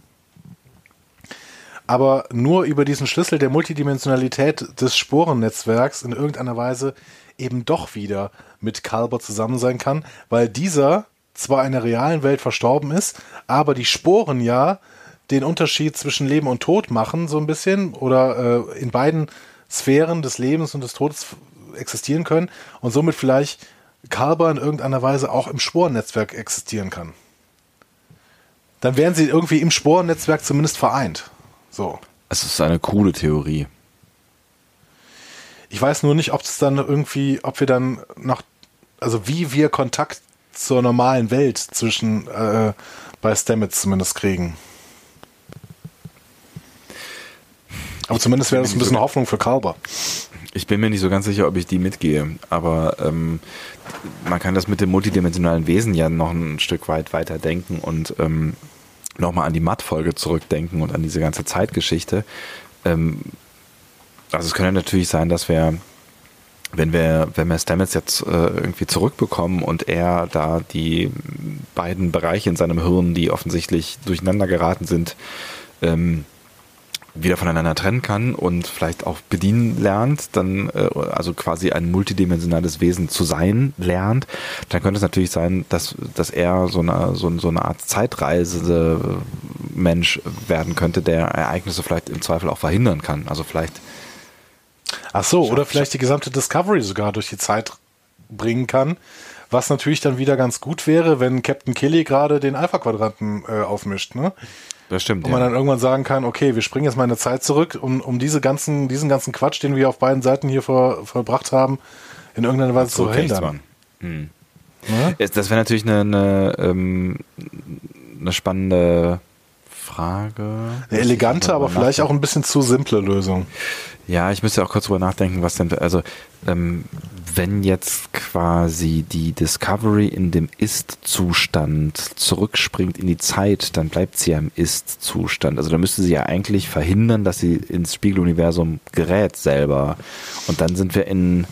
Speaker 2: aber nur über diesen Schlüssel der Multidimensionalität des Sporennetzwerks in irgendeiner Weise eben doch wieder mit Kalber zusammen sein kann, weil dieser zwar in der realen Welt verstorben ist, aber die Sporen ja den Unterschied zwischen Leben und Tod machen, so ein bisschen, oder äh, in beiden Sphären des Lebens und des Todes existieren können und somit vielleicht Kalber in irgendeiner Weise auch im Sporennetzwerk existieren kann. Dann wären sie irgendwie im Sporennetzwerk zumindest vereint. So.
Speaker 1: Es ist eine coole Theorie.
Speaker 2: Ich weiß nur nicht, ob es dann irgendwie, ob wir dann noch, also wie wir Kontakt zur normalen Welt zwischen äh, bei Stamets zumindest kriegen. Aber zumindest wäre das ein bisschen Hoffnung für Kalber.
Speaker 1: Ich bin mir nicht so ganz sicher, ob ich die mitgehe, aber ähm, man kann das mit dem multidimensionalen Wesen ja noch ein Stück weit weiter denken und ähm, nochmal an die Matt-Folge zurückdenken und an diese ganze Zeitgeschichte. Ähm, also es könnte natürlich sein, dass wir, wenn wir, wenn wir Stamets jetzt äh, irgendwie zurückbekommen und er da die beiden Bereiche in seinem Hirn, die offensichtlich durcheinander geraten sind, ähm, wieder voneinander trennen kann und vielleicht auch bedienen lernt, dann äh, also quasi ein multidimensionales Wesen zu sein lernt, dann könnte es natürlich sein, dass, dass er so eine, so, so eine Art Zeitreise Mensch werden könnte, der Ereignisse vielleicht im Zweifel auch verhindern kann. Also vielleicht.
Speaker 2: Ach so, oder vielleicht die gesamte Discovery sogar durch die Zeit bringen kann. Was natürlich dann wieder ganz gut wäre, wenn Captain Kelly gerade den Alpha-Quadranten äh, aufmischt, ne?
Speaker 1: Das stimmt.
Speaker 2: Und man ja. dann irgendwann sagen kann, okay, wir springen jetzt mal eine Zeit zurück, um, um diese ganzen, diesen ganzen Quatsch, den wir auf beiden Seiten hier vor, vollbracht haben, in irgendeiner Weise zu verhindern. Hm.
Speaker 1: Ja? Das wäre natürlich eine, eine, ähm, eine spannende Frage.
Speaker 2: Eine elegante, aber vielleicht auch ein bisschen zu simple Lösung.
Speaker 1: Ja, ich müsste auch kurz drüber nachdenken, was denn, also ähm, wenn jetzt quasi die Discovery in dem Ist-Zustand zurückspringt in die Zeit, dann bleibt sie ja im Ist-Zustand. Also da müsste sie ja eigentlich verhindern, dass sie ins Spiegeluniversum gerät selber. Und dann sind wir in,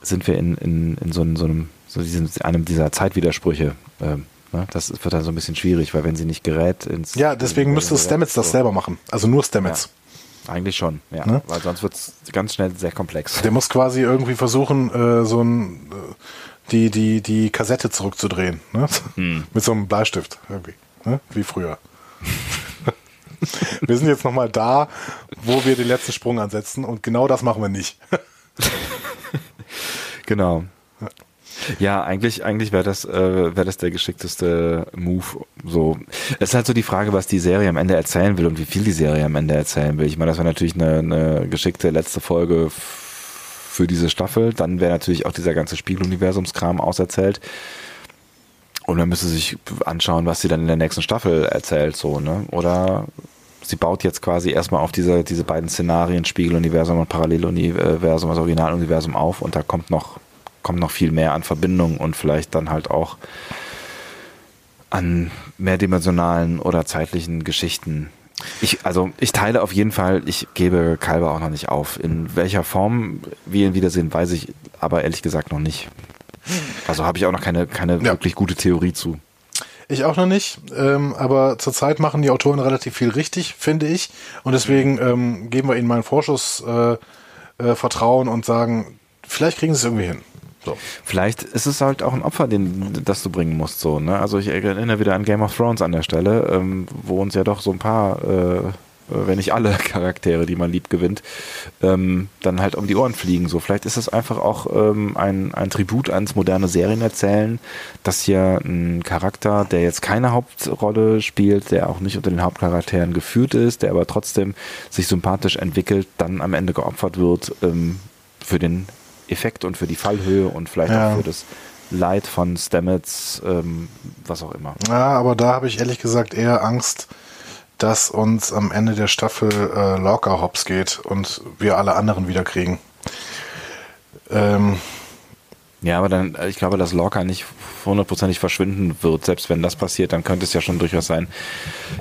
Speaker 1: sind wir in, in, in so, in so einem, so diesem, einem dieser Zeitwidersprüche. Ähm, ne? Das wird dann so ein bisschen schwierig, weil wenn sie nicht gerät ins.
Speaker 2: Ja, deswegen müsste Stamets das selber machen. Also nur Stamets.
Speaker 1: Eigentlich schon, ja. Ne? Weil sonst wird es ganz schnell sehr komplex.
Speaker 2: Der muss quasi irgendwie versuchen, äh, so ein äh, die, die, die Kassette zurückzudrehen. Ne? Hm. Mit so einem Bleistift irgendwie. Ne? Wie früher. wir sind jetzt nochmal da, wo wir den letzten Sprung ansetzen und genau das machen wir nicht.
Speaker 1: genau. Ja, eigentlich, eigentlich wäre das, äh, wäre das der geschickteste Move. So, es ist halt so die Frage, was die Serie am Ende erzählen will und wie viel die Serie am Ende erzählen will. Ich meine, das wäre natürlich eine, eine geschickte letzte Folge für diese Staffel. Dann wäre natürlich auch dieser ganze Spiegeluniversumskram auserzählt. Und man müsste sich anschauen, was sie dann in der nächsten Staffel erzählt, so, ne? Oder sie baut jetzt quasi erstmal auf diese, diese beiden Szenarien, Spiegeluniversum und Paralleluniversum, also Originaluniversum auf und da kommt noch kommt noch viel mehr an Verbindungen und vielleicht dann halt auch an mehrdimensionalen oder zeitlichen Geschichten. Ich, also ich teile auf jeden Fall, ich gebe Kalber auch noch nicht auf. In welcher Form wir ihn wiedersehen, weiß ich aber ehrlich gesagt noch nicht. Also habe ich auch noch keine, keine ja. wirklich gute Theorie zu.
Speaker 2: Ich auch noch nicht, ähm, aber zurzeit machen die Autoren relativ viel richtig, finde ich. Und deswegen ähm, geben wir ihnen mal einen Vorschussvertrauen äh, äh, und sagen, vielleicht kriegen sie es irgendwie hin.
Speaker 1: So. Vielleicht ist es halt auch ein Opfer, den, das du bringen musst. So, ne? Also ich erinnere wieder an Game of Thrones an der Stelle, ähm, wo uns ja doch so ein paar, äh, wenn nicht alle Charaktere, die man lieb gewinnt, ähm, dann halt um die Ohren fliegen. So, vielleicht ist es einfach auch ähm, ein, ein Tribut ans moderne Serienerzählen, dass hier ein Charakter, der jetzt keine Hauptrolle spielt, der auch nicht unter den Hauptcharakteren geführt ist, der aber trotzdem sich sympathisch entwickelt, dann am Ende geopfert wird ähm, für den Effekt und für die Fallhöhe und vielleicht ja. auch für das Leid von Stamets, ähm, was auch immer.
Speaker 2: Ja, aber da habe ich ehrlich gesagt eher Angst, dass uns am Ende der Staffel äh, Lorca hops geht und wir alle anderen wieder kriegen.
Speaker 1: Ähm, ja, aber dann, ich glaube, dass Lorca nicht hundertprozentig verschwinden wird. Selbst wenn das passiert, dann könnte es ja schon durchaus sein,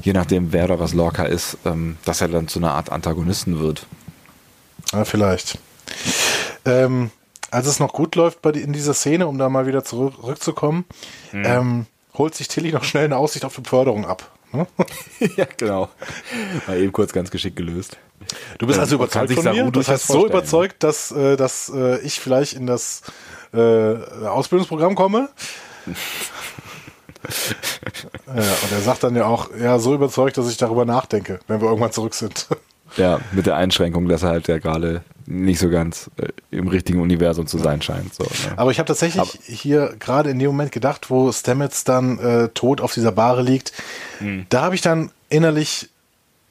Speaker 1: je nachdem, wer oder was Lorca ist, ähm, dass er dann zu einer Art Antagonisten wird.
Speaker 2: Ja, vielleicht. Ähm, als es noch gut läuft bei, in dieser Szene, um da mal wieder zurückzukommen, mhm. ähm, holt sich Tilly noch schnell eine Aussicht auf die Beförderung ab.
Speaker 1: Ne? ja, genau. Mal eben kurz ganz geschickt gelöst.
Speaker 2: Du bist also überzeugt von mir? Du hast so überzeugt, dass, äh, dass äh, ich vielleicht in das äh, Ausbildungsprogramm komme. ja, und er sagt dann ja auch, ja, so überzeugt, dass ich darüber nachdenke, wenn wir irgendwann zurück sind.
Speaker 1: Ja, mit der Einschränkung, dass er halt ja gerade nicht so ganz äh, im richtigen Universum zu sein scheint. So, ne?
Speaker 2: Aber ich habe tatsächlich Aber, hier gerade in dem Moment gedacht, wo Stamets dann äh, tot auf dieser Bahre liegt, mh. da habe ich dann innerlich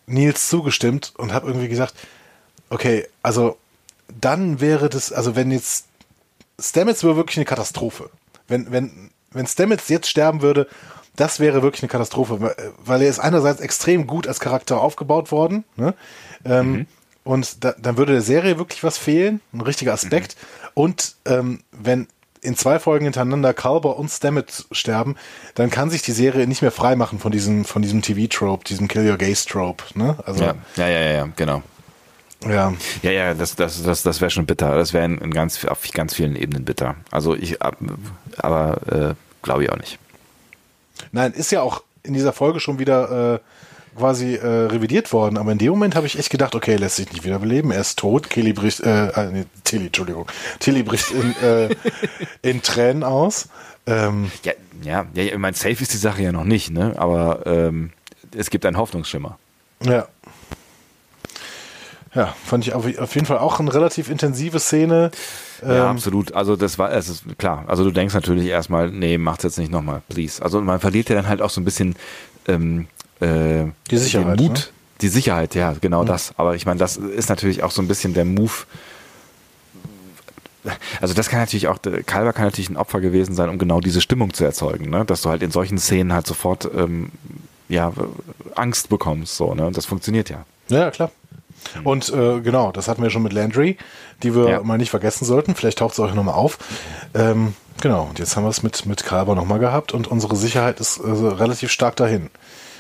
Speaker 2: Nils zugestimmt und habe irgendwie gesagt, okay, also dann wäre das, also wenn jetzt Stamets wäre wirklich eine Katastrophe. Wenn, wenn, wenn Stamets jetzt sterben würde, das wäre wirklich eine Katastrophe, weil er ist einerseits extrem gut als Charakter aufgebaut worden, ne? Ähm, mhm. Und da, dann würde der Serie wirklich was fehlen, ein richtiger Aspekt. Mhm. Und ähm, wenn in zwei Folgen hintereinander Kalber und Stamets sterben, dann kann sich die Serie nicht mehr freimachen von diesem, von diesem TV-Trope, diesem Kill Your Gaze-Trope. Ne?
Speaker 1: Also, ja, ja, ja, ja, genau. Ja. Ja, ja, das, das, das, das wäre schon bitter. Das wäre in ganz, auf ganz vielen Ebenen bitter. Also ich, aber äh, glaube ich auch nicht.
Speaker 2: Nein, ist ja auch in dieser Folge schon wieder äh, quasi äh, revidiert worden, aber in dem Moment habe ich echt gedacht, okay, lässt sich nicht wiederbeleben, er ist tot, Kelly bricht, äh, äh, nee, Tilly, Entschuldigung, Tilly bricht in, äh, in Tränen aus. Ähm,
Speaker 1: ja, ja, ja, ich meine, safe ist die Sache ja noch nicht, ne? aber ähm, es gibt einen Hoffnungsschimmer.
Speaker 2: Ja. Ja, fand ich auf, auf jeden Fall auch eine relativ intensive Szene.
Speaker 1: Ja, ähm, absolut. Also das war, es ist klar. Also du denkst natürlich erstmal, nee, macht's jetzt nicht nochmal, please. Also man verliert ja dann halt auch so ein bisschen ähm, äh,
Speaker 2: die Sicherheit. Mut, ne?
Speaker 1: Die Sicherheit, ja, genau mhm. das. Aber ich meine, das ist natürlich auch so ein bisschen der Move. Also das kann natürlich auch, Kalber kann natürlich ein Opfer gewesen sein, um genau diese Stimmung zu erzeugen, ne? dass du halt in solchen Szenen halt sofort ähm, ja, Angst bekommst. So, ne? Und das funktioniert ja.
Speaker 2: Ja, klar. Mhm. Und äh, genau, das hatten wir schon mit Landry, die wir ja. mal nicht vergessen sollten. Vielleicht taucht es auch nochmal auf. Ähm, genau, und jetzt haben wir es mit, mit Kalber nochmal gehabt und unsere Sicherheit ist äh, relativ stark dahin.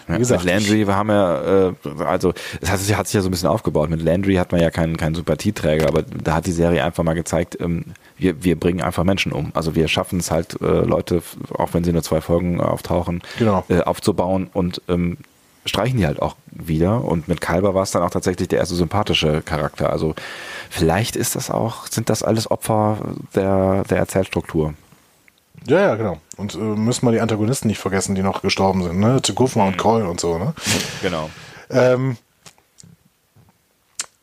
Speaker 1: Wie gesagt, mit Landry wir haben ja, äh, also es hat, hat, sich ja so ein bisschen aufgebaut. Mit Landry hat man ja keinen, keinen Sympathieträger, aber da hat die Serie einfach mal gezeigt, ähm, wir, wir bringen einfach Menschen um. Also wir schaffen es halt, äh, Leute, auch wenn sie nur zwei Folgen auftauchen, genau. äh, aufzubauen und ähm, streichen die halt auch wieder. Und mit Kalber war es dann auch tatsächlich der erste sympathische Charakter. Also vielleicht ist das auch, sind das alles Opfer der, der Erzählstruktur.
Speaker 2: Ja, ja, genau. Und äh, müssen wir die Antagonisten nicht vergessen, die noch gestorben sind, ne? Tukufma mhm. und Koi und so, ne?
Speaker 1: Genau.
Speaker 2: Ähm,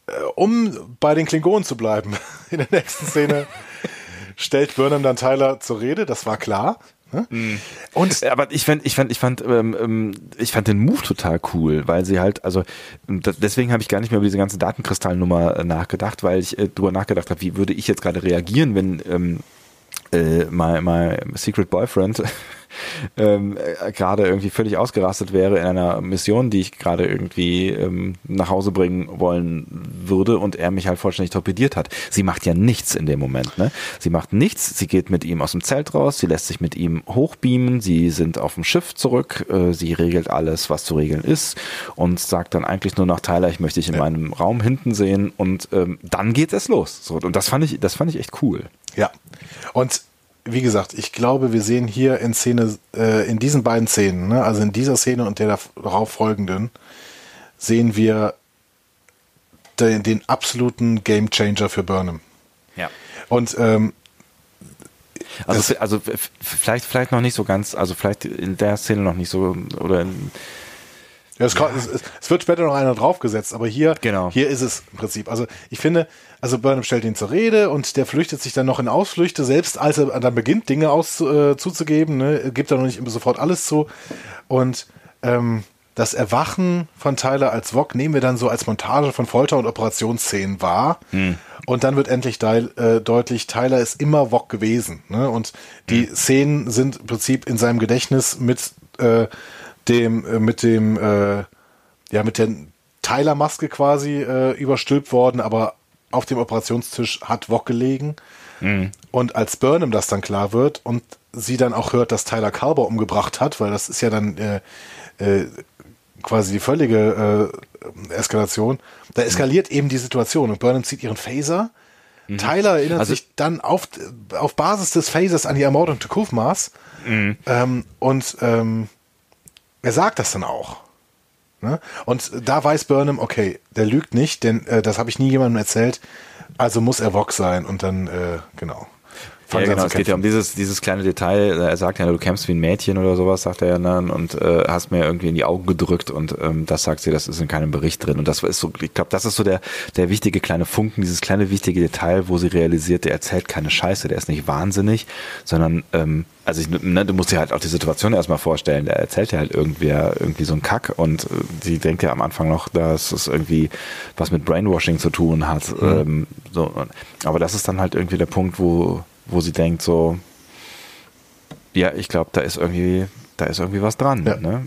Speaker 2: äh, um bei den Klingonen zu bleiben, in der nächsten Szene stellt Burnham dann Tyler zur Rede, das war klar. Ne?
Speaker 1: Mhm. Und aber ich fand, ich fand, ich fand, ähm, ähm, ich fand den Move total cool, weil sie halt, also deswegen habe ich gar nicht mehr über diese ganze Datenkristallnummer äh, nachgedacht, weil ich äh, darüber nachgedacht habe, wie würde ich jetzt gerade reagieren, wenn ähm, äh, my, my secret boyfriend ähm, äh, gerade irgendwie völlig ausgerastet wäre in einer Mission, die ich gerade irgendwie ähm, nach Hause bringen wollen würde und er mich halt vollständig torpediert hat. Sie macht ja nichts in dem Moment. Ne? Sie macht nichts, sie geht mit ihm aus dem Zelt raus, sie lässt sich mit ihm hochbeamen, sie sind auf dem Schiff zurück, äh, sie regelt alles, was zu regeln ist und sagt dann eigentlich nur nach Tyler, ich möchte dich in ja. meinem Raum hinten sehen und ähm, dann geht es los. So, und das fand ich, das fand ich echt cool.
Speaker 2: Ja. Und wie gesagt, ich glaube, wir sehen hier in Szene, äh, in diesen beiden Szenen, ne, also in dieser Szene und der darauf folgenden, sehen wir den, den absoluten Gamechanger für Burnham.
Speaker 1: Ja.
Speaker 2: Und ähm,
Speaker 1: also, also vielleicht, vielleicht noch nicht so ganz, also vielleicht in der Szene noch nicht so oder in,
Speaker 2: ja, es, ja. Es, es, wird später noch einer draufgesetzt, aber hier,
Speaker 1: genau.
Speaker 2: hier ist es im Prinzip. Also ich finde, also Burnham stellt ihn zur Rede und der flüchtet sich dann noch in Ausflüchte, selbst als er dann beginnt, Dinge aus, äh, zuzugeben, ne, gibt er noch nicht sofort alles zu. Und ähm, das Erwachen von Tyler als Wok nehmen wir dann so als Montage von Folter- und Operationsszenen wahr. Hm. Und dann wird endlich de äh, deutlich, Tyler ist immer Wok gewesen. Ne? Und die hm. Szenen sind im Prinzip in seinem Gedächtnis mit äh, dem, äh, mit dem, äh, ja, mit der Tyler-Maske quasi äh, überstülpt worden, aber auf dem Operationstisch hat Wok gelegen. Mhm. Und als Burnham das dann klar wird und sie dann auch hört, dass Tyler Carver umgebracht hat, weil das ist ja dann äh, äh, quasi die völlige äh, Eskalation, da eskaliert mhm. eben die Situation und Burnham zieht ihren Phaser. Mhm. Tyler erinnert also, sich dann auf, auf Basis des Phasers an die Ermordung Tukufmas mhm. ähm, und ähm, er sagt das dann auch. Ne? Und da weiß Burnham, okay, der lügt nicht, denn äh, das habe ich nie jemandem erzählt, also muss er Vox sein und dann, äh, genau.
Speaker 1: Ja, genau, es geht ja um dieses, dieses kleine Detail. Er sagt ja, du kämpfst wie ein Mädchen oder sowas, sagt er ja dann, und äh, hast mir irgendwie in die Augen gedrückt und ähm, das sagt sie, das ist in keinem Bericht drin. Und das ist so, ich glaube, das ist so der, der wichtige kleine Funken, dieses kleine wichtige Detail, wo sie realisiert, der erzählt keine Scheiße, der ist nicht wahnsinnig, sondern ähm, also ich, ne, du musst dir halt auch die Situation erstmal vorstellen. Der erzählt ja halt irgendwer irgendwie so einen Kack und äh, sie denkt ja am Anfang noch, dass es irgendwie was mit Brainwashing zu tun hat. Mhm. Ähm, so, aber das ist dann halt irgendwie der Punkt, wo, wo sie denkt so, ja, ich glaube, da ist irgendwie, da ist irgendwie was dran. Ja. Ne?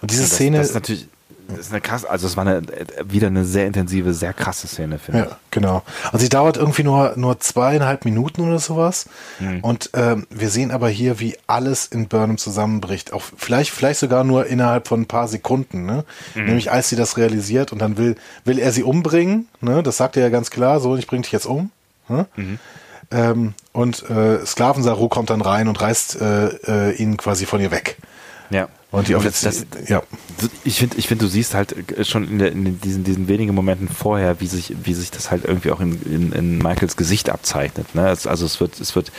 Speaker 2: Und diese das, Szene
Speaker 1: das ist natürlich das ist eine krasse, also es war eine, wieder eine sehr intensive, sehr krasse Szene,
Speaker 2: finde ich. Ja, genau. Und sie dauert irgendwie nur, nur zweieinhalb Minuten oder sowas. Mhm. Und ähm, wir sehen aber hier, wie alles in Burnham zusammenbricht. Auch vielleicht, vielleicht sogar nur innerhalb von ein paar Sekunden, ne? Mhm. Nämlich als sie das realisiert und dann will, will er sie umbringen, ne? Das sagt er ja ganz klar, so, ich bring dich jetzt um. Ne? Mhm. Ähm, und äh, Sklavensaru kommt dann rein und reißt äh, äh, ihn quasi von ihr weg.
Speaker 1: Ja. Und die Offizier, ja. Ich finde, ich finde, du siehst halt äh, schon in, der, in, diesen, diesen wenigen Momenten vorher, wie sich, wie sich das halt irgendwie auch in, in, in Michaels Gesicht abzeichnet. Ne? Es, also es wird, es wird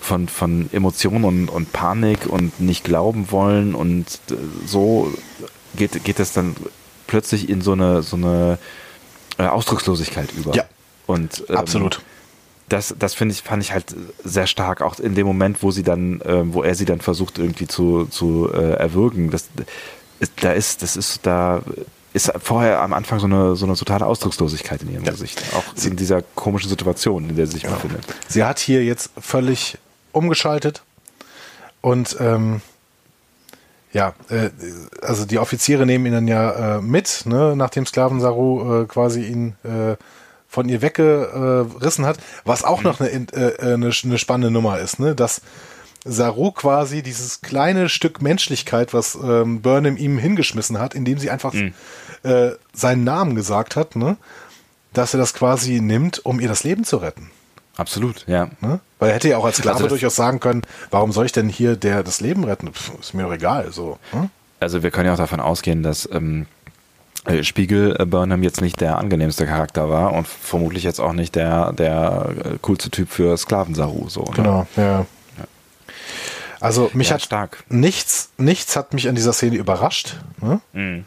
Speaker 1: von, von Emotionen und, und Panik und nicht glauben wollen und äh, so geht, geht das dann plötzlich in so eine, so eine äh, Ausdruckslosigkeit über.
Speaker 2: Ja.
Speaker 1: Und,
Speaker 2: ähm, Absolut
Speaker 1: das, das finde ich, fand ich halt sehr stark, auch in dem Moment, wo sie dann, äh, wo er sie dann versucht irgendwie zu, zu äh, erwürgen. Das, da ist, das ist, da ist vorher am Anfang so eine, so eine totale Ausdruckslosigkeit in ihrem ja. Gesicht. Auch sie, in dieser komischen Situation, in der sie sich genau. befindet.
Speaker 2: Sie hat hier jetzt völlig umgeschaltet und ähm, ja, äh, also die Offiziere nehmen ihn dann ja äh, mit, ne, nachdem Sklavensaru äh, quasi ihn äh, von ihr weggerissen hat, was auch mhm. noch eine, äh, eine, eine spannende Nummer ist, ne? dass Saru quasi dieses kleine Stück Menschlichkeit, was ähm, Burnham ihm hingeschmissen hat, indem sie einfach mhm. äh, seinen Namen gesagt hat, ne? dass er das quasi nimmt, um ihr das Leben zu retten.
Speaker 1: Absolut, ja.
Speaker 2: Ne? Weil er hätte ja auch als Sklave also durchaus sagen können, warum soll ich denn hier der das Leben retten? Pff, ist mir doch egal. So. Ne?
Speaker 1: Also wir können ja auch davon ausgehen, dass ähm, äh, Spiegel äh, Burnham jetzt nicht der angenehmste Charakter war und vermutlich jetzt auch nicht der, der äh, coolste Typ für Sklavensaru. So,
Speaker 2: ne? Genau, ja. ja. Also mich ja, hat
Speaker 1: stark.
Speaker 2: nichts, nichts hat mich an dieser Szene überrascht. Ne? Mhm.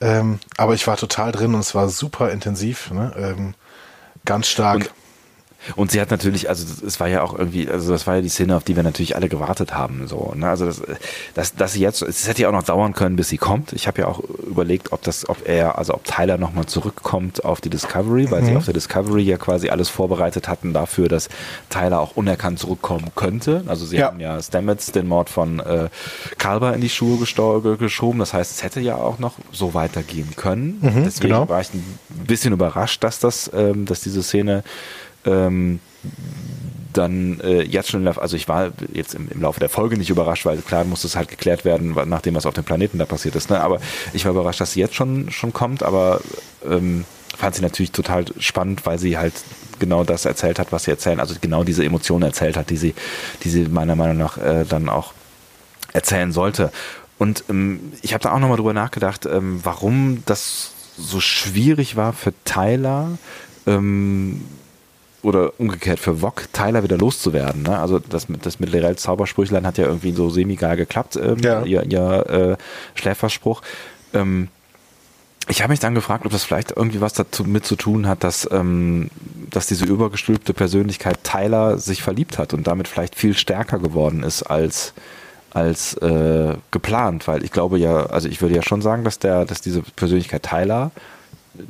Speaker 2: Ähm, aber ich war total drin und es war super intensiv. Ne? Ähm, ganz stark.
Speaker 1: Und und sie hat natürlich, also es war ja auch irgendwie, also das war ja die Szene, auf die wir natürlich alle gewartet haben. So, ne? Also das, das, dass sie jetzt, es hätte ja auch noch dauern können, bis sie kommt. Ich habe ja auch überlegt, ob das, ob er, also ob Tyler nochmal zurückkommt auf die Discovery, weil mhm. sie auf der Discovery ja quasi alles vorbereitet hatten dafür, dass Tyler auch unerkannt zurückkommen könnte. Also sie ja. haben ja Stamets den Mord von äh, Kalber in die Schuhe geschoben. Das heißt, es hätte ja auch noch so weitergehen können. Mhm, Deswegen genau. war ich ein bisschen überrascht, dass das, ähm, dass diese Szene ähm, dann äh, jetzt schon, also ich war jetzt im, im, Laufe der Folge nicht überrascht, weil klar muss es halt geklärt werden, nachdem was auf dem Planeten da passiert ist. Ne? Aber ich war überrascht, dass sie jetzt schon schon kommt, aber ähm, fand sie natürlich total spannend, weil sie halt genau das erzählt hat, was sie erzählen, also genau diese Emotionen erzählt hat, die sie, die sie meiner Meinung nach äh, dann auch erzählen sollte. Und ähm, ich habe da auch nochmal drüber nachgedacht, ähm, warum das so schwierig war für Tyler, ähm, oder umgekehrt für Wok Tyler wieder loszuwerden. Ne? Also das, das mit Lerels Zaubersprüchlein hat ja irgendwie so semi-geil geklappt, ähm, ja. ihr, ihr äh, Schläferspruch. Ähm, ich habe mich dann gefragt, ob das vielleicht irgendwie was dazu mit zu tun hat, dass, ähm, dass diese übergestülpte Persönlichkeit Tyler sich verliebt hat und damit vielleicht viel stärker geworden ist als als äh, geplant, weil ich glaube ja, also ich würde ja schon sagen, dass der, dass diese Persönlichkeit Tyler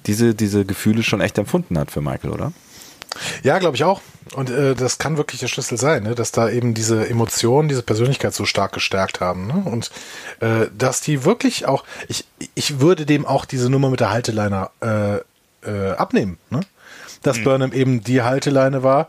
Speaker 1: diese diese Gefühle schon echt empfunden hat für Michael, oder?
Speaker 2: Ja, glaube ich auch. Und äh, das kann wirklich der Schlüssel sein, ne? dass da eben diese Emotionen, diese Persönlichkeit so stark gestärkt haben. Ne? Und äh, dass die wirklich auch, ich, ich würde dem auch diese Nummer mit der Halteleine äh, äh, abnehmen. Ne? Dass mhm. Burnham eben die Halteleine war,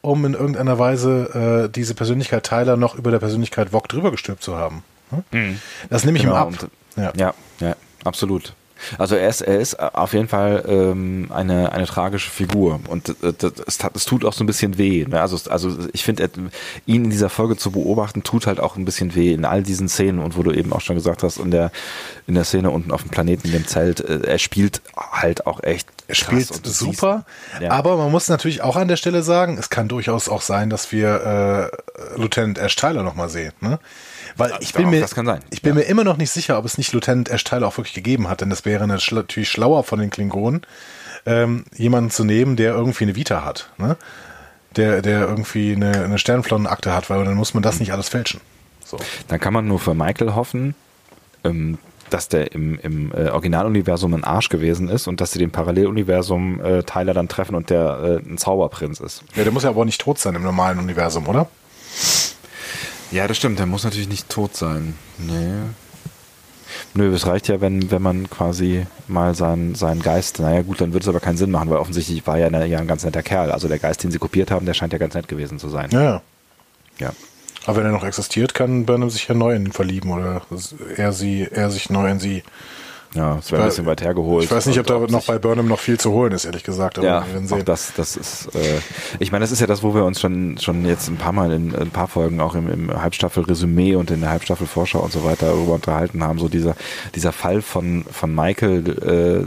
Speaker 2: um in irgendeiner Weise äh, diese Persönlichkeit Tyler noch über der Persönlichkeit Wok drüber gestülpt zu haben. Ne? Mhm. Das nehme ich genau. ihm ab.
Speaker 1: Und, ja. ja, ja, absolut. Also er ist, er ist auf jeden Fall ähm, eine, eine tragische Figur und äh, das, das, tut auch so ein bisschen weh. Ne? Also, also ich finde, ihn in dieser Folge zu beobachten, tut halt auch ein bisschen weh in all diesen Szenen und wo du eben auch schon gesagt hast, in der, in der Szene unten auf dem Planeten, in dem Zelt, äh, er spielt halt auch echt.
Speaker 2: Er spielt super, siehst, ja. aber man muss natürlich auch an der Stelle sagen, es kann durchaus auch sein, dass wir äh, Lieutenant Ash Tyler nochmal sehen. Ne? Weil ich bin, mir, ich bin ja. mir immer noch nicht sicher, ob es nicht Lieutenant Ash Tyler auch wirklich gegeben hat, denn es wäre natürlich schlauer von den Klingonen, ähm, jemanden zu nehmen, der irgendwie eine Vita hat. Ne? Der, der irgendwie eine, eine Sternflottenakte hat, weil dann muss man das nicht alles fälschen.
Speaker 1: So. Dann kann man nur für Michael hoffen, ähm, dass der im, im äh, Originaluniversum ein Arsch gewesen ist und dass sie den Paralleluniversum äh, Tyler dann treffen und der äh, ein Zauberprinz ist.
Speaker 2: Ja, der muss ja aber nicht tot sein im normalen Universum, oder?
Speaker 1: Ja, das stimmt. Der muss natürlich nicht tot sein. Nee. Nö, es reicht ja, wenn, wenn man quasi mal seinen, seinen Geist, naja gut, dann würde es aber keinen Sinn machen, weil offensichtlich war ja, eine, ja ein ganz netter Kerl. Also der Geist, den sie kopiert haben, der scheint ja ganz nett gewesen zu sein.
Speaker 2: Ja. Ja. Aber wenn er noch existiert, kann Burnham sich ja neu in ihn verlieben oder er sie, er sich neu in sie.
Speaker 1: Ja, es wäre ein bisschen weit hergeholt.
Speaker 2: Ich weiß nicht, ob da noch bei Burnham noch viel zu holen ist, ehrlich gesagt.
Speaker 1: Aber ja, auch das, das ist, äh, ich meine, das ist ja das, wo wir uns schon, schon jetzt ein paar Mal in, in ein paar Folgen auch im, im Halbstaffel-Resümee und in der Halbstaffel-Vorschau und so weiter darüber unterhalten haben, so dieser, dieser Fall von, von Michael, äh,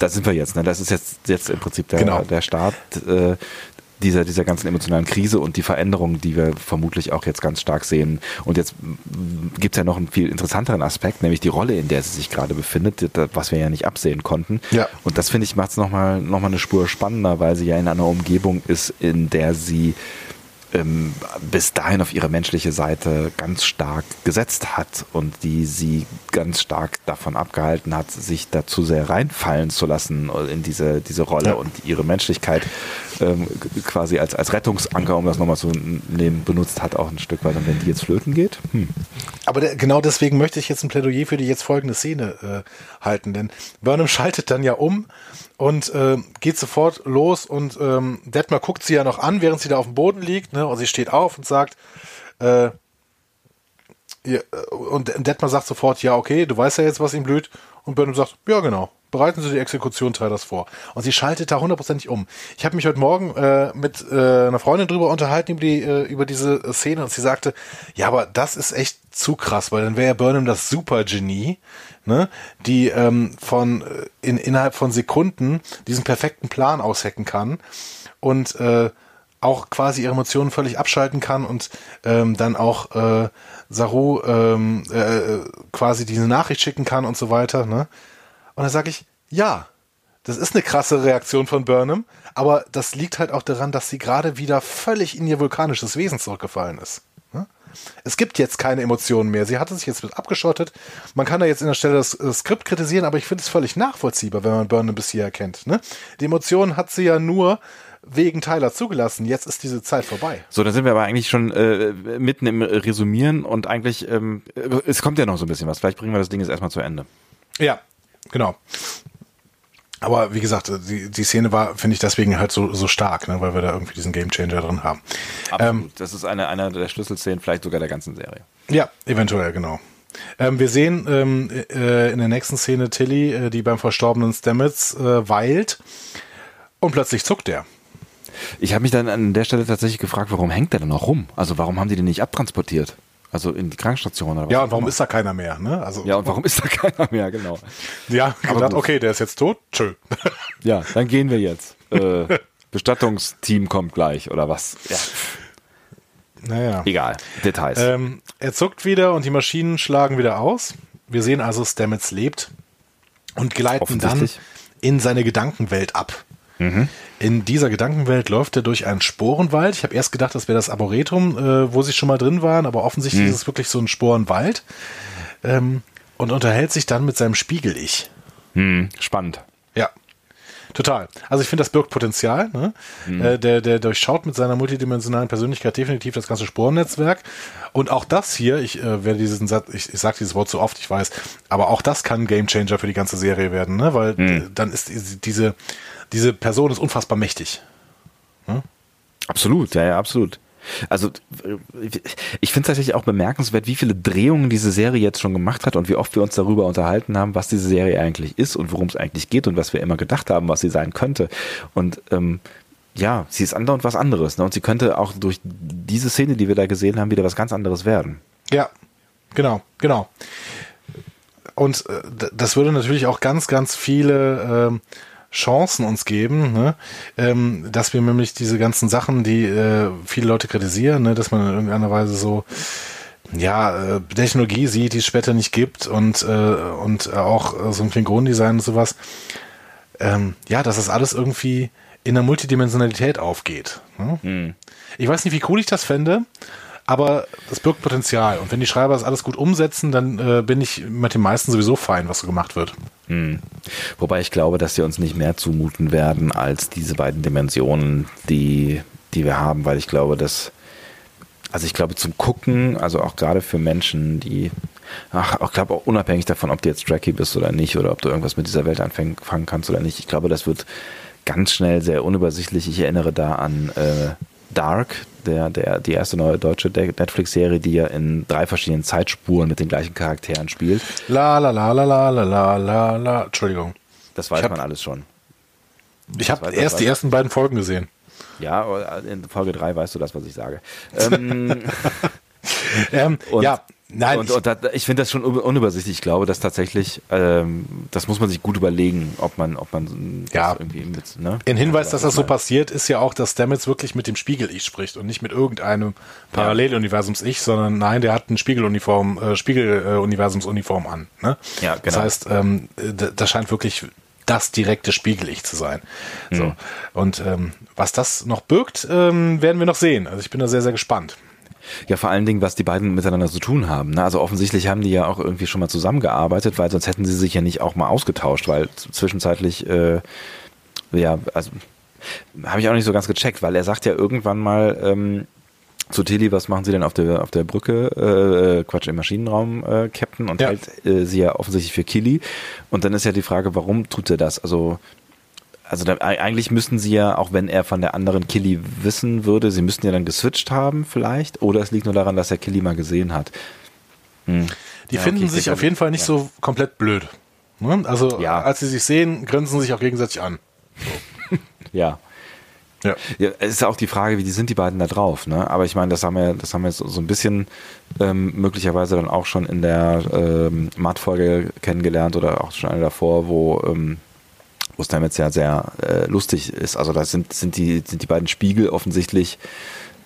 Speaker 1: da sind wir jetzt, ne? Das ist jetzt, jetzt im Prinzip der, genau. der Start äh, dieser, dieser ganzen emotionalen Krise und die Veränderungen, die wir vermutlich auch jetzt ganz stark sehen. Und jetzt gibt es ja noch einen viel interessanteren Aspekt, nämlich die Rolle, in der sie sich gerade befindet, was wir ja nicht absehen konnten. Ja. Und das finde ich macht es nochmal noch mal eine Spur spannender, weil sie ja in einer Umgebung ist, in der sie ähm, bis dahin auf ihre menschliche Seite ganz stark gesetzt hat und die sie ganz stark davon abgehalten hat, sich dazu sehr reinfallen zu lassen in diese, diese Rolle ja. und ihre Menschlichkeit ähm, quasi als, als Rettungsanker, um das nochmal zu nehmen, benutzt hat, auch ein Stück weit. Und wenn die jetzt flöten geht? Hm.
Speaker 2: Aber der, genau deswegen möchte ich jetzt ein Plädoyer für die jetzt folgende Szene äh, halten, denn Burnham schaltet dann ja um und äh, geht sofort los und ähm, Detmar guckt sie ja noch an, während sie da auf dem Boden liegt, ne? Und sie steht auf und sagt, äh, ja, und Detmar sagt sofort, ja, okay, du weißt ja jetzt, was ihm blüht. Und Burnham sagt, ja, genau. Bereiten Sie die Exekution Tylers vor. Und sie schaltet da hundertprozentig um. Ich habe mich heute Morgen äh, mit äh, einer Freundin drüber unterhalten über, die, äh, über diese Szene und sie sagte, ja, aber das ist echt zu krass, weil dann wäre ja Burnham das Supergenie, ne, die ähm, von äh, in, innerhalb von Sekunden diesen perfekten Plan aushacken kann und äh, auch quasi ihre Emotionen völlig abschalten kann und ähm, dann auch äh, Saru ähm, äh, quasi diese Nachricht schicken kann und so weiter. Ne? Und dann sage ich, ja, das ist eine krasse Reaktion von Burnham, aber das liegt halt auch daran, dass sie gerade wieder völlig in ihr vulkanisches Wesen zurückgefallen ist. Es gibt jetzt keine Emotionen mehr. Sie hatte sich jetzt abgeschottet. Man kann da jetzt in der Stelle das, das Skript kritisieren, aber ich finde es völlig nachvollziehbar, wenn man Burnham bis hier erkennt. Ne? Die Emotionen hat sie ja nur wegen Tyler zugelassen. Jetzt ist diese Zeit vorbei.
Speaker 1: So, da sind wir aber eigentlich schon äh, mitten im Resümieren und eigentlich, ähm, es kommt ja noch so ein bisschen was. Vielleicht bringen wir das Ding jetzt erstmal zu Ende.
Speaker 2: Ja, genau. Aber wie gesagt, die, die Szene war, finde ich, deswegen halt so, so stark, ne, weil wir da irgendwie diesen Gamechanger drin haben.
Speaker 1: Absolut. Ähm, das ist eine, eine der Schlüsselszenen, vielleicht sogar der ganzen Serie.
Speaker 2: Ja, eventuell, genau. Ähm, wir sehen ähm, äh, in der nächsten Szene Tilly, äh, die beim verstorbenen Stamets äh, weilt und plötzlich zuckt er.
Speaker 1: Ich habe mich dann an der Stelle tatsächlich gefragt, warum hängt der denn noch rum? Also warum haben die den nicht abtransportiert? Also in die Krankenstation oder was?
Speaker 2: Ja, und warum ist da keiner mehr? Ne?
Speaker 1: Also, ja, und warum ist da keiner mehr, genau.
Speaker 2: Ja, gedacht, okay, der ist jetzt tot, tschö.
Speaker 1: Ja, dann gehen wir jetzt. Äh, Bestattungsteam kommt gleich, oder was? Ja.
Speaker 2: Naja.
Speaker 1: Egal, Details.
Speaker 2: Ähm, er zuckt wieder und die Maschinen schlagen wieder aus. Wir sehen also, Stamets lebt und gleiten dann in seine Gedankenwelt ab. Mhm. In dieser Gedankenwelt läuft er durch einen Sporenwald. Ich habe erst gedacht, das wäre das Arboretum, äh, wo sie schon mal drin waren, aber offensichtlich mhm. ist es wirklich so ein Sporenwald. Ähm, und unterhält sich dann mit seinem Spiegel-Ich.
Speaker 1: Mhm. Spannend.
Speaker 2: Ja. Total. Also ich finde, das birgt Potenzial. Ne? Mhm. Äh, der, der durchschaut mit seiner multidimensionalen Persönlichkeit definitiv das ganze Sporennetzwerk. Und auch das hier, ich äh, werde diesen Satz, ich, ich sage dieses Wort so oft, ich weiß, aber auch das kann ein Gamechanger für die ganze Serie werden, ne? Weil mhm. dann ist diese, diese Person ist unfassbar mächtig.
Speaker 1: Hm? Absolut, ja, ja, absolut. Also ich finde es tatsächlich auch bemerkenswert, wie viele Drehungen diese Serie jetzt schon gemacht hat und wie oft wir uns darüber unterhalten haben, was diese Serie eigentlich ist und worum es eigentlich geht und was wir immer gedacht haben, was sie sein könnte. Und ähm, ja, sie ist andauernd was anderes. Ne? Und sie könnte auch durch diese Szene, die wir da gesehen haben, wieder was ganz anderes werden.
Speaker 2: Ja, genau, genau. Und äh, das würde natürlich auch ganz, ganz viele ähm, Chancen uns geben, ne? ähm, dass wir nämlich diese ganzen Sachen, die äh, viele Leute kritisieren, ne? dass man in irgendeiner Weise so ja, äh, Technologie sieht, die es später nicht gibt und, äh, und auch äh, so ein Klingonendesign und sowas. Ähm, ja, dass das alles irgendwie in der Multidimensionalität aufgeht. Ne? Hm. Ich weiß nicht, wie cool ich das fände, aber das birgt Potenzial. Und wenn die Schreiber das alles gut umsetzen, dann äh, bin ich mit den meisten sowieso fein, was so gemacht wird.
Speaker 1: Hm. Wobei ich glaube, dass sie uns nicht mehr zumuten werden als diese beiden Dimensionen, die, die wir haben, weil ich glaube, dass, also ich glaube zum Gucken, also auch gerade für Menschen, die, ach, ich glaube auch unabhängig davon, ob du jetzt Tracky bist oder nicht oder ob du irgendwas mit dieser Welt anfangen kannst oder nicht, ich glaube, das wird ganz schnell sehr unübersichtlich. Ich erinnere da an äh, Dark, der, der, die erste neue deutsche Netflix-Serie, die ja in drei verschiedenen Zeitspuren mit den gleichen Charakteren spielt.
Speaker 2: La la la la la la la la Entschuldigung.
Speaker 1: Das weiß hab, man alles schon.
Speaker 2: Ich habe erst die ersten beiden Folgen gesehen.
Speaker 1: Ja, in Folge 3 weißt du das, was ich sage. ähm,
Speaker 2: ähm, ja, Nein,
Speaker 1: und, und da, ich finde das schon unübersichtlich. Ich glaube, dass tatsächlich, ähm, das muss man sich gut überlegen, ob man, ob man
Speaker 2: ja. irgendwie mit, ne? Ein Hinweis, ja, dass das so passiert, ist ja auch, dass Stamets wirklich mit dem Spiegel-Ich spricht und nicht mit irgendeinem Paralleluniversums-Ich, sondern nein, der hat ein Spiegeluniform, äh, Spiegel-Universumsuniform an. Ne? Ja, genau. Das heißt, ähm, das scheint wirklich das direkte Spiegel-Ich zu sein. Mhm. So. Und ähm, was das noch birgt, ähm, werden wir noch sehen. Also ich bin da sehr, sehr gespannt.
Speaker 1: Ja, vor allen Dingen, was die beiden miteinander zu tun haben. Ne? Also offensichtlich haben die ja auch irgendwie schon mal zusammengearbeitet, weil sonst hätten sie sich ja nicht auch mal ausgetauscht, weil zwischenzeitlich, äh, ja, also habe ich auch nicht so ganz gecheckt, weil er sagt ja irgendwann mal ähm, zu Tilly, was machen Sie denn auf der auf der Brücke? Äh, Quatsch, im Maschinenraum, äh, Captain, und ja. hält äh, sie ja offensichtlich für Killy. Und dann ist ja die Frage, warum tut er das? Also also da, eigentlich müssten sie ja, auch wenn er von der anderen Killy wissen würde, sie müssten ja dann geswitcht haben vielleicht. Oder es liegt nur daran, dass er Killy mal gesehen hat.
Speaker 2: Hm. Die ja, finden okay, sich auf jeden Fall nicht ja. so komplett blöd. Ne? Also ja. als sie sich sehen, grinsen sich auch gegenseitig an.
Speaker 1: So. ja. Ja. ja. Es ist ja auch die Frage, wie die sind die beiden da drauf, ne? Aber ich meine, das haben wir, das haben wir so, so ein bisschen ähm, möglicherweise dann auch schon in der ähm, Matt-Folge kennengelernt oder auch schon eine davor, wo ähm, wo Stamets ja sehr äh, lustig ist. Also da sind, sind, die, sind die beiden Spiegel offensichtlich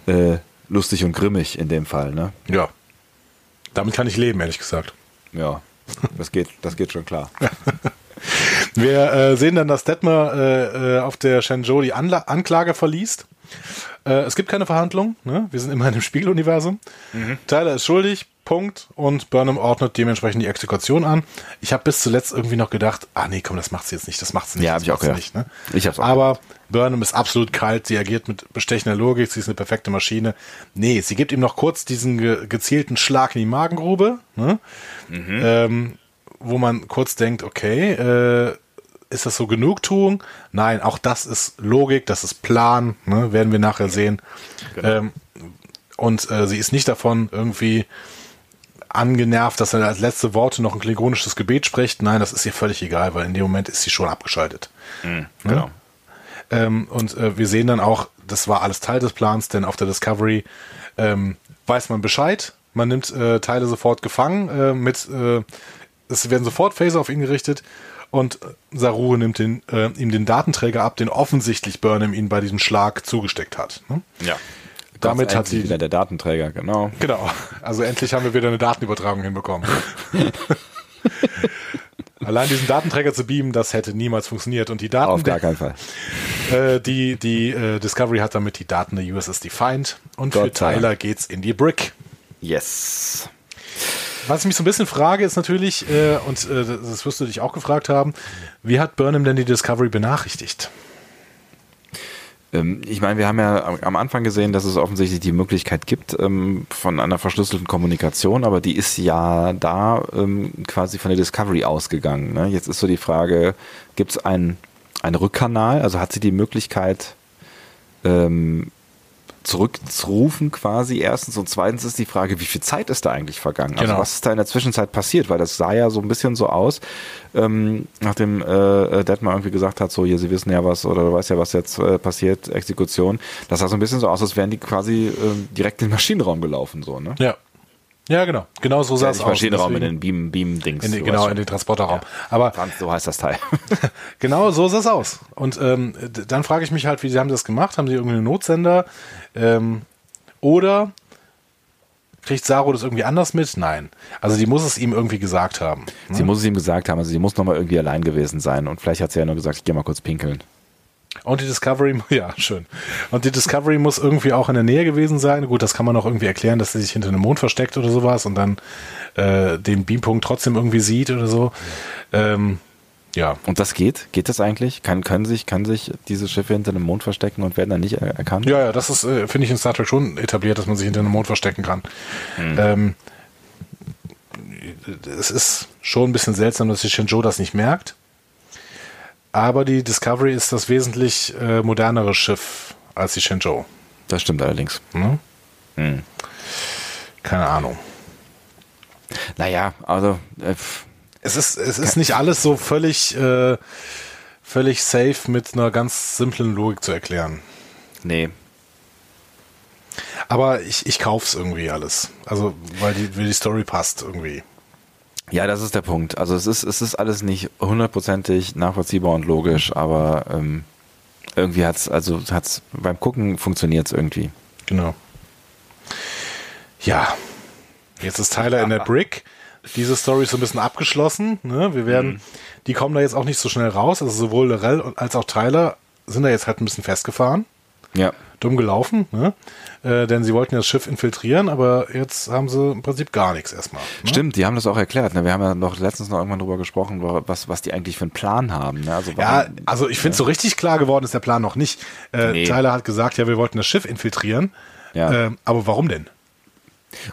Speaker 1: äh, lustig und grimmig in dem Fall, ne?
Speaker 2: Ja. Damit kann ich leben, ehrlich gesagt.
Speaker 1: Ja, das geht, das geht schon klar.
Speaker 2: Wir äh, sehen dann, dass Detmer äh, äh, auf der Shenzhou die Anla Anklage verliest. Äh, es gibt keine Verhandlung. Ne? Wir sind immer in dem Spiegeluniversum. Mhm. Tyler ist schuldig. Punkt. Und Burnham ordnet dementsprechend die Exekution an. Ich habe bis zuletzt irgendwie noch gedacht, ah nee, komm, das macht sie jetzt nicht, das macht sie nicht.
Speaker 1: Ja, habe ich auch
Speaker 2: gedacht.
Speaker 1: Nicht,
Speaker 2: ne? Ich hab's auch Aber. Burnham ist absolut kalt, sie agiert mit bestechender Logik, sie ist eine perfekte Maschine. Nee, sie gibt ihm noch kurz diesen ge gezielten Schlag in die Magengrube, ne? Mhm. Ähm, wo man kurz denkt, okay, äh, ist das so Genugtuung? Nein, auch das ist Logik, das ist Plan, ne? werden wir nachher sehen. Genau. Ähm, und äh, sie ist nicht davon irgendwie angenervt, dass er als letzte Worte noch ein klingonisches Gebet spricht. Nein, das ist ihr völlig egal, weil in dem Moment ist sie schon abgeschaltet. Mhm, genau. Ähm, und äh, wir sehen dann auch, das war alles Teil des Plans, denn auf der Discovery ähm, weiß man Bescheid. Man nimmt äh, Teile sofort gefangen. Äh, mit, äh, es werden sofort Phaser auf ihn gerichtet. Und Saru nimmt den, äh, ihm den Datenträger ab, den offensichtlich Burnham ihn bei diesem Schlag zugesteckt hat. Ne?
Speaker 1: Ja damit hat sie wieder der Datenträger, genau.
Speaker 2: Genau. Also endlich haben wir wieder eine Datenübertragung hinbekommen. Allein diesen Datenträger zu beamen, das hätte niemals funktioniert. Und die Daten.
Speaker 1: Auf gar keinen Fall.
Speaker 2: Äh, die die äh, Discovery hat damit die Daten der USS defined. Und Gott für Tyler geht's in die Brick.
Speaker 1: Yes.
Speaker 2: Was ich mich so ein bisschen frage, ist natürlich, äh, und äh, das wirst du dich auch gefragt haben, wie hat Burnham denn die Discovery benachrichtigt?
Speaker 1: Ähm, ich meine, wir haben ja am Anfang gesehen, dass es offensichtlich die Möglichkeit gibt ähm, von einer verschlüsselten Kommunikation, aber die ist ja da ähm, quasi von der Discovery ausgegangen. Ne? Jetzt ist so die Frage, gibt es einen, einen Rückkanal? Also hat sie die Möglichkeit, zurückzurufen quasi erstens und zweitens ist die Frage, wie viel Zeit ist da eigentlich vergangen? Also
Speaker 2: Genau.
Speaker 1: was ist da in der Zwischenzeit passiert? Weil das sah ja so ein bisschen so aus, ähm, nachdem äh, Detmar irgendwie gesagt hat, so hier, sie wissen ja was oder du weißt ja, was jetzt äh, passiert, Exekution. Das sah so ein bisschen so aus, als wären die quasi ähm, direkt in den Maschinenraum gelaufen, so, ne?
Speaker 2: Ja. Ja, genau. Genau so sah
Speaker 1: Ja,
Speaker 2: es aus.
Speaker 1: Maschinenraum in den Beam, Beam-Dings.
Speaker 2: in den,
Speaker 1: du
Speaker 2: genau, in den Transporterraum. Aber
Speaker 1: Franz, so heißt das Teil.
Speaker 2: Genau, so sah es aus. Und ähm, dann frage ich mich halt, wie sie haben das gemacht? Haben sie irgendwie einen Notsender? Ähm, oder kriegt Saru das irgendwie anders mit? Nein. Also die muss es ihm irgendwie gesagt haben.
Speaker 1: Sie muss es ihm gesagt haben, also sie muss nochmal irgendwie allein gewesen sein und vielleicht hat sie ja nur gesagt, ich gehe mal kurz pinkeln.
Speaker 2: Und die Discovery, ja, schön. Und die Discovery muss irgendwie auch in der Nähe gewesen sein. Gut, das kann man auch irgendwie erklären, dass sie sich hinter einem Mond versteckt oder sowas und dann äh, den Beampunkt trotzdem irgendwie sieht oder so. Ähm, ja,
Speaker 1: Und das geht? Geht das eigentlich? Kann, können sich, kann sich diese Schiffe hinter einem Mond verstecken und werden dann nicht er- erkannt?
Speaker 2: Ja, ja, das ist, äh, finde ich, in Star Trek schon etabliert, dass man sich hinter einem Mond verstecken kann. Ähm, es ist schon ein bisschen seltsam, dass die Shenzhou das nicht merkt. Aber die Discovery ist das wesentlich äh, modernere Schiff als die Shenzhou.
Speaker 1: Das stimmt allerdings.
Speaker 2: Ne?
Speaker 1: Hm.
Speaker 2: Keine Ahnung.
Speaker 1: Naja, also äh,
Speaker 2: Es ist, es ist nicht alles so völlig, äh, völlig safe mit einer ganz simplen Logik zu erklären.
Speaker 1: nee.
Speaker 2: Aber ich, ich kauf's irgendwie alles. Also, weil die, weil die Story passt irgendwie.
Speaker 1: Ja, das ist der Punkt. Also es ist, es ist alles nicht hundertprozentig nachvollziehbar und logisch, aber ähm, irgendwie hat's, also hat's beim Gucken funktioniert's irgendwie.
Speaker 2: Genau. Ja. Jetzt ist Tyler in der Brick. Diese Story ist so ein bisschen abgeschlossen. Ne? Wir werden, die kommen da jetzt auch nicht so schnell raus. Also sowohl Lorel und- als auch Tyler sind da jetzt halt ein bisschen festgefahren.
Speaker 1: Ja.
Speaker 2: Dumm gelaufen, ne? Äh, denn sie wollten ja das Schiff infiltrieren, aber jetzt haben sie im Prinzip gar nichts erstmal. Ne?
Speaker 1: Stimmt, die haben das auch erklärt. Ne? Wir haben ja noch letztens noch irgendwann drüber gesprochen, was, was die eigentlich für einen Plan haben. Ne? Also
Speaker 2: Ja,
Speaker 1: warum-
Speaker 2: also ich finde, so richtig klar geworden ist der Plan noch nicht. Äh,
Speaker 1: Nee.
Speaker 2: Tyler hat gesagt, ja, wir wollten das Schiff infiltrieren.
Speaker 1: Ja.
Speaker 2: Ähm, aber warum denn?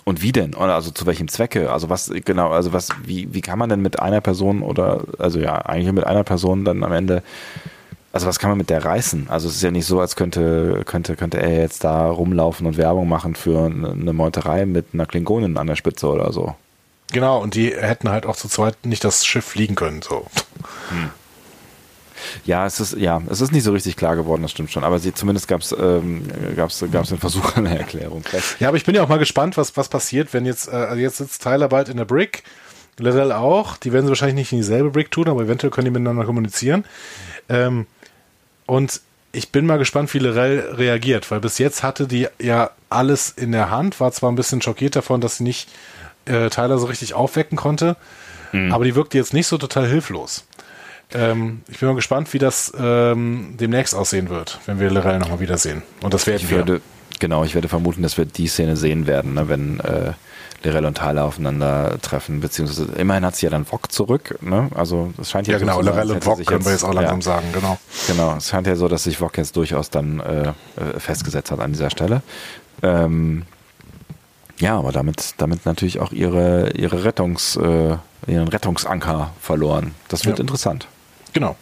Speaker 1: Und wie denn? Oder also zu welchem Zwecke? Also was genau, also was, wie, wie kann man denn mit einer Person oder also ja, eigentlich mit einer Person dann am Ende, also was kann man mit der reißen? Also es ist ja nicht so, als könnte, könnte, könnte er jetzt da rumlaufen und Werbung machen für eine Meuterei mit einer Klingonin an der Spitze oder so.
Speaker 2: Genau, und die hätten halt auch zu zweit nicht das Schiff fliegen können. So.
Speaker 1: Ja, es ist, ja, es ist nicht so richtig klar geworden, das stimmt schon. Aber sie, zumindest gab es ähm, gab's, gab's einen Versuch einer Erklärung. Vielleicht-
Speaker 2: Ja, aber ich bin ja auch mal gespannt, was, was passiert, wenn jetzt, äh, also jetzt sitzt Tyler bald in der Brick, Lorel auch. Die werden sie wahrscheinlich nicht in dieselbe Brick tun, aber eventuell können die miteinander kommunizieren. Ähm, und ich bin mal gespannt, wie Lorel reagiert, weil bis jetzt hatte die ja alles in der Hand, war zwar ein bisschen schockiert davon, dass sie nicht äh, Tyler so richtig aufwecken konnte, aber die wirkte jetzt nicht so total hilflos. Ähm, ich bin mal gespannt, wie das ähm, demnächst aussehen wird, wenn wir Lorel nochmal wiedersehen. Und das werden
Speaker 1: Ich
Speaker 2: wir.
Speaker 1: würde, genau, ich werde vermuten, dass wir die Szene sehen werden, ne, wenn äh, Lirel und Tyler aufeinander treffen, beziehungsweise immerhin hat sie ja dann Vog zurück, ne? Also es scheint ja,
Speaker 2: Ja,
Speaker 1: so
Speaker 2: genau, Lorel
Speaker 1: als
Speaker 2: und
Speaker 1: hätte
Speaker 2: Vog
Speaker 1: sich
Speaker 2: können wir jetzt auch langsam
Speaker 1: ja,
Speaker 2: sagen, genau.
Speaker 1: Genau, es scheint ja so, dass sich Vog jetzt durchaus dann äh, äh, festgesetzt hat an dieser Stelle. Ähm, ja, aber damit, damit natürlich auch ihre, ihre Rettungs, äh, ihren Rettungsanker verloren. Das wird
Speaker 2: Ja.
Speaker 1: interessant.
Speaker 2: Genau.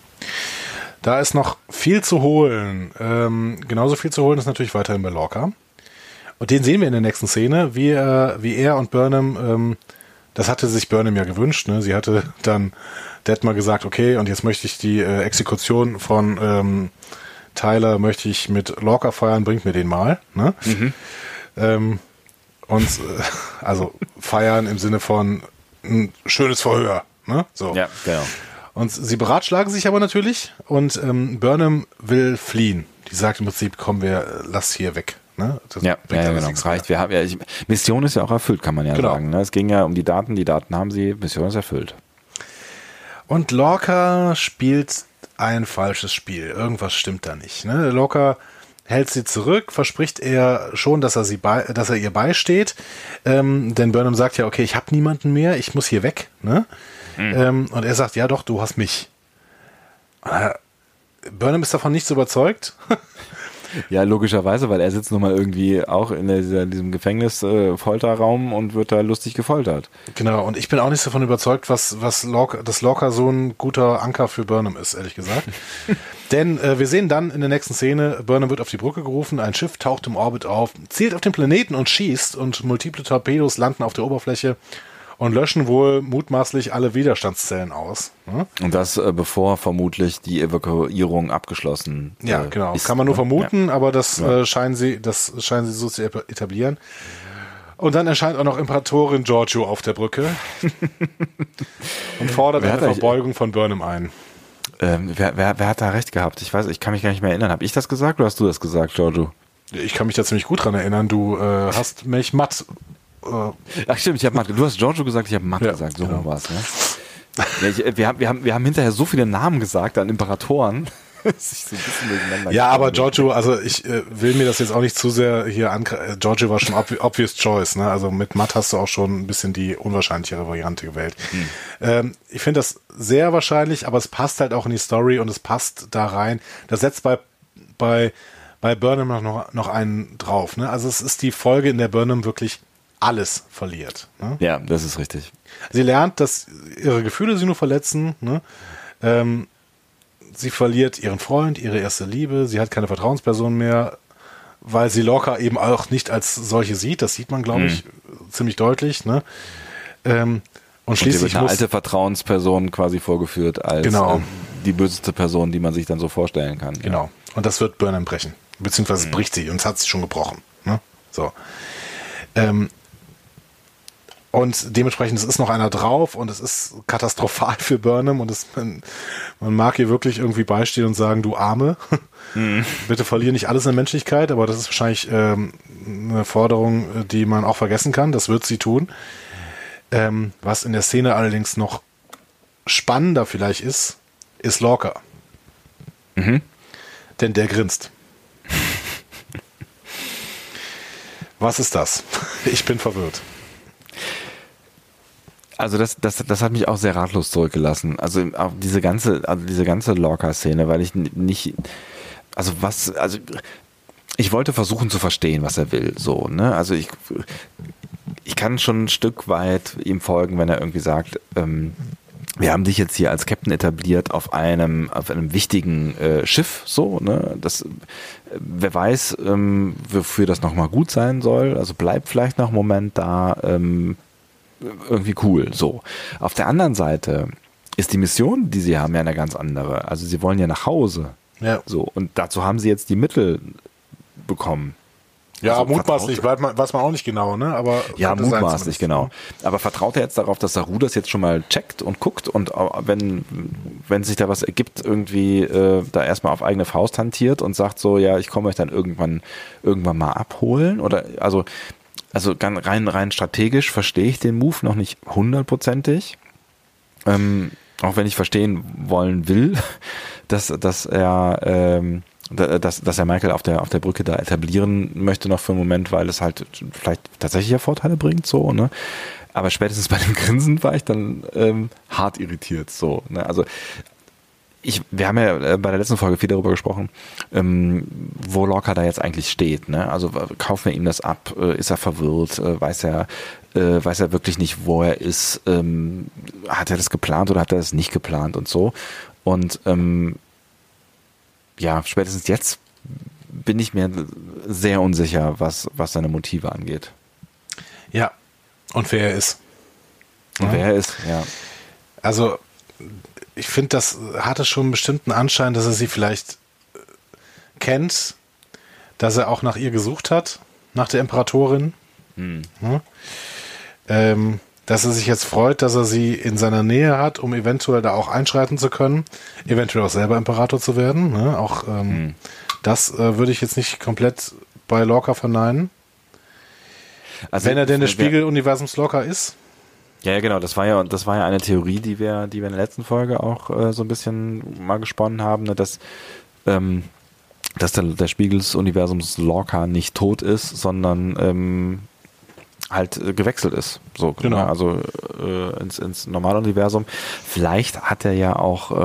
Speaker 2: Da ist noch viel zu holen. Ähm, genauso viel zu holen ist natürlich weiterhin bei Lorca. Und den sehen wir in der nächsten Szene, wie, er, wie er und Burnham, ähm, das hatte sich Burnham ja gewünscht. Ne? Sie hatte dann Detmar gesagt, okay, und jetzt möchte ich die äh, Exekution von ähm, Tyler möchte ich mit Lorca feiern, bringt mir den mal. Ne? Ähm, und äh, also feiern im Sinne von ein schönes Verhör. Ne? So.
Speaker 1: Ja, genau.
Speaker 2: Und sie beratschlagen sich aber natürlich und ähm, Burnham will fliehen. Die sagt im Prinzip, komm, wir äh, lass hier weg. Ne? Das
Speaker 1: Ja, ja, ja genau.
Speaker 2: nichts
Speaker 1: Reicht. Wir haben, ja, ich, Mission ist ja auch erfüllt, kann man ja
Speaker 2: Genau.
Speaker 1: sagen. Ne? Es ging ja um die Daten, die Daten haben sie, Mission ist erfüllt.
Speaker 2: Und Lorca spielt ein falsches Spiel. Irgendwas stimmt da nicht. Ne? Lorca hält sie zurück, verspricht er schon, dass er sie bei, dass er ihr beisteht. Ähm, denn Burnham sagt ja, okay, ich habe niemanden mehr, ich muss hier weg. Ne? Ähm, und er sagt, ja doch, du hast mich. Äh, Burnham ist davon nicht so überzeugt.
Speaker 1: Ja, logischerweise, weil er sitzt nun mal irgendwie auch in dieser, diesem Gefängnis-Folterraum äh, und wird da lustig gefoltert.
Speaker 2: Genau, und ich bin auch nicht davon überzeugt, was, was Lorca, dass Lorca so ein guter Anker für Burnham ist, ehrlich gesagt. Denn äh, wir sehen dann in der nächsten Szene, Burnham wird auf die Brücke gerufen, ein Schiff taucht im Orbit auf, zielt auf den Planeten und schießt und multiple Torpedos landen auf der Oberfläche und löschen wohl mutmaßlich alle Widerstandszellen aus.
Speaker 1: Ne? Und das äh, bevor vermutlich die Evakuierung abgeschlossen
Speaker 2: äh, Ja, genau. Ist, Kann man nur ne? vermuten, ja. aber das ja. äh, scheinen sie, das scheinen sie so zu etablieren. Und dann erscheint auch noch Imperatorin Giorgio auf der Brücke und fordert eine Verbeugung von Burnham ein.
Speaker 1: Ähm, wer, wer, wer hat da recht gehabt? Ich weiß, ich kann mich gar nicht mehr erinnern. Habe ich das gesagt oder hast du das gesagt, Giorgio?
Speaker 2: Ich kann mich da ziemlich gut dran erinnern. Du äh, hast mich matt
Speaker 1: äh, Ach stimmt, ich habe Matt. Du hast Giorgio gesagt, ich habe Matt ja, gesagt. So genau. war es. Ne? Ja, ich, wir, haben, wir, haben, wir haben hinterher so viele Namen gesagt an Imperatoren.
Speaker 2: so ja, aber Giorgio, also ich äh, will mir das jetzt auch nicht zu sehr hier an. Äh, Giorgio war schon ob, obvious choice, ne? Also mit Matt hast du auch schon ein bisschen die unwahrscheinlichere Variante gewählt. Hm. Ähm, ich finde das sehr wahrscheinlich, aber es passt halt auch in die Story und es passt da rein. Das setzt bei bei bei Burnham noch noch einen drauf, ne? Also es ist die Folge, in der Burnham wirklich alles verliert.
Speaker 1: Ne? Ja, das ist richtig.
Speaker 2: Sie lernt, dass ihre Gefühle sie nur verletzen. Ne? Ähm, sie verliert ihren Freund, ihre erste Liebe. Sie hat keine Vertrauensperson mehr, weil sie Lorca eben auch nicht als solche sieht. Das sieht man, glaube ich, mhm. ziemlich deutlich. Ne? Ähm,
Speaker 1: und schließlich und wird eine alte Vertrauensperson quasi vorgeführt als
Speaker 2: genau. äh,
Speaker 1: die böseste Person, die man sich dann so vorstellen kann.
Speaker 2: Genau. Ja. Und das wird Burnham brechen. Beziehungsweise mhm. bricht sie und es hat sie schon gebrochen. Ne? So. Ähm, und dementsprechend, es ist noch einer drauf und es ist katastrophal für Burnham und es, man, man mag ihr wirklich irgendwie beistehen und sagen, du Arme, mhm. bitte verliere nicht alles in Menschlichkeit, aber das ist wahrscheinlich ähm, eine Forderung, die man auch vergessen kann. Das wird sie tun. Ähm, was in der Szene allerdings noch spannender vielleicht ist, ist Lorca. Mhm. Denn der grinst. was ist das? Ich bin verwirrt.
Speaker 1: Also das, das, das hat mich auch sehr ratlos zurückgelassen. Also diese ganze, also diese ganze Lorca-Szene, weil ich nicht, also was, also ich wollte versuchen zu verstehen, was er will, so, ne? Also ich, ich kann schon ein Stück weit ihm folgen, wenn er irgendwie sagt, ähm, wir haben dich jetzt hier als Captain etabliert auf einem, auf einem wichtigen äh, Schiff, so, ne? Das, wer weiß, ähm, wofür das nochmal gut sein soll. Also bleib vielleicht noch einen Moment da, ähm, irgendwie cool. So. Auf der anderen Seite ist die Mission, die sie haben, ja eine ganz andere. Also sie wollen ja nach Hause. Ja. So. Und dazu haben sie jetzt die Mittel bekommen.
Speaker 2: Ja, also mutmaßlich, weiß man, weiß man auch nicht genau, ne? Aber
Speaker 1: ja, mutmaßlich, genau. Aber vertraut er jetzt darauf, dass Saru das jetzt schon mal checkt und guckt und wenn, wenn sich da was ergibt, irgendwie äh, da erstmal auf eigene Faust hantiert und sagt so, ja, ich komme euch dann irgendwann, irgendwann mal abholen? Oder also also rein, rein strategisch verstehe ich den Move noch nicht hundertprozentig. Ähm, auch wenn ich verstehen wollen will, dass, dass er, ähm, dass, dass er Michael auf der, auf der Brücke da etablieren möchte noch für einen Moment, weil es halt vielleicht tatsächlich ja Vorteile bringt, so, ne? Aber spätestens bei dem Grinsen war ich dann ähm, hart irritiert, so, ne? Also ich, wir haben ja äh, bei der letzten Folge viel darüber gesprochen, ähm, wo Lorca da jetzt eigentlich steht. Ne? Also kaufen wir ihm das ab? Äh, ist er verwirrt? Äh, weiß er, äh, weiß er wirklich nicht, wo er ist? Ähm, hat er das geplant oder hat er das nicht geplant und so? Und ähm, ja, spätestens jetzt bin ich mir sehr unsicher, was, was seine Motive angeht.
Speaker 2: Ja, und wer er ist.
Speaker 1: Und ja. wer er ist, ja.
Speaker 2: Also ich finde, das hatte schon einen bestimmten Anschein, dass er sie vielleicht äh, kennt, dass er auch nach ihr gesucht hat, nach der Imperatorin. Hm. Ja. Ähm, dass er sich jetzt freut, dass er sie in seiner Nähe hat, um eventuell da auch einschreiten zu können, eventuell auch selber Imperator zu werden. Ne? Auch ähm, hm. das äh, würde ich jetzt nicht komplett bei Lorca verneinen. Also, Wenn er denn des Spiegeluniversums Lorca ist.
Speaker 1: Ja, ja, genau. Das war ja, das war ja eine Theorie, die wir, die wir in der letzten Folge auch äh, so ein bisschen mal gesponnen haben, ne, dass, ähm, dass der, der Spiegel des Universums Lorca nicht tot ist, sondern ähm, halt äh, gewechselt ist. So,
Speaker 2: Genau.
Speaker 1: ne? also äh, ins, ins Normaluniversum. Vielleicht hat er ja auch, äh,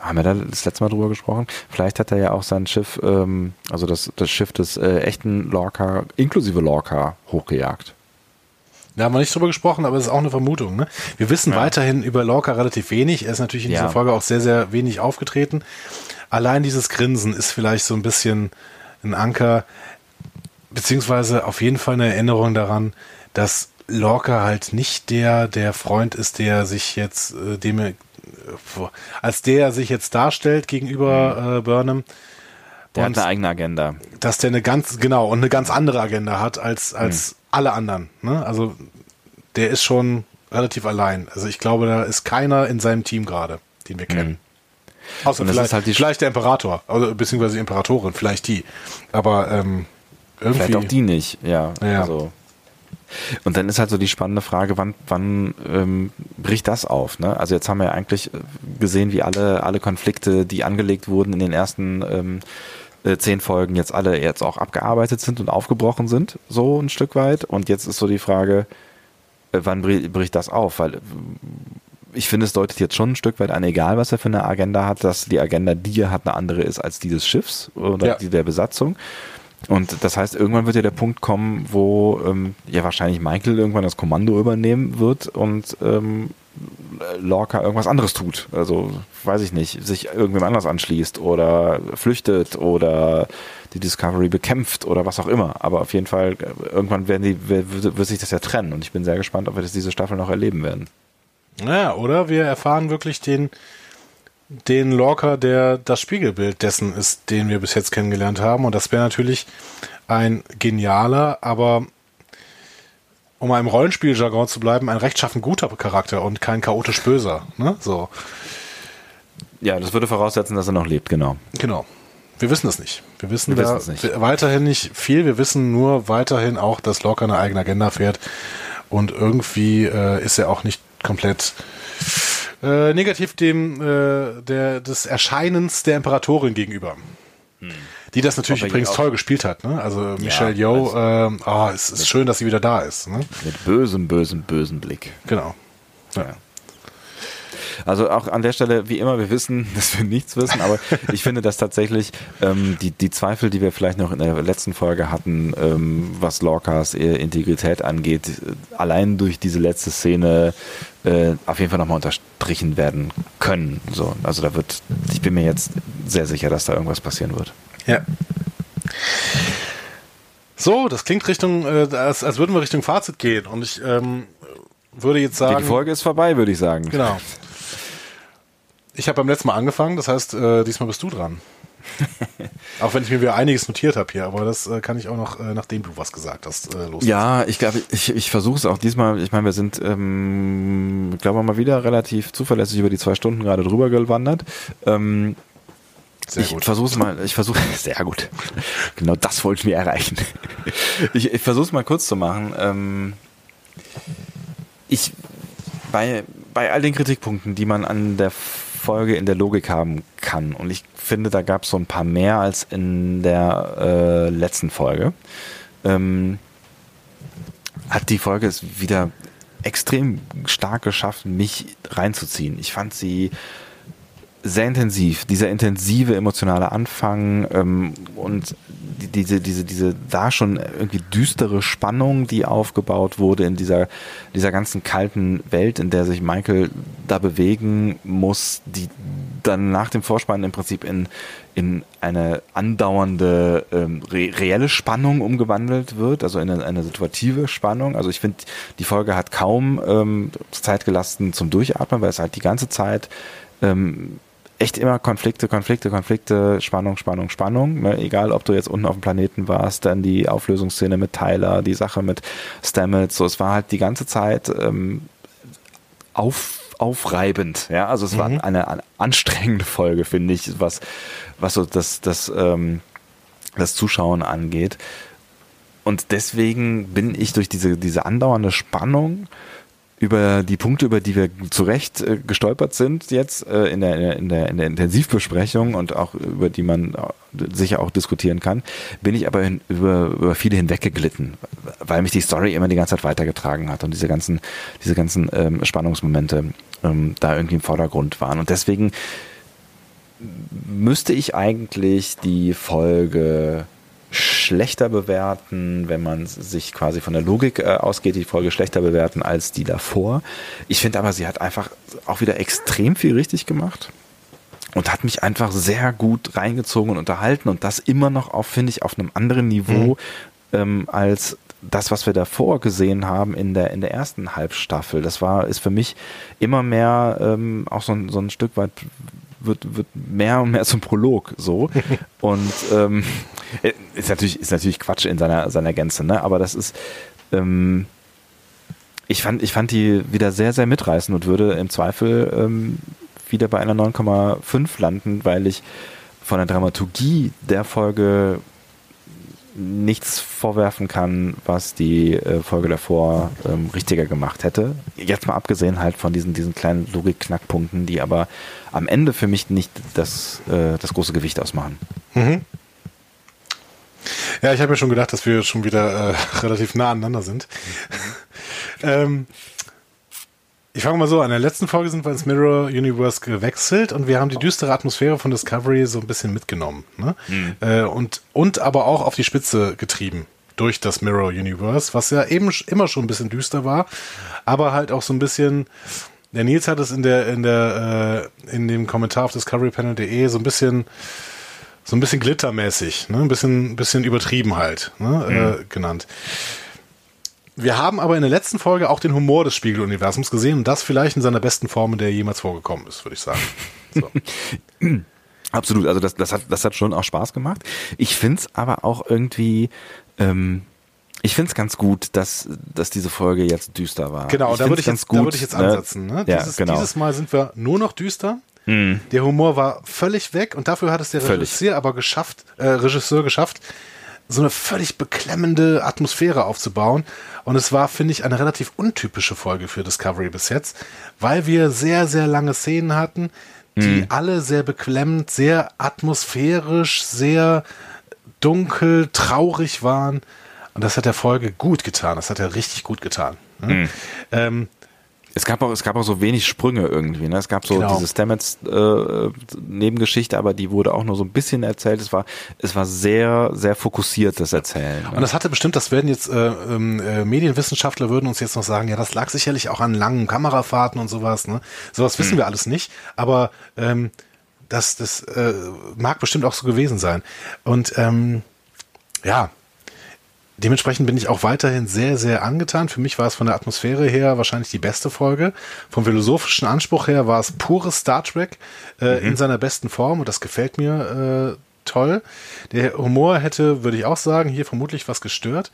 Speaker 1: haben wir da das letzte Mal drüber gesprochen, vielleicht hat er ja auch sein Schiff, ähm, also das, das Schiff des äh, echten Lorca, inklusive Lorca, hochgejagt.
Speaker 2: Da haben wir nicht drüber gesprochen, aber es ist auch eine Vermutung. Ne? Wir wissen
Speaker 1: Ja.
Speaker 2: weiterhin über Lorca relativ wenig. Er ist natürlich in
Speaker 1: Ja.
Speaker 2: dieser Folge auch sehr, sehr wenig aufgetreten. Allein dieses Grinsen ist vielleicht so ein bisschen ein Anker, beziehungsweise auf jeden Fall eine Erinnerung daran, dass Lorca halt nicht der, der Freund ist, der sich jetzt, äh, dem er, äh, als der er sich jetzt darstellt gegenüber äh, Burnham.
Speaker 1: Der
Speaker 2: Und-
Speaker 1: hat eine eigene Agenda.
Speaker 2: dass der eine ganz, genau, und eine ganz andere Agenda hat als, als alle anderen. Ne? Also der ist schon relativ allein. Also ich glaube, da ist keiner in seinem Team gerade, den wir kennen. Außer
Speaker 1: Und das
Speaker 2: vielleicht,
Speaker 1: halt die-
Speaker 2: vielleicht der Imperator, also, beziehungsweise die Imperatorin, vielleicht die. Aber ähm, irgendwie.
Speaker 1: Vielleicht auch die nicht, ja.
Speaker 2: Ja.
Speaker 1: Also. Und dann ist halt so die spannende Frage, wann, wann ähm, bricht das auf? Ne? Also jetzt haben wir ja eigentlich äh, gesehen, wie alle, alle Konflikte, die angelegt wurden in den ersten ähm, äh, zehn Folgen, jetzt alle jetzt auch abgearbeitet sind und aufgebrochen sind, so ein Stück weit. Und jetzt ist so die Frage, äh, wann bri- bricht das auf? Weil äh, ich finde, es deutet jetzt schon ein Stück weit an, egal was er für eine Agenda hat, dass die Agenda, die er hat, eine andere ist als die des Schiffs oder
Speaker 2: Ja.
Speaker 1: die der Besatzung. Und das heißt, irgendwann wird ja der Punkt kommen, wo ähm, ja wahrscheinlich Michael irgendwann das Kommando übernehmen wird und ähm, Lorca irgendwas anderes tut. Also, weiß ich nicht, sich irgendwem anders anschließt oder flüchtet oder die Discovery bekämpft oder was auch immer. Aber auf jeden Fall, irgendwann werden die, wird, sich das ja trennen. Und ich bin sehr gespannt, ob wir das diese Staffel noch erleben werden.
Speaker 2: Ja, oder wir erfahren wirklich den, den Lorca, der das Spiegelbild dessen ist, den wir bis jetzt kennengelernt haben. Und das wäre natürlich ein genialer, aber um mal im Rollenspieljargon zu bleiben, ein rechtschaffen guter Charakter und kein chaotisch böser. Ne? So,
Speaker 1: Ja, das würde voraussetzen, dass er noch lebt, genau.
Speaker 2: genau. Wir wissen es nicht. Wir wissen
Speaker 1: Wir
Speaker 2: da
Speaker 1: nicht.
Speaker 2: weiterhin nicht viel. Wir wissen nur weiterhin auch, dass Lorca eine eigene Agenda fährt. Und irgendwie äh, ist er auch nicht komplett äh, negativ dem äh, der, des Erscheinens der Imperatorin gegenüber. Die das natürlich
Speaker 1: Ob
Speaker 2: übrigens toll gespielt hat. Ne? Also Michelle Yeoh, ähm, ah, es ist schön, dass sie wieder da ist. Ne?
Speaker 1: Mit bösem, bösem, bösem Blick.
Speaker 2: Genau. Ja.
Speaker 1: Also auch an der Stelle, wie immer, wir wissen, dass wir nichts wissen, aber ich finde, dass tatsächlich ähm, die, die Zweifel, die wir vielleicht noch in der letzten Folge hatten, ähm, was Lorcas äh, Integrität angeht, allein durch diese letzte Szene äh, auf jeden Fall nochmal unterstrichen werden können. So, also da wird, ich bin mir jetzt sehr sicher, dass da irgendwas passieren wird.
Speaker 2: Ja. So, das klingt Richtung, äh, als, als würden wir Richtung Fazit gehen. Und ich ähm, würde jetzt sagen.
Speaker 1: Die Folge ist vorbei, würde ich sagen.
Speaker 2: Genau. Ich habe beim letzten Mal angefangen, das heißt, äh, diesmal bist du dran. auch wenn ich mir wieder einiges notiert habe hier, aber das äh, kann ich auch noch, äh, nachdem du was gesagt hast, äh, los.
Speaker 1: Ja, ich glaube, ich, ich versuche es auch diesmal. Ich meine, wir sind, ähm, glaube mal wieder relativ zuverlässig über die zwei Stunden gerade drüber gewandert. Ähm,
Speaker 2: Sehr
Speaker 1: ich versuche es mal, ich versuche, sehr gut. Genau das wollte ich mir erreichen. Ich, ich versuche es mal kurz zu machen. Ähm, ich, bei, bei all den Kritikpunkten, die man an der Folge in der Logik haben kann, und ich finde, da gab es so ein paar mehr als in der äh, letzten Folge, ähm, hat die Folge es wieder extrem stark geschafft, mich reinzuziehen. Ich fand sie sehr intensiv, dieser intensive emotionale Anfang ähm, und die, diese, diese, diese da schon irgendwie düstere Spannung, die aufgebaut wurde in dieser, dieser ganzen kalten Welt, in der sich Michael da bewegen muss, die dann nach dem Vorspann im Prinzip in, in eine andauernde ähm, re reelle Spannung umgewandelt wird, also in eine, eine situative Spannung. Also ich finde, die Folge hat kaum ähm, Zeit gelassen zum Durchatmen, weil es halt die ganze Zeit ähm, echt immer Konflikte, Konflikte, Konflikte, Spannung, Spannung, Spannung. Ne? Egal, ob du jetzt unten auf dem Planeten warst, dann die Auflösungsszene mit Tyler, die Sache mit Stamets, so es war halt die ganze Zeit ähm, auf, aufreibend. Ja, also es war eine, eine anstrengende Folge, finde ich, was, was so das, das, ähm, das Zuschauen angeht. Und deswegen bin ich durch diese, diese andauernde Spannung über die Punkte, über die wir zu Recht äh, gestolpert sind jetzt äh, in, der, in, der, in der Intensivbesprechung und auch über die man sicher auch diskutieren kann, bin ich aber in, über, über viele hinweggeglitten, weil mich die Story immer die ganze Zeit weitergetragen hat und diese ganzen, diese ganzen ähm, Spannungsmomente ähm, da irgendwie im Vordergrund waren. Und deswegen müsste ich eigentlich die Folge schlechter bewerten, wenn man sich quasi von der Logik äh, ausgeht, die Folge schlechter bewerten als die davor. Ich finde aber, sie hat einfach auch wieder extrem viel richtig gemacht und hat mich einfach sehr gut reingezogen und unterhalten und das immer noch auf, finde ich, auf einem anderen Niveau mhm. ähm, als das, was wir davor gesehen haben in der, in der ersten Halbstaffel. Das war, ist für mich immer mehr ähm, auch so ein, so ein Stück weit wird, wird mehr und mehr zum Prolog so. und ähm, ist natürlich, ist natürlich Quatsch in seiner, seiner Gänze, ne? Aber das ist, ähm, ich fand, ich fand die wieder sehr, sehr mitreißend und würde im Zweifel ähm, wieder bei einer 9,5 landen, weil ich von der Dramaturgie der Folge nichts vorwerfen kann, was die äh, Folge davor ähm, richtiger gemacht hätte. Jetzt mal abgesehen halt von diesen, diesen kleinen Logik-Knackpunkten, die aber am Ende für mich nicht das, äh, das große Gewicht ausmachen. Mhm.
Speaker 2: Ja, ich habe mir schon gedacht, dass wir schon wieder äh, relativ nah aneinander sind. Mhm. ähm, ich fange mal so an. In der letzten Folge sind wir ins Mirror Universe gewechselt und wir haben die düstere Atmosphäre von Discovery so ein bisschen mitgenommen. Ne? Mhm. Äh, und, und aber auch auf die Spitze getrieben durch das Mirror Universe, was ja eben immer schon ein bisschen düster war, aber halt auch so ein bisschen. Der Nils hat es in der in der äh, in dem Kommentar auf discoverypanel.de so ein bisschen so ein bisschen glittermäßig, ne? ein bisschen bisschen übertrieben halt ne? Mhm. Äh, genannt. Wir haben aber in der letzten Folge auch den Humor des Spiegeluniversums gesehen und das vielleicht in seiner besten Form, in der er jemals vorgekommen ist, würde ich sagen. So.
Speaker 1: Absolut, also das, das, hat, das hat schon auch Spaß gemacht. Ich finde es aber auch irgendwie, ähm, ich finde es ganz gut, dass, dass diese Folge jetzt düster war.
Speaker 2: Genau, da würde ich, jetzt, würd ich jetzt ansetzen. Ne?
Speaker 1: Ja,
Speaker 2: dieses,
Speaker 1: genau.
Speaker 2: dieses Mal sind wir nur noch düster. Mhm. Der Humor war völlig weg und dafür hat es der Regisseur aber geschafft, äh, Regisseur geschafft, so eine völlig beklemmende Atmosphäre aufzubauen. Und es war, finde ich, eine relativ untypische Folge für Discovery bis jetzt, weil wir sehr, sehr lange Szenen hatten, die mhm. alle sehr beklemmend, sehr atmosphärisch, sehr dunkel, traurig waren. Und das hat der Folge gut getan. Das hat er richtig gut getan. Mhm. Ähm,
Speaker 1: es gab auch, es gab auch so wenig Sprünge irgendwie. Ne? Es gab so genau. diese Stamets äh, Nebengeschichte, aber die wurde auch nur so ein bisschen erzählt. Es war, es war sehr, sehr fokussiertes Erzählen.
Speaker 2: Ne? Und das hatte bestimmt, das werden jetzt äh, ähm, äh, Medienwissenschaftler würden uns jetzt noch sagen, ja, das lag sicherlich auch an langen Kamerafahrten und sowas. Ne? Sowas wissen hm. wir alles nicht, aber ähm, das, das äh, mag bestimmt auch so gewesen sein. Und ähm, ja, Dementsprechend bin ich auch weiterhin sehr, sehr angetan. Für mich war es von der Atmosphäre her wahrscheinlich die beste Folge. Vom philosophischen Anspruch her war es pures Star Trek äh, mhm. in seiner besten Form und das gefällt mir äh, toll. Der Humor hätte, würde ich auch sagen, hier vermutlich was gestört.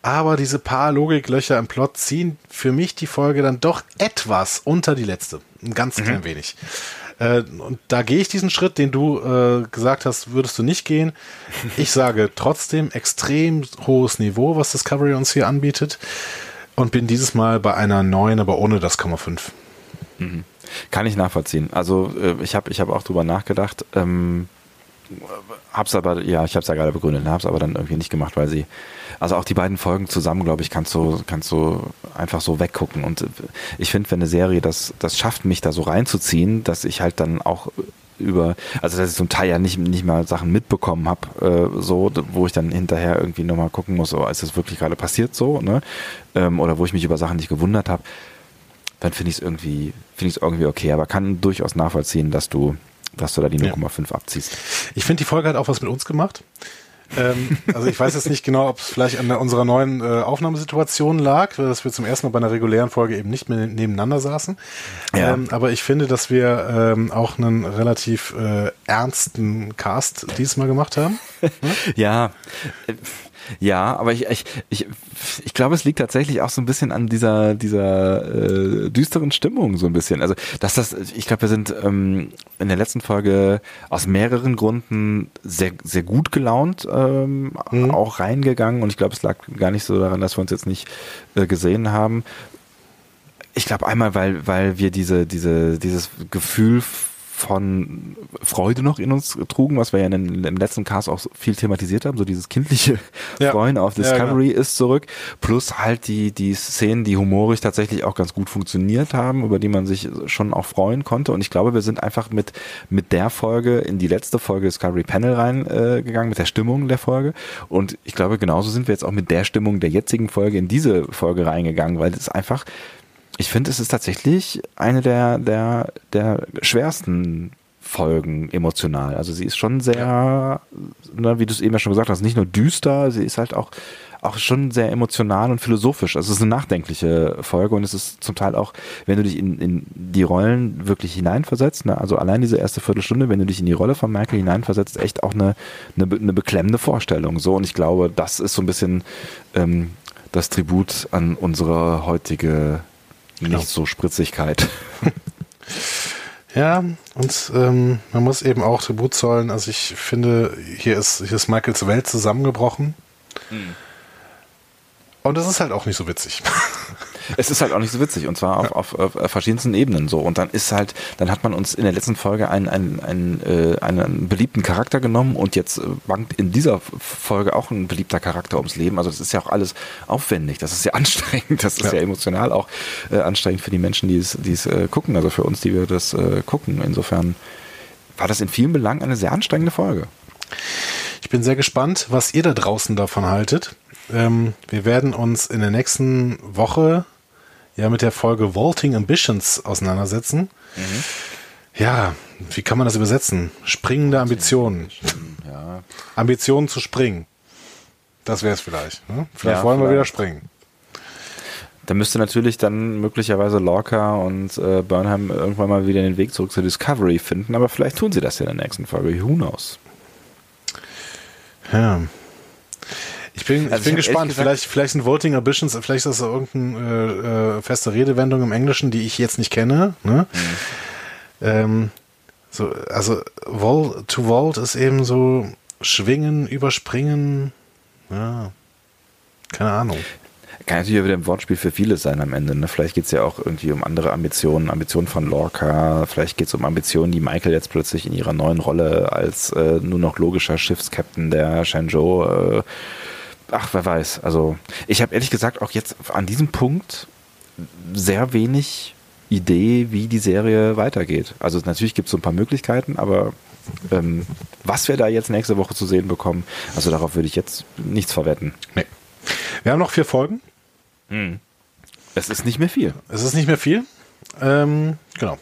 Speaker 2: Aber diese paar Logiklöcher im Plot ziehen für mich die Folge dann doch etwas unter die letzte. Ein ganz mhm. klein wenig. Äh, und da gehe ich diesen Schritt, den du äh, gesagt hast, würdest du nicht gehen. Ich sage trotzdem extrem hohes Niveau, was Discovery uns hier anbietet. Und bin dieses Mal bei einer 9, aber ohne das Komma 5.
Speaker 1: Mhm. Kann ich nachvollziehen. Also äh, ich habe ich hab auch drüber nachgedacht. Ähm, hab's aber, ja, ich habe es ja gerade begründet, hab's aber dann irgendwie nicht gemacht, weil sie also auch die beiden Folgen zusammen, glaube ich, kannst du, kannst du einfach so weggucken. Und ich finde, wenn eine Serie das, das schafft, mich da so reinzuziehen, dass ich halt dann auch über, also dass ich zum Teil ja nicht, nicht mal Sachen mitbekommen habe, äh, so, wo ich dann hinterher irgendwie nochmal gucken muss, oh, ist das wirklich gerade passiert so, ne? Ähm, oder wo ich mich über Sachen nicht gewundert habe, dann finde ich es irgendwie, finde ich es irgendwie okay, aber kann durchaus nachvollziehen, dass du, dass du da die 0,5 ja. abziehst.
Speaker 2: Ich finde, die Folge hat auch was mit uns gemacht. Ähm, also ich weiß jetzt nicht genau, ob es vielleicht an unserer neuen äh, Aufnahmesituation lag, dass wir zum ersten Mal bei einer regulären Folge eben nicht mehr nebeneinander saßen. Ja. Ähm, aber ich finde, dass wir ähm, auch einen relativ äh, ernsten Cast diesmal gemacht haben.
Speaker 1: Hm? ja. Ja, aber ich, ich, ich, ich glaube, es liegt tatsächlich auch so ein bisschen an dieser, dieser äh, düsteren Stimmung so ein bisschen. Also, dass das, ich glaube, wir sind ähm, in der letzten Folge aus mehreren Gründen sehr, sehr gut gelaunt ähm, mhm. auch reingegangen und ich glaube, es lag gar nicht so daran, dass wir uns jetzt nicht äh, gesehen haben Ich glaube einmal, weil, weil wir diese, diese, dieses Gefühl von Freude noch in uns trugen, was wir ja in, im letzten Cast auch viel thematisiert haben, so dieses kindliche ja. Freuen auf Discovery ja, genau. ist zurück, plus halt die, die Szenen, die humorig tatsächlich auch ganz gut funktioniert haben, über die man sich schon auch freuen konnte und ich glaube, wir sind einfach mit, mit der Folge in die letzte Folge Discovery Panel reingegangen, äh, mit der Stimmung der Folge und ich glaube, genauso sind wir jetzt auch mit der Stimmung der jetzigen Folge in diese Folge reingegangen, weil es einfach ich finde, es ist tatsächlich eine der, der, der schwersten Folgen emotional. Also sie ist schon sehr, ne, wie du es eben ja schon gesagt hast, nicht nur düster, sie ist halt auch, auch schon sehr emotional und philosophisch. Also es ist eine nachdenkliche Folge und es ist zum Teil auch, wenn du dich in, in die Rollen wirklich hineinversetzt, ne, also allein diese erste Viertelstunde, wenn du dich in die Rolle von Michael hineinversetzt, echt auch eine, eine, eine beklemmende Vorstellung. So und ich glaube, das ist so ein bisschen ähm, das Tribut an unsere heutige Genau. Nicht so Spritzigkeit.
Speaker 2: Ja, und ähm, man muss eben auch Tribut zollen. Also ich finde, hier ist, hier ist Michaels Welt zusammengebrochen. Hm. Und das ist halt auch nicht so witzig.
Speaker 1: Es ist halt auch nicht so witzig und zwar auf, auf, auf, auf verschiedensten Ebenen so. Und dann ist halt, dann hat man uns in der letzten Folge einen, einen, einen, äh, einen beliebten Charakter genommen und jetzt wankt in dieser Folge auch ein beliebter Charakter ums Leben. Also das ist ja auch alles aufwendig, das ist ja anstrengend, das ist ja, ja emotional auch äh, anstrengend für die Menschen, die es, die es äh, gucken, also für uns, die wir das äh, gucken. Insofern war das in vielen Belangen eine sehr anstrengende Folge.
Speaker 2: Ich bin sehr gespannt, was ihr da draußen davon haltet. Ähm, wir werden uns in der nächsten Woche ja mit der Folge Vaulting Ambitions auseinandersetzen. Mhm. Ja, wie kann man das übersetzen? Springende Ambitionen. Ja. Ambitionen zu springen. Das wäre es vielleicht. Ne? Vielleicht ja, wollen vielleicht. wir wieder springen.
Speaker 1: Da müsste natürlich dann möglicherweise Lorca und äh, Burnham irgendwann mal wieder den Weg zurück zur Discovery finden, aber vielleicht tun sie das ja in der nächsten Folge. Who knows?
Speaker 2: Ja. Ich bin, also ich bin gespannt. Gesagt, vielleicht, vielleicht sind Voting Ambitions, vielleicht ist das irgendeine äh, äh, feste Redewendung im Englischen, die ich jetzt nicht kenne. Ne? Mhm. Ähm, so, also Vol to Vault ist eben so schwingen, überspringen. Ja, keine Ahnung.
Speaker 1: Kann natürlich wieder ein Wortspiel für viele sein am Ende. Ne? Vielleicht geht es ja auch irgendwie um andere Ambitionen, Ambitionen von Lorca, vielleicht geht es um Ambitionen, die Michael jetzt plötzlich in ihrer neuen Rolle als äh, nur noch logischer Schiffskapitän der Shenzhou äh, ach, wer weiß. Also ich habe ehrlich gesagt auch jetzt an diesem Punkt sehr wenig Idee, wie die Serie weitergeht. Also natürlich gibt es so ein paar Möglichkeiten, aber ähm, was wir da jetzt nächste Woche zu sehen bekommen, also darauf würde ich jetzt nichts verwetten. Nee.
Speaker 2: Wir haben noch vier Folgen.
Speaker 1: Hm. Es ist nicht mehr viel.
Speaker 2: Es ist nicht mehr viel. Ähm, genau.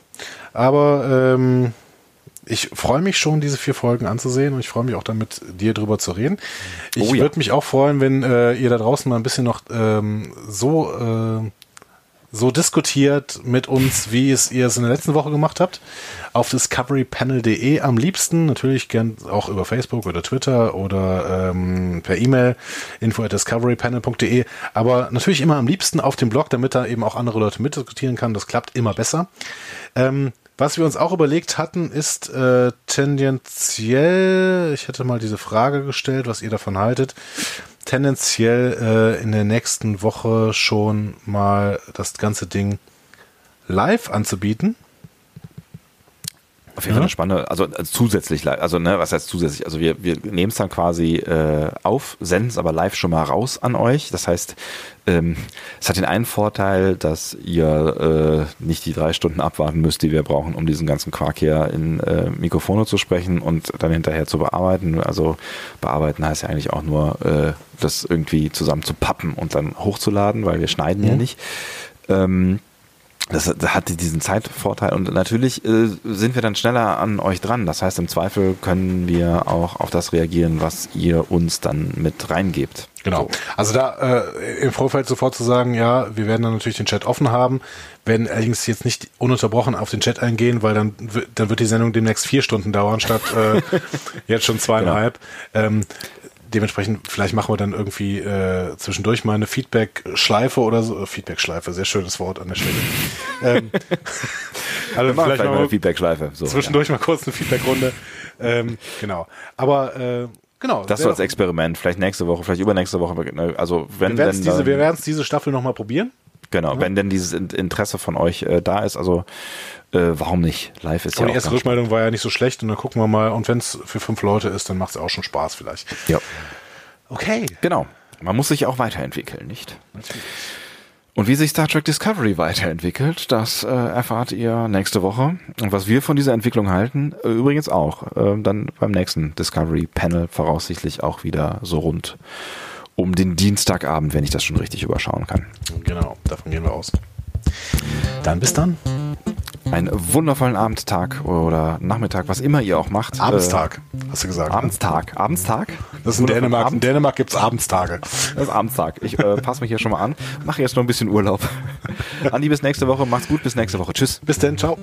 Speaker 2: Aber ähm, ich freue mich schon, diese vier Folgen anzusehen und ich freue mich auch damit, dir drüber zu reden. Ich oh, ja. würde mich auch freuen, wenn äh, ihr da draußen mal ein bisschen noch ähm, so äh, so diskutiert mit uns, wie es ihr es in der letzten Woche gemacht habt. Auf discoverypanel.de am liebsten, natürlich gern auch über Facebook oder Twitter oder ähm, per E-Mail info at discoverypanel.de, aber natürlich immer am liebsten auf dem Blog, damit da eben auch andere Leute mitdiskutieren kann. Das klappt immer besser. Ähm, was wir uns auch überlegt hatten, ist äh, tendenziell, ich hätte mal diese Frage gestellt, was ihr davon haltet, tendenziell äh, in der nächsten Woche schon mal das ganze Ding live anzubieten.
Speaker 1: Auf jeden Fall eine spannende, also, also zusätzlich, also ne, was heißt zusätzlich? Also wir, wir nehmen es dann quasi äh, auf, senden es aber live schon mal raus an euch. Das heißt, ähm, es hat den einen Vorteil, dass ihr äh, nicht die drei Stunden abwarten müsst, die wir brauchen, um diesen ganzen Quark hier in äh, Mikrofone zu sprechen und dann hinterher zu bearbeiten. Also bearbeiten heißt ja eigentlich auch nur, äh, das irgendwie zusammen zu pappen und dann hochzuladen, weil wir schneiden mhm. ja nicht. Ähm, das hatte diesen Zeitvorteil und natürlich äh, sind wir dann schneller an euch dran. Das heißt, im Zweifel können wir auch auf das reagieren, was ihr uns dann mit reingebt.
Speaker 2: Genau. So. Also da äh, im Vorfeld sofort zu sagen, ja, wir werden dann natürlich den Chat offen haben, werden allerdings jetzt nicht ununterbrochen auf den Chat eingehen, weil dann, dann wird die Sendung demnächst vier Stunden dauern statt äh, jetzt schon zweieinhalb. Genau. Ähm, dementsprechend, vielleicht machen wir dann irgendwie äh, zwischendurch mal eine Feedback-Schleife oder so. Feedback-Schleife, sehr schönes Wort an der Stelle. ähm,
Speaker 1: also vielleicht, vielleicht mal eine Feedback-Schleife.
Speaker 2: So, zwischendurch ja. mal kurz eine Feedback-Runde. Ähm, genau. Aber äh, genau.
Speaker 1: Das so als Experiment. Vielleicht nächste Woche, vielleicht übernächste Woche. Also wenn
Speaker 2: wir werden diese, diese Staffel nochmal probieren.
Speaker 1: Genau, ja. wenn denn dieses Interesse von euch äh, da ist, also äh, warum nicht? Live ist
Speaker 2: und ja. Die erste Rückmeldung war ja nicht so schlecht und dann gucken wir mal. Und wenn es für fünf Leute ist, dann macht es auch schon Spaß vielleicht.
Speaker 1: Ja. Okay. Genau. Man muss sich auch weiterentwickeln, nicht? Natürlich. Und wie sich Star Trek Discovery weiterentwickelt, das äh, erfahrt ihr nächste Woche. Und was wir von dieser Entwicklung halten, äh, übrigens auch, äh, dann beim nächsten Discovery Panel voraussichtlich auch wieder so rund um den Dienstagabend, wenn ich das schon richtig überschauen kann.
Speaker 2: Genau, davon gehen wir aus. Dann bis dann
Speaker 1: einen wundervollen Abendtag oder Nachmittag, was immer ihr auch macht.
Speaker 2: Abendstag, äh, hast du gesagt.
Speaker 1: Ne? Abendstag. Ne? Abendstag?
Speaker 2: Das ist in Dänemark. In Dänemark gibt es Abendstage.
Speaker 1: Das ist Abendstag. Ich äh, passe mich hier schon mal an. Mache jetzt noch ein bisschen Urlaub. Andi, bis nächste Woche. Macht's gut. Bis nächste Woche. Tschüss.
Speaker 2: Bis dann. Ciao.